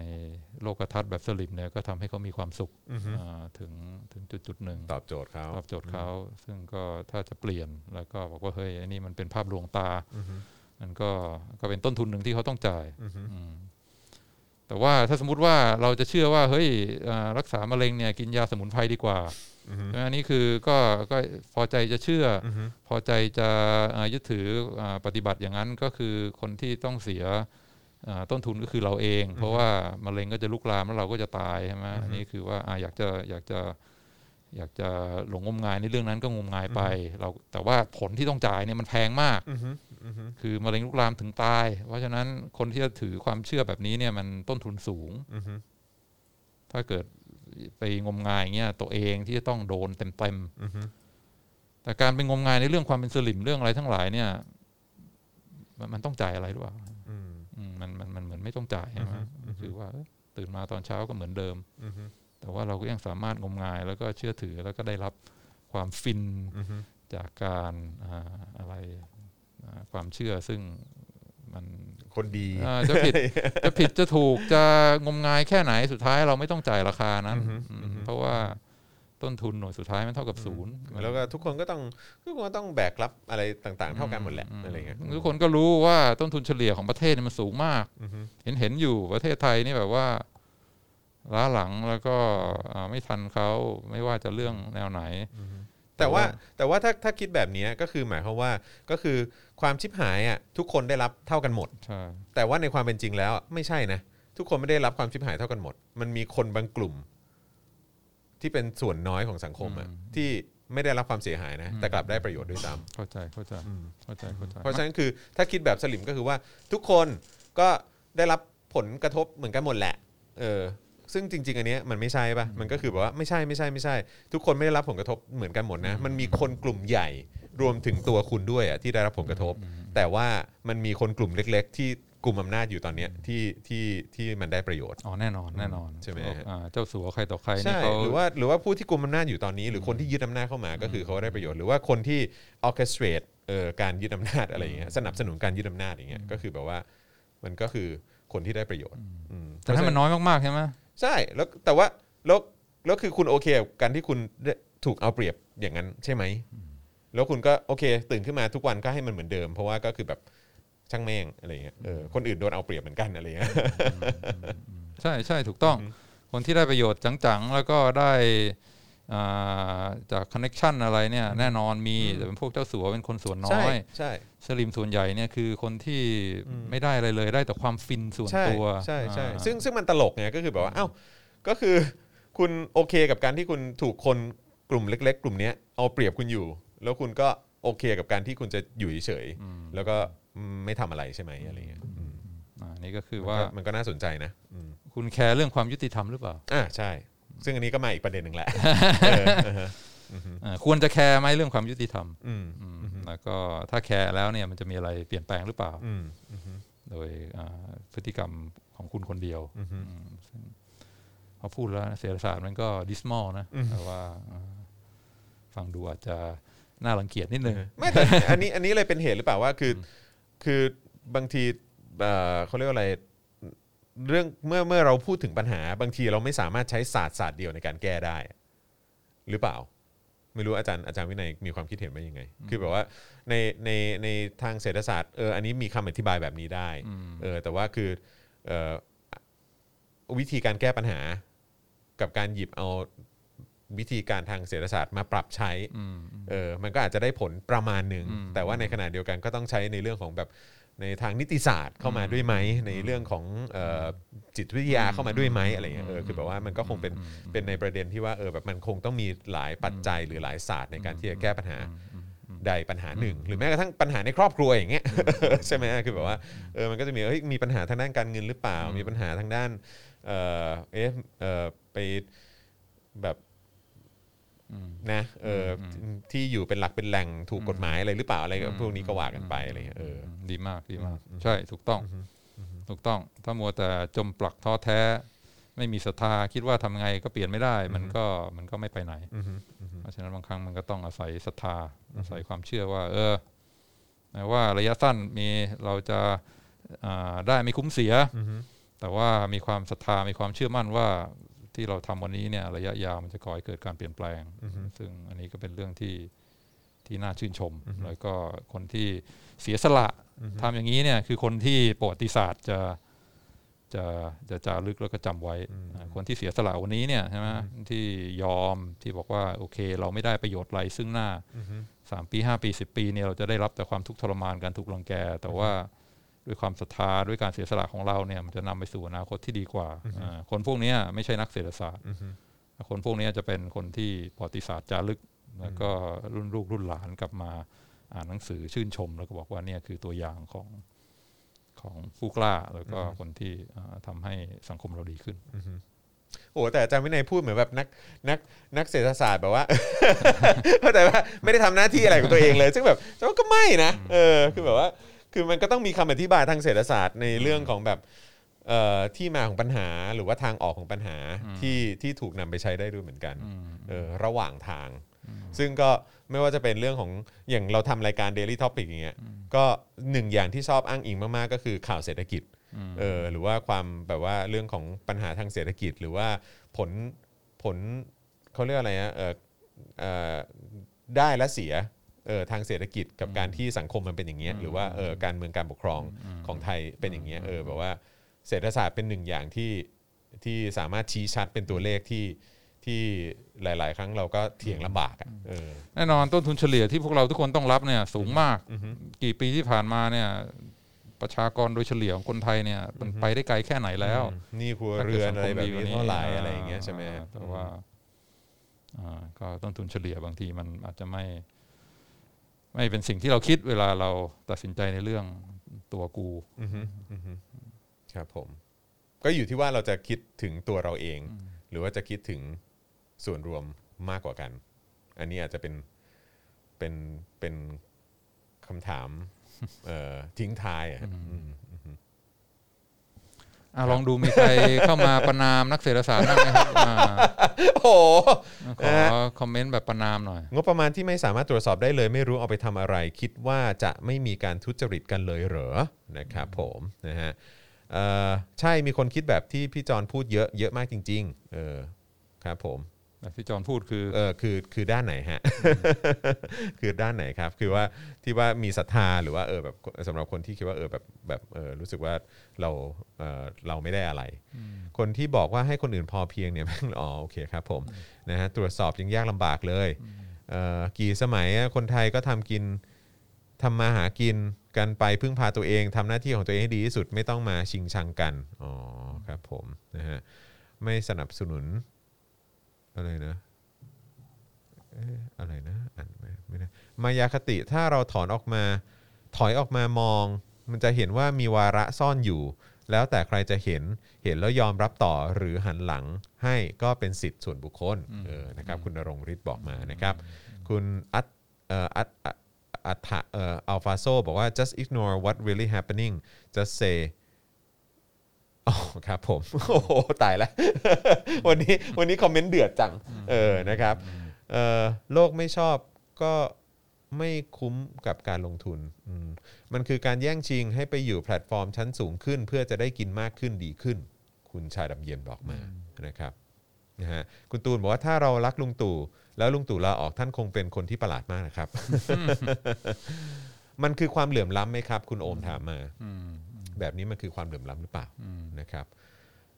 โลกทัศน์แบบสลิมเนี่ยก็ทำให้เขามีความสุขอือฮึอ่าถึงถึงจุดจุดๆหนึ่งตอบโจทย์เขาตอบโจทย์เขาซึ่งก็ถ้าจะเปลี่ยนแล้วก็บอกว่าเฮ้ยอันนี้มันเป็นภาพลวงตา อือฮึมันก็ก็เป็นต้นทุนหนึ่งที่เขาต้องจ่ายอือฮึอืมแต่ว่าถ้าสมมติว่าเราจะเชื่อว่าเฮ้ยอ่ารักษามะเร็งเนี่ยกินยาสมุนไพรดีกว่าอือฮึใช่ไหมอันนี้คือก็ก็พอใจจะเชื่อออือฮึพอใจจะอ่ายึดถืออาปฏิบัติอย่างนั้นก็คือคนที่ต้องเสียอ่าต้นทุนก็คือเราเอง เพราะว่ามะเร็งก็จะลุกลามแล้วเราก็จะตายใช่ไหมอันนี้คือว่าอ่าอยากจะอยากจะ อยากจะหลงงมงายในเรื่องนั้นก็งมงายไปเราแต่ว่าผลที่ต้องจ่ายเนี่ยมันแพงมากอือฮึอือฮึคือมะเร็งลุกลามถึงตาย เพราะฉะนั้นคนที่จะถือความเชื่อแบบนี้เนี่ยมันต้นทุนสูงอือฮึถ้าเกิดไปงมงายอย่างเงี้ยตัวเองที่จะต้องโดนเต็มอือฮึๆแต่การไปงมงายในเรื่องความเป็นสลิมเรื่องอะไรทั้งหลายเนี่ย มันมันต้องจ่ายอะไรหรือเปล่าอืมอืมมันมันมันเหมือนไม่ต้องจ่ายใช่ไหมอือฮึคือว่าเอ้ยตื่นมาตอนเช้าก็เหมือนเดิมอือฮึ แต่ว่าเราก็ยังสามารถงมงายแล้วก็เชื่อถือแล้วก็ได้รับความฟินอือฮึจากการอ่าอะไรอ่าความเชื่อซึ่งมันคนดีอ่าจะผิดจะผิดจะถูกจะงมงายแค่ไหนสุดท้ายเราไม่ต้องจ่ายราคานั้นอือฮึอืมอือฮึเพราะว่าต้นทุนหน่วยสุดท้ายมันเท่ากับศูนย์แล้วก็ทุกคนก็ต้องทุกคนก็ต้องแบกรับอะไรต่างๆ เท่ากันหมดแหละอะไรเงี้ยทุกคนก็รู้ว่าต้นทุนเฉลี่ยของประเทศเนี่ยมันสูงมากอือฮึเห็นเห็นอยู่ประเทศไทยนี่แบบว่า ล้าหลังแล้วก็อ่าไม่ทันเขาไม่ว่าจะเรื่องแนวไหนแต่ว่าแต่ว่าแต่ว่าถ้าถ้าคิดแบบนี้ก็คือหมายความว่าก็คือความชิบหายอะทุกคนได้รับเท่ากันหมดใช่แต่ว่าในความเป็นจริงแล้วไม่ใช่นะ ทุกคนไม่ได้รับความชิบหายเท่ากันหมด มันมีคนบางกลุ่ม ที่เป็นส่วนน้อยของสังคมอะที่ไม่ได้รับความเสียหายนะ แต่กลับได้ประโยชน์ด้วยซ้เข้าใจเข้าใจเข้าใจเข้าใจำเพราะฉะนั้นคือถ้าคิดแบบสลิมก็คือว่าทุกคนก็ได้รับผลกระทบเหมือนกันหมดแหละ เออ ซึ่งจริง ๆ อันเนี้ยมันไม่ใช่ปะมันก็คือแบบว่าไม่ใช่ไม่ใช่ไม่ใช่ ทุกคนไม่ได้รับผลกระทบเหมือนกันหมดนะ มันมีคนกลุ่มใหญ่รวมถึงตัวคุณด้วยอะที่ได้รับผลกระทบ แต่ว่ามันมีคนกลุ่มเล็ก ๆ ที่กลุ่มอำนาจอยู่ตอนเนี้ยที่ที่ที่มันได้ประโยชน์ อ๋อแน่นอนแน่นอนใช่ไหมพวกฮะ อ่าเจ้าสัวใครต่อใครนี่ใช่เขาหรือว่าหรือว่าผู้ที่กลุ่มอำนาจอยู่ตอนนี้ หรือคนที่ยึดอำนาจเข้ามาก็คือเขาได้ประโยชน์หรือว่าคนที่ orchestrate เอ่อการยึดอำนาจอะไรอย่างเงี้ยสนับสนุนการยึดอำนาจอย่างเงี้ยก็คือแบบว่ามันก็คือคนที่ได้ประโยชน์อืมแต่ถ้ามันน้อยมากๆใช่ไหม ใช่แล้วแต่ว่าแล้วแล้วคือคุณโอเคกับการที่คุณได้ถูกเอาเปรียบอย่างนั้นใช่ไหม แล้วคุณก็โอเค ตื่นขึ้นมาทุกวันก็ให้มันเหมือนเดิม เพราะว่าก็คือแบบช่างแม่งอะไรเงี้ยเออคนอื่นโดนเอาเปรียบเหมือนกันอะไรเงี้ยใช่ใช่ถูกต้อง คนที่ได้ประโยชน์จังๆ แล้วก็ได้อ่า จาก connection อะไรเนี่ยแน่นอนมีแต่เป็นพวกเจ้าสัวเป็นคนส่วนน้ใช่อยใช่สลิ่มส่วนใหญ่เนี่ยคือคนที่ไม่ได้อะไรเลยได้แต่ความฟินส่วนใช่ตัวใช่ใช่อ่าซึ่งซึ่งมันตลกไงก็คือแบบว่าเอ้าก็คือคุณโอเคกับการที่คุณถูกคนกลุ่มเล็ก ๆ กลุ่มเนี้ยเอาเปรียบคุณอยู่ แล้วคุณก็โอเคกับการที่คุณจะอยู่เฉยๆแล้วก็ไม่ทำอะไรใช่ไหมอะไรเงี้ยอืมอ่านี่ก็คือมันว่าก็มันก็น่าสนใจนะอืมคุณแคร์เรื่องความยุติธรรมหรือเปล่าอ่าใช่ ซึ่งอันนี้ก็มาอีกประเด็นหนึ่งแหละเออเอออ่าควรจะแคร์ไหมเรื่องความยุติธรรมอืมอืมแล้วก็ถ้าแคร์แล้วเนี่ยมันจะมีอะไรเปลี่ยนแปลงหรือเปล่าอืมโดยอ่าพฤติกรรมของคุณคนเดียวอือฮึอืมซึ่งพอพูดแล้วเศรษฐศาสตร์มันก็ดิสมอลนะอืมแต่ว่าอ่าฟังดูอาจจะน่ารังเกียจนิดนึงไม่แต่อันนี้อันนี้เลยเป็นเหตุหรือเปล่าว่าคือ คือบางทีเอ่อเขาเรียกว่าอะไร เรื่องเมื่อเมื่อเราพูดถึงปัญหา บางทีเราไม่สามารถใช้ศาสตร์ศาสตร์เดียวในการแก้ได้ หรือเปล่า ไม่รู้อาจารย์อาจารย์วินัยมีความคิดเห็นว่ายังไง คือแบบว่าในในในทางเศรษฐศาสตร์เอออันนี้มีคำอธิบายแบบนี้ได้อืมเออแต่ว่าคือเอ่อวิธีการแก้ปัญหา กับการหยิบเอาวิธีการทางเศรษฐศาสตร์มาปรับใช้อืมเออมันก็อาจจะได้ผลประมาณหนึ่งอืมแต่ว่าในขณะเดียวกันก็ต้องใช้ในเรื่องของแบบ ในทางนิติศาสตร์เข้ามาด้วยไหมในเรื่องของเอ่อจิตวิทยาเข้ามาด้วยไหมอะไรเงี้ยเออคือแบบว่ามันก็คงเป็นเป็นในประเด็นที่ว่าเออแบบมันคงต้องมีหลายปัจจัยหรือหลายศาสตร์ในการที่จะแก้ปัญหาใดปัญหาหนึ่ง หรือแม้กระทั่งปัญหาในครอบครัวอย่างเงี้ยใช่ไหมคือแบบว่าเออมันก็จะมีเฮ้ยมีปัญหาทางด้านการเงินหรือเปล่า มีปัญหาทางด้านเออเอ๊ะเออไปแบบอืม นะเอออที่อยู่เป็นหลักเป็นแหล่งถูกกฎหมายอะไรหรือเปล่าอะไรก็พวกนี้ก็ว่ากันไปอะไรเงี้ยเออดีมากดีมาก ใช่ถูกต้อง ถูกต้อง ถ้ามัวแต่จมปลักท้อแท้ ไม่มีศรัทธาคิดว่าทำไงก็เปลี่ยนไม่ได้ มันก็มันก็ไม่ไปไหนอือฮึเพราะฉะนั้นบางครั้งมันก็ต้องอาศัยศรัทธาอาศัยความเชื่อว่า เออแม้ว่าระยะสั้นมีเราจะอ่าได้ไม่คุ้มเสียอือฮึแต่ว่ามีความศรัทธามีความเชื่อมั่นว่า ที่เราทำวันนี้เนี่ยระยะยาวมันจะก่อให้เกิดการเปลี่ยนแปลง ซึ่งอันนี้ก็เป็นเรื่องที่ที่น่าชื่นชม แล้วก็คนที่เสียสละทำอย่างนี้เนี่ยคือคนที่ประวัติศาสตร์จะจะจะจารึกแล้วก็จำไว้อ่าคนที่เสียสละวันนี้เนี่ยใช่ไหมที่ยอมที่บอกว่าโอเค เราไม่ได้ประโยชน์อะไรซึ่งหน้าสามปีห้าปีสิบปีเนี่ยเราจะได้รับแต่ความทุกข์ทรมานการถูกรังแก แต่ว่า ด้วยความศรัทธาด้วยการเสียสละของเราเนี่ยมันจะนำไปสู่อนาคตที่ดีกว่าอ่าคนพวกเนี้ยไม่ใช่นักเศรษฐศาสตร์ คนพวกนี้จะเป็นคนที่ประวัติศาสตร์จารึก แล้วก็รุ่นลูกรุ่นหลานกลับมาอ่านหนังสือชื่นชม แล้วก็บอกว่าเนี่ยคือตัวอย่างของของผู้กล้าแล้วก็คนที่อ่าทำาให้สังคมเราดีขึ้นโอ้แต่อาจารย์วินัยพูดเหมือนแบบนักนักนักเศรษฐศาสตร์แบบว่าเข้าใจว่าไม่ได้ทำหน้าที่อะไรของตัวเองเลย ซึ่งแบบแต่ว่าก็ไม่นะเออคือแบบว่า คือมันก็ต้องมีคำอธิบายทางเศรษฐศาสตร์ในเรื่องของแบบเอ่อที่มาของปัญหาหรือว่าทางออกของปัญหาที่ที่ถูกนำไปใช้ได้ด้วยเหมือนกันเออระหว่างทาง ซึ่งก็ไม่ว่าจะเป็นเรื่องของอย่างเราทำรายการ Daily Topic อย่างเงี้ยก็หนึ่งอย่างที่ชอบอ้างอิงมาก ๆ ก็คือข่าวเศรษฐกิจเออหรือว่าความแบบว่าเรื่องของปัญหาทางเศรษฐกิจ หรือว่าผลผลเขาเรียกอะไรนะเออเออได้และเสีย เออทางเศรษฐกิจกับการที่สังคมมันเป็นอย่างเงี้ยหรือว่าเออการเมืองการปกครองของไทยเป็นอย่างเงี้ยเออแบบว่าเศรษฐศาสตร์เป็นหนึ่งอย่างที่ที่สามารถชี้ชัดเป็นตัวเลขที่ที่หลาย ๆ ครั้งเราก็เถียงลำบากอะเออแน่นอนต้นทุนเฉลี่ยที่พวกเราทุกคนต้องรับเนี่ยสูงมากกี่ปีที่ผ่านมาเนี่ยประชากรโดยเฉลี่ยของคนไทยเนี่ยมันไปได้ไกลแค่ไหนแล้ว นี่ครัวเรือนอะไรแบบนี้เท่าไหร่อะไรอย่างเงี้ยใช่ไหมอ่าแต่ว่าอ่าก็ต้นทุนเฉลี่ยบางทีมันอาจจะไม่ ไม่เป็นสิ่งที่เราคิดเวลาเราตัดสินใจในเรื่องตัวกูอือฮึอือฮึครับผม ก็อยู่ที่ว่าเราจะคิดถึงตัวเราเอง หรือว่าจะคิดถึงส่วนรวมมากกว่ากัน อันนี้อาจจะเป็นเป็นเป็นคำถามเอ่อทิ้งท้ายอะอืม อะลองดูมีใครเข้ามาประนามนักเศรษฐศาสตร์บ้างไหมครับอ่าโอ้โหขอคอมเมนต์แบบประนามหน่อย งบประมาณที่ไม่สามารถตรวจสอบได้เลย ไม่รู้เอาไปทำอะไร คิดว่าจะไม่มีการทุจริตกันเลยเหรอนะครับผมนะฮะเอ่อใช่มีคนคิดแบบที่พี่จอนพูดเยอะเยอะมากจริงๆเออครับผมแบบ ที่จอห์นพูดคือเออคือคือด้านไหนฮะ คือด้านไหนครับ คือว่าที่ว่ามีศรัทธาหรือว่าเออแบบสำหรับคนที่คิดว่าเออแบบแบบเออรู้สึกว่าเราเออเราไม่ได้อะไร คนที่บอกว่าให้คนอื่นพอเพียงเนี่ยแม่งอ๋อโอเคครับผมนะฮะตรวจสอบยังยากลำบากเลยเอ่อกี่สมัยอะคนไทยก็ทำกินทำมาหากินกันไปพึ่งพาตัวเองทำหน้าที่ของตัวเองให้ดีที่สุดไม่ต้องมาชิงชังกันอ๋อครับผมนะฮะไม่สนับสนุน อะไรนะเอ๊ะอะไรนะอ่านไม่ไม่ได้มายาคติถ้าเราถอนออกมา ถอยออกมามอง มันจะเห็นว่ามีวาระซ่อนอยู่ แล้วแต่ใครจะเห็นเห็นแล้วยอมรับต่อหรือหันหลังให้ก็เป็นสิทธิ์ส่วนบุคคลเออนะครับ คุณณรงค์ฤทธิ์บอกมานะครับ คุณอัตเอ่ออัตอัตอัฐะเอ่ออัลฟาโซบอกว่า just ignore what really happening just say อ๋อครับผมโอ้โหตายแล้ววันนี้วันนี้คอมเมนต์เดือดจังเออนะครับเออโลกไม่ชอบก็ไม่คุ้มกับการลงทุนอืมมันคือการแย่งชิงให้ไปอยู่แพลตฟอร์มชั้นสูงขึ้น เพื่อจะได้กินมากขึ้นดีขึ้น คุณชาดำเย็นบอกมานะครับนะฮะคุณตูนบอกว่าถ้าเรารักลุงตู่แล้วลุงตู่ลาออกท่านคงเป็นคนที่ประหลาดมากนะครับ มันคือความเหลื่อมล้ำไหมครับ คุณโอมถามมาอืม แบบนี้มันคือความเหลื่อมล้ำหรือเปล่าอืมนะครับ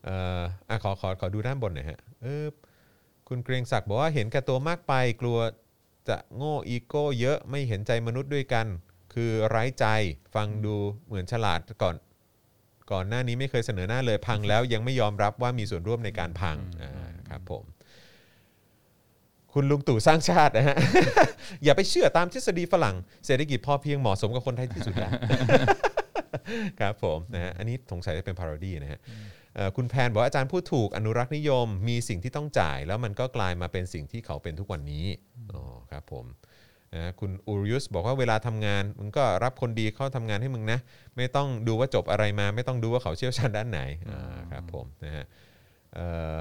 เอ่ออะขอขอขอดูด้านบนหน่อยฮะเออคุณเกรียงศักดิ์บอกว่าเห็นแก่ตัวมากไปกลัวจะโง่อีโก้เยอะไม่เห็นใจมนุษย์ด้วยกัน คือไร้ใจฟังดูเหมือนฉลาดก่อนก่อนหน้านี้ไม่เคยเสนอหน้าเลยพังแล้วยังไม่ยอมรับว่ามีส่วนร่วมในการพังอ่าครับผมคุณลุงตู่สร้างชาตินะฮะ อย่าไปเชื่อตามทฤษฎีฝรั่ง เศรษฐกิจพอเพียงเหมาะสมกับคนไทยที่สุดแล้ว ครับผมนะฮะอันนี้สงสัยจะเป็นพาราดีนะฮะเอ่อคุณแพนบอกว่าอาจารย์พูดถูกอนุรักษ์นิยม มีสิ่งที่ต้องจ่าย แล้วมันก็กลายมาเป็นสิ่งที่เขาเป็นทุกวันนี้อ๋อครับผมนะคุณอูริยุสบอกว่าเวลาทำงานมึงก็รับคนดีเข้าทำงานให้มึงนะ ไม่ต้องดูว่าจบอะไรมา ไม่ต้องดูว่าเขาเชี่ยวชาญด้านไหนอ่าครับผมนะฮะเอ่อ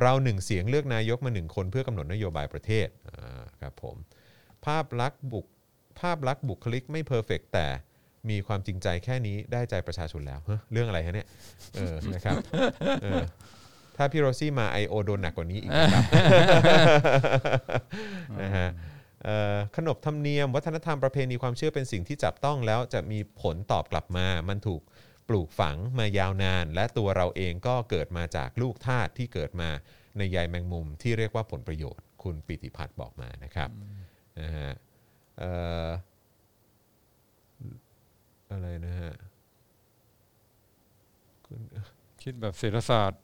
เราหนึ่งเสียงเลือกนายกมาหนึ่งคนเพื่อกำหนดนโยบายประเทศอ่าครับผมภาพลักษณ์บุคภาพลักษณ์บุคลิกไม่เพอร์เฟกแต่ มีความจริงใจแค่นี้ได้ใจประชาชนแล้วเฮ้ยเรื่องอะไรฮะเนี่ยเออนะครับเออถ้าพี่โรซี่มา I.O. โดนหนักกว่านี้อีกนะครับนะฮะเอ่อขนบธรรมเนียม วัฒนธรรมประเพณีความเชื่อเป็นสิ่งที่จับต้องแล้วจะมีผลตอบกลับมา มันถูกปลูกฝังมายาวนาน และตัวเราเองก็เกิดมาจากลูกทาสที่เกิดมาในใยแมงมุมที่เรียกว่าผลประโยชน์ คุณปิติพัฒน์บอกมานะครับนะฮะเอ่อ อะไรนะฮะคุณคิดแบบเศรษฐศาสตร์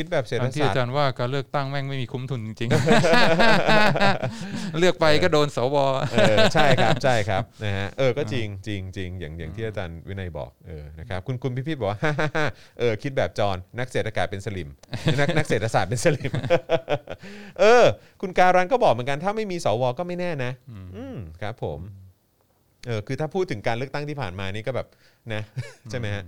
คิดแบบเศรษฐการที่ศาสตอาร์จารย์ว่าการเลือกตั้งแม่งไม่มีคุ้มทุนจริงๆ เลือกไปก็โดนสวเออใช่ครับใช่ครับนะฮะเออก็จริงจริงจริงอย่างอย่างที่อาจารย์วินัยบอกเออนะครับคุณคุณพี่พี่บอกว่าเออคิดแบบจอห์นนักเศรษฐศาสตร์เป็นสลิมนักนักเศรษฐศาสตร์เป็นสลิมเออ คุณการันก็บอกเหมือนกันถ้าไม่มีสวก็ไม่แน่นะ อืมครับผม เออคือถ้าพูดถึงการเลือกตั้งที่ผ่านมานี่ก็แบบนะใช่ไหมฮะ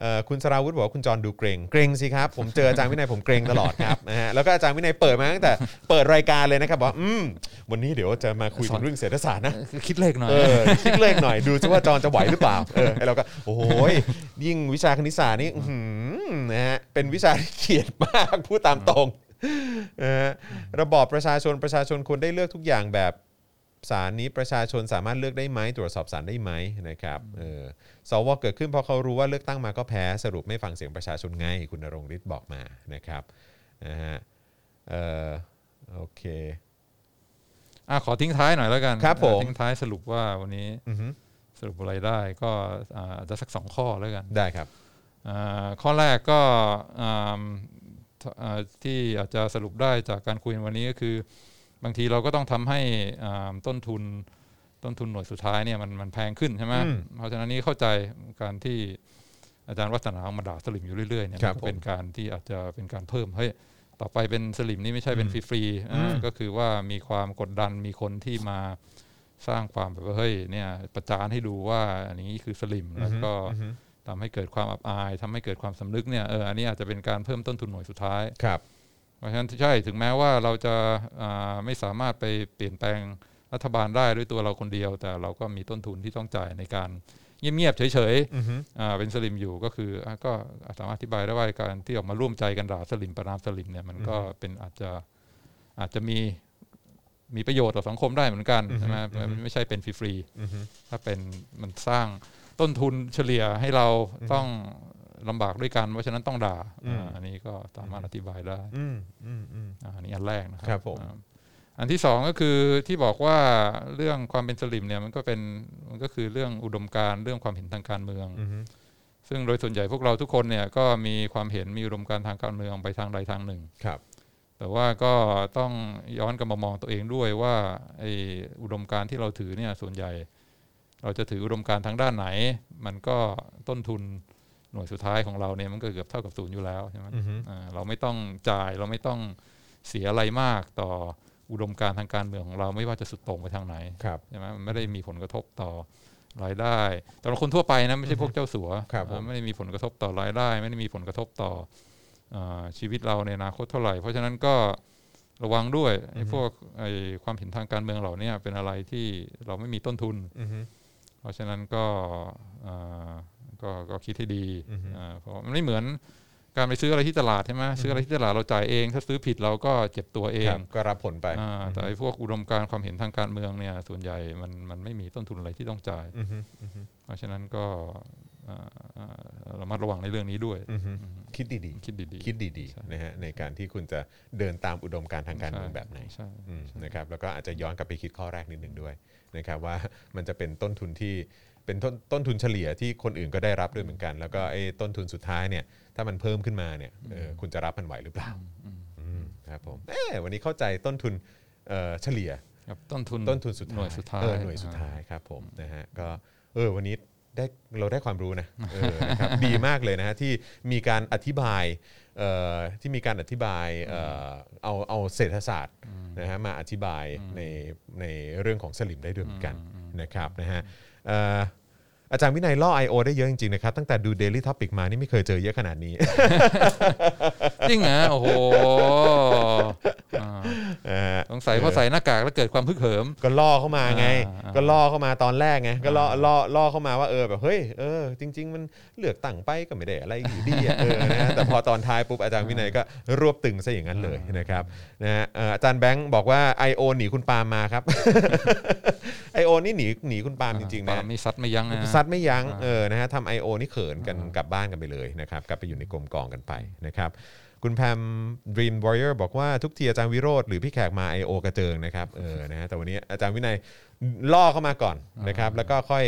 เอ่อคุณสราวุธบอกว่าคุณจรดูเกรงเกรงสิครับ ผมเจออาจารย์วินัยผมเกรงตลอดครับนะฮะแล้วก็อาจารย์วินัยเปิดมาตั้งแต่เปิดรายการเลยนะครับบอกว่าอืมวันนี้เดี๋ยวจะมาคุยถึงเรื่องเศรษฐศาสตร์นะคิดเลขหน่อยเออคิดเลขหน่อยดูซิว่าจอนจะไหวหรือเปล่าเออไอเราก็โอ้โหยยิ่งวิชาคณิตศาสตร์นี่อื้อหือนะฮะเป็นวิชาที่เขียดมากพูดตามตรงนะฮะระบอบประชาชนประชาชนควรได้เลือกทุกอย่างแบบ สารนี้ประชาชนสามารถเลือกได้ไหมตรวจสอบสารได้ไหมนะครับเออสวเกิดขึ้นเพราะเขารู้ว่าเลือกตั้งมาก็แพ้สรุปไม่ฟังเสียงประชาชนไงคุณนรงค์ฤทธิ์บอกมานะครับนะฮะเออโอเคอะขอทิ้งท้ายหน่อยแล้วกันครับผมทิ้งท้ายสรุปว่าวันนี้อือฮึสรุปอะไรได้ก็อ่าอาจจะสักสองข้อแล้วกันได้ครับอ่าข้อแรกก็อ่าอ่าที่อาจจะสรุปได้จากการคุยวันนี้ก็คือ บางทีเราก็ต้องทำให้อ่าต้นทุนต้นทุนหน่วยสุดท้ายเนี่ยมันมันแพงขึ้นใช่ไหมอืมเพราะฉะนั้นนี้เข้าใจการที่อาจารย์วัฒนาออกมาด่าสลิมอยู่เรื่อยๆเนี่ยครับมันก็เป็นการที่อาจจะเป็นการเพิ่มเฮ้ยต่อไปเป็นสลิมนี่ไม่ใช่เป็นอืมฟรีๆอ่าอืมก็คือว่ามีความกดดันมีคนที่มาสร้างความแบบว่าเฮ้ยเนี่ยประจานให้ดูว่าอันนี้คือสลิมแล้วก็อือฮึทำให้เกิดความอับอายทำให้เกิดความสำนึกเนี่ยเอออันนี้อาจจะเป็นการเพิ่มต้นทุนหน่วยสุดท้ายครับ เพราะฉะนั้นใช่ถึงแม้ว่าเราจะอ่าไม่สามารถไปเปลี่ยนแปลงรัฐบาลได้ด้วยตัวเราคนเดียว แต่เราก็มีต้นทุนที่ต้องจ่ายในการเงียบๆเฉยอือฮึๆอ่าเป็นสลิมอยู่ก็คืออะก็สามารถอธิบายได้ว่าการที่ออกมาร่วมใจกันด่าสลิมประนามสลิมเนี่ยมันก็เป็นอาจจะอาจจะมีมีประโยชน์ต่อสังคมได้เหมือนกันใช่ไหมมันไม่ใช่เป็นฟรีๆอือฮึถ้าเป็นมันสร้างต้นทุนเฉลี่ยให้เราอืมต้อง ลำบากด้วยกันเพราะฉะนั้นต้องด่าอืมอ่าอันนี้ก็สามารถอธิบายได้อืมอืมอืมอ่าอันนี้อันแรกนะครัครับผมอ่าอันที่สองก็คือที่บอกว่าเรื่องความเป็นสลิมเนี่ยมันก็เป็นมันก็คือเรื่องอุดมการณ์เรื่องความเห็นทางการเมืองอือฮึซึ่งโดยส่วนใหญ่พวกเราทุกคนเนี่ยก็มีความเห็นมีอุดมการณ์ทางการเมืองไปทางใดทางหนึ่งครับ แต่ว่าก็ต้องย้อนกลับมามองตัวเองด้วยว่าไอ้อุดมการณ์ที่เราถือเนี่ยส่วนใหญ่ เราจะถืออุดมการณ์ทางด้านไหน มันก็ต้นทุน หน่วยสุดท้ายของเราเนี่ยมันก็เกือบเท่ากับศูนย์อยู่แล้วใช่ไหมอือฮึอ่าเราไม่ต้องจ่ายเราไม่ต้องเสียอะไรมากต่ออุดมการณ์ทางการเมืองของเราไม่ว่าจะสุดโต่งไปทางไหนครับใช่ไหมมันไม่ได้มีผลกระทบต่อรายได้แต่เราคนทั่วไปนะไม่ใช่พวกเจ้าสัวครับผมอ่าไม่ได้มีผลกระทบต่อรายได้ ไม่ได้มีผลกระทบต่ออาชีวิตเราในอนาคตเท่าไหร่ เพราะฉะนั้นก็ระวังด้วยไอ้พวกไอ้ความเห็นทางการเมืองเหล่านี้เป็นอะไรที่เราไม่มีต้นทุนอือฮึเพราะฉะนั้นก็อ่า ก็ก็คิดให้ดีอือฮึอ่าเพราะมันไม่เหมือนการไปซื้ออะไรที่ตลาดใช่ไหมซื้ออะไรที่ตลาดเราจ่ายเอง ถ้าซื้อผิดเราก็เจ็บตัวเอคงรับก็รับผลไปอ่าแต่ไอ้พวกอุดมการณ์ความเห็นทางการเมืองเนี่ย ส่วนใหญ่มันมันไม่มีต้นทุนอะไรที่ต้องจ่ายอือฮึอือฮึเพราะฉะนั้นก็อ่าอ่าระมัดระวังในเรื่องนี้ด้วยอือฮึคิดดีคิดดีๆคิดดีใช่ๆนะฮะในการที่คุณจะเดินตามอุดมการณ์ทางการเมืองใช่แบบไหนใช่อืมนะครับแล้วก็อาจจะย้อนกลับไปคิดข้อแรกนิดหนึ่งด้วยนะครับว่ามันจะเป็นต้นทุนที่ เป็นต้นต้นทุนเฉลี่ยที่คนอื่นก็ได้รับด้วยเหมือนกัน แล้วก็ไอ้ต้นทุนสุดท้ายเนี่ยถ้ามันเพิ่มขึ้นมาเนี่ยเออคุณจะรับมันไหวหรือเปล่าอืมครับผมเอ้วันนี้เข้าใจต้นทุนเอ่อเฉลี่ยครับต้นทุนต้นทุนสุดท้ายหน่วยสุดท้ายเออหน่วยสุดท้ายครับผมนะฮะก็เออวันนี้ได้เราได้ความรู้นะเออนะครับดีมากเลยนะฮะที่มีการอธิบายเอ่อที่มีการอธิบายเอ่อเอาเอาเศรษฐศาสตร์นะฮะมาอธิบายในในเรื่องของสลิมได้ด้วยเหมือนกันนะครับนะฮะเอ่ออาจารย์วินัยล่อ I.O. ได้เยอะจริงๆนะครับ ตั้งแต่ดู Daily Topic มานี่ไม่เคยเจอเยอะขนาดนี้ จริงเหรอโอ้โหอ่านะฮะสงสัยเพราะใส่หน้ากากแล้วเกิดความพึกเหิม ก็ล่อเข้ามาไง อ่า ก็ล่อเข้ามาตอนแรกไงก็ล่อล่อล่อเข้ามาว่าเออแบบเฮ้ยเออจริง ๆ มันเลือกตั้งไปก็ไม่ได้อะไรอยู่ดีอะเออนะฮะแต่พอตอนท้ายปุ๊บอาจารย์วินัยก็รวบตึงซะอย่างนั้นเลยนะครับนะฮะเอ่ออาจารย์แบงค์บอกว่า I.O. หนีคุณปาล์มมาครับ I.O. นี่หนีหนีคุณปาล์มจริงๆปานะล์มนี่ซัดไม่ยั้งนะซัดไม่ยั้งอ่าเออนะฮะทำไอโอนี่เขินกันกลับบ้านกันไปเลยนะครับกลับไปอยู่ในกลมกองกันไปนะครับคุณแพม Dream Warrior บอกว่าทุกทีอาจารย์วิโรธหรือพี่แขกมา I.O. กระเจิงนะครับเออนะฮะแต่วันนี้อาจารย์วินัยล่อเข้ามาก่อนนะครับแล้วก็ค่อย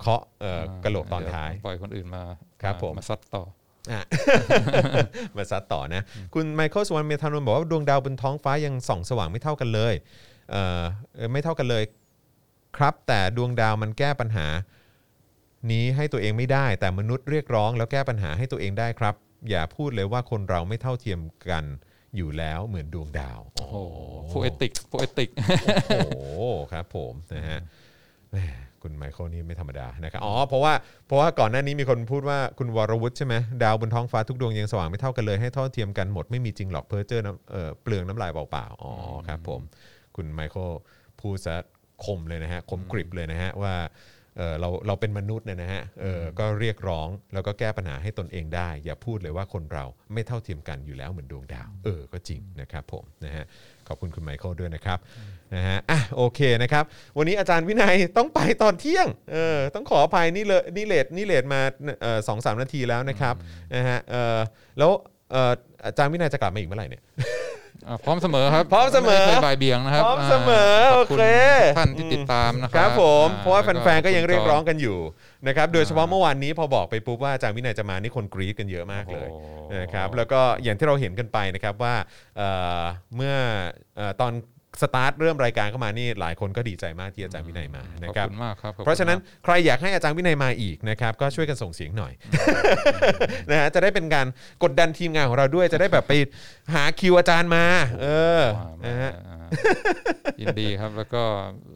เคาะเอ่อกระโหลกตอนท้ายเดี๋วปล่อยคนอื่นมาครับผมมาซัดต่ออะมาซัดต่อนะ คุณไมเคิลสวรรณเมธานนท์บอกว่า ดวงดาวบนท้องฟ้ายังส่องสว่างไม่เท่ากันเลยเอ่อเอ่อไม่เท่ากันเลย ครับแต่ดวงดาวมันแก้ปัญหา นี้ให้ตัวเองไม่ได้ แต่มนุษย์เรียกร้องแล้วแก้ปัญหาให้ตัวเองได้ครับ อย่าพูดเลยว่าคนเราไม่เท่าเทียมกันอยู่แล้วเหมือนดวงดาว โอ้โหpoetic poetic โอ้โหครับผมนะฮะแหมคุณไมเคิลนี่ไม่ธรรมดานะครับอ๋อเพราะว่าเพราะว่าก่อนหน้านี้มีคนพูดว่าคุณวรวุฒิใช่ไหมดาวบนท้องฟ้าทุกดวงยังสว่างไม่เท่ากันเลยให้เท่าเทียมกันหมดไม่มีจริงหรอกเพ้อเจ้อน้ำเอ่อเปลืองน้ำลายเปล่าๆอ๋อครับผม คุณไมเคิลพูดซะคมเลยนะฮะคมกริบเลยนะฮะว่า เออเราเราเป็นมนุษย์เนี่ยนะฮะเออก็เรียกร้องแล้วก็แก้ปัญหาให้ตนเองได้ อย่าพูดเลยว่าคนเราไม่เท่าเทียมกันอยู่แล้วเหมือนดวงดาว เออก็จริงนะครับผมนะฮะขอบคุณคุณไมเคิลด้วยนะครับนะฮะอะโอเคนะครับ วันนี้อาจารย์วินัยต้องไปตอนเที่ยงเออต้องขออภัยนี่เลยนี่เลทนี่เลทมาเอ่อสองสามนาทีแล้วนะครับนะฮะเออแล้วเอ่ออาจารย์วินัยจะกลับมาอีกเมื่อไหร่เนี่ย อ่าพร้อมเสมอครับพร้อมเสมอไเคยบ่ายเบี่ยงนะครับพร้อมเสมอขโอบคุณเคทุกท่านที่ติดตามนะคครัรับบผม อ่เพราะว่าแล้วแฟนๆ ก็ยังเรียกร้องขบกันอยู่นะครับ โดยเฉพาะเมื่อวานนี้พอบอกไปปุ๊บว่าอาจารย์วินัยจะมานี่คนกรี๊ดกันเยอะมากเลยโอ้โห นะครับแล้วก็อย่างที่เราเห็นกันไปนะครับว่าเอ่อเมื่อเอ่อตอนสตาร์ทเริ่มรายการเข้ามานี่หลายคนก็ดีใจมากที่อาจารย์วินัยมาขนะอบครับ คุณมากครับขอบคุณเพราะฉะนั้นมกใครอยากให้อาจารย์วินัยมาอีกนะครับก็ช่วยกันส่งเสียงหน่อยนะฮะจะได้เป็นการกดดันทีมงานของเราด้วยจะได้แบบไป หาคิวอาจารย์มา เออมานะฮะอ่ายินดีครับแล้วก็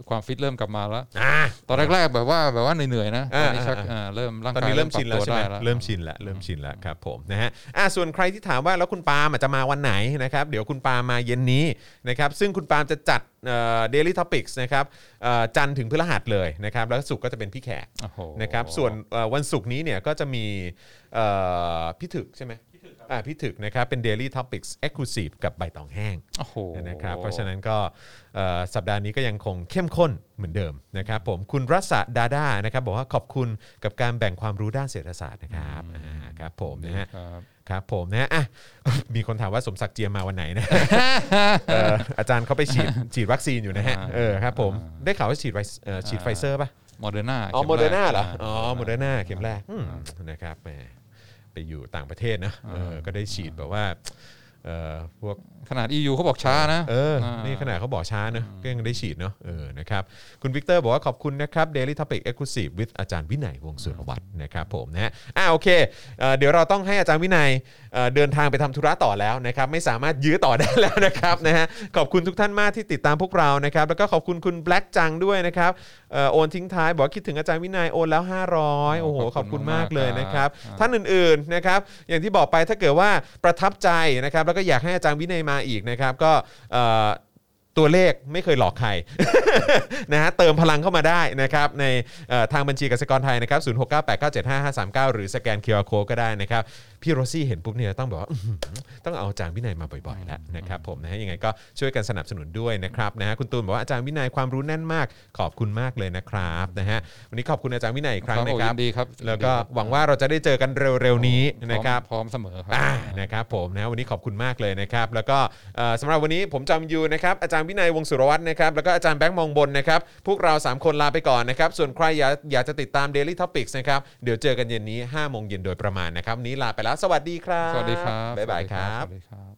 ความฟิตเริ่มกลับมาแล้วอ่าตอนแรกๆแบบว่าแบบว่าเหนื่อยๆนะตอ่าอนนี้ชักอ่าอ่าเริ่มร่างตอนกายนี้เริ่มชินแล้วปบใช่ไหมตัวด้เริ่มชินแล้วเริ่มชินแล้วครับผมนะฮะอะส่วนใครที่ถามว่าแล้วคุณปาล์มอะจะมาวันไหนนะครับเดี๋ยวคุณปาล์มมาเย็นนี้นะครับซึ่งคุณปาล์มจะจัดเดลิทอพิกส์นะครับเอ่อจันทร์ถึงพฤหัสเลยนะครับแล้วศุกร์ก็จะเป็นพี่แขกโอ้โหนะครับส่วนเอ่อวันศุกร์นี้เนี่ยก็จะมีเอ่อพี่ถึกใช่ไหมอ่า พี่ถึกนะครับเป็น Daily Topics Exclusive กับใบตองแห้งโอ้โหนะครับเพราะฉะนั้นก็เอ่อสัปดาห์นี้ก็ยังคงเข้มข้นเหมือนเดิมนะครับผมคุณรัศดาดานะครับบอกว่าขอบคุณกับการแบ่งความรู้ด้านเศรษฐศาสตร์นะครับอ่าครับผมนะฮะครับครับผมนะฮะอะมีคนถามว่าสมศักดิ์เจียมมาวันไหนนะเอ่ออาจารย์เขาไปฉีดฉีดวัคซีนอยู่นะฮะอ่าเออครับผมอ่าได้ข่าวว่าฉีดไวเอ่อฉีดไฟเซอร์ป่ะโมเดอร์นาอ๋อโมเดอร์นาเหรออ๋อโมเดอร์นาเข็มแรกอืมนะครับแหม ไปอยู่ต่างประเทศนะเออก็ได้ฉีดแบบว่าเอ่อพวกขนาด EU เขาบอกช้านะเอออ่านี่นี่ขนาดเขาบอกช้าเนอะก็ยังได้ฉีดเนอะเออนะครับคุณวิกเตอร์บอกว่าขอบคุณนะครับ Daily Topic Exclusive with อาจารย์วินัยวงศ์สุรวัตรนะครับผมนะฮะอ่าโอเคเอ่อเดี๋ยวเราต้องให้อาจารย์วินัย เอ่อเดินทางไปทำธุระต่อแล้วนะครับไม่สามารถยื้อต่อได้แล้วนะครับนะฮะขอบคุณทุกท่านมากที่ติดตามพวกเรานะครับแล้วก็ขอบคุณคุณแบล็กจังด้วยนะครับเอ่อโอนทิ้งท้ายบอกว่าคิดถึงอาจารย์วินัยโอนแล้ว 500โอ้โหขอบคุณมากเลยนะครับท่านอื่นๆนะครับอย่างที่บอกไปถ้าเกิดว่าประทับใจนะครับแล้วก็อยากให้อาจารย์วินัยมาอีกนะครับก็เอ่อตัวเลขไม่เคยหลอกใครนะฮะเติมพลังเข้ามาได้นะครับในเอ่อทางบัญชีกสิกรไทยนะครับ 0698975539 หรือสแกน QR Code ก็ได้นะครับ พี่โรซี่เห็นปุ๊บเนี่ยต้องแบบว่าอื้อหือต้องเอาอาจารย์วินัยมาบ่อยๆแล้วนะครับผมนะฮะยังไงก็ช่วยกันสนับสนุนด้วยนะครับนะฮะคุณตูนบอกว่าอาจารย์วินัยความรู้แน่นมาก ขอบคุณมากเลยนะครับนะฮะวันนี้ขอบคุณอาจารย์วินัยอีกครั้งครับนะโอ้ครับยินดีครับ แล้วก็ยินดีครับหวังว่าเราจะได้เจอกันเร็วๆนี้นะครับพร้อมเสมอครัอ่านะครับผมนะวันนี้ขอบคุณมากเลยนะครับ แล้วก็เอ่อสำหรับวันนี้ผมจอมยูนะครับอาจารย์วินัยวงศ์สุรวัตรนะครับแล้วก็อาจารย์แบงค์มองบนนะครับพวกเรา 3 คนลาไปก่อนนะครับส่วนใครอยากอยากจะติดตาม Daily Topics นะครับเดี๋ยวเจอกันเย็นนี้5โมงเย็นโดยประมาณนะครับวันนี้ลาไปแล้วสวัสดีครับสวัสดีครับบ๊ายบายครับสวัสดีครับ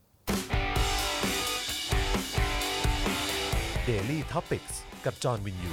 Daily Topics กับจอห์นวินยู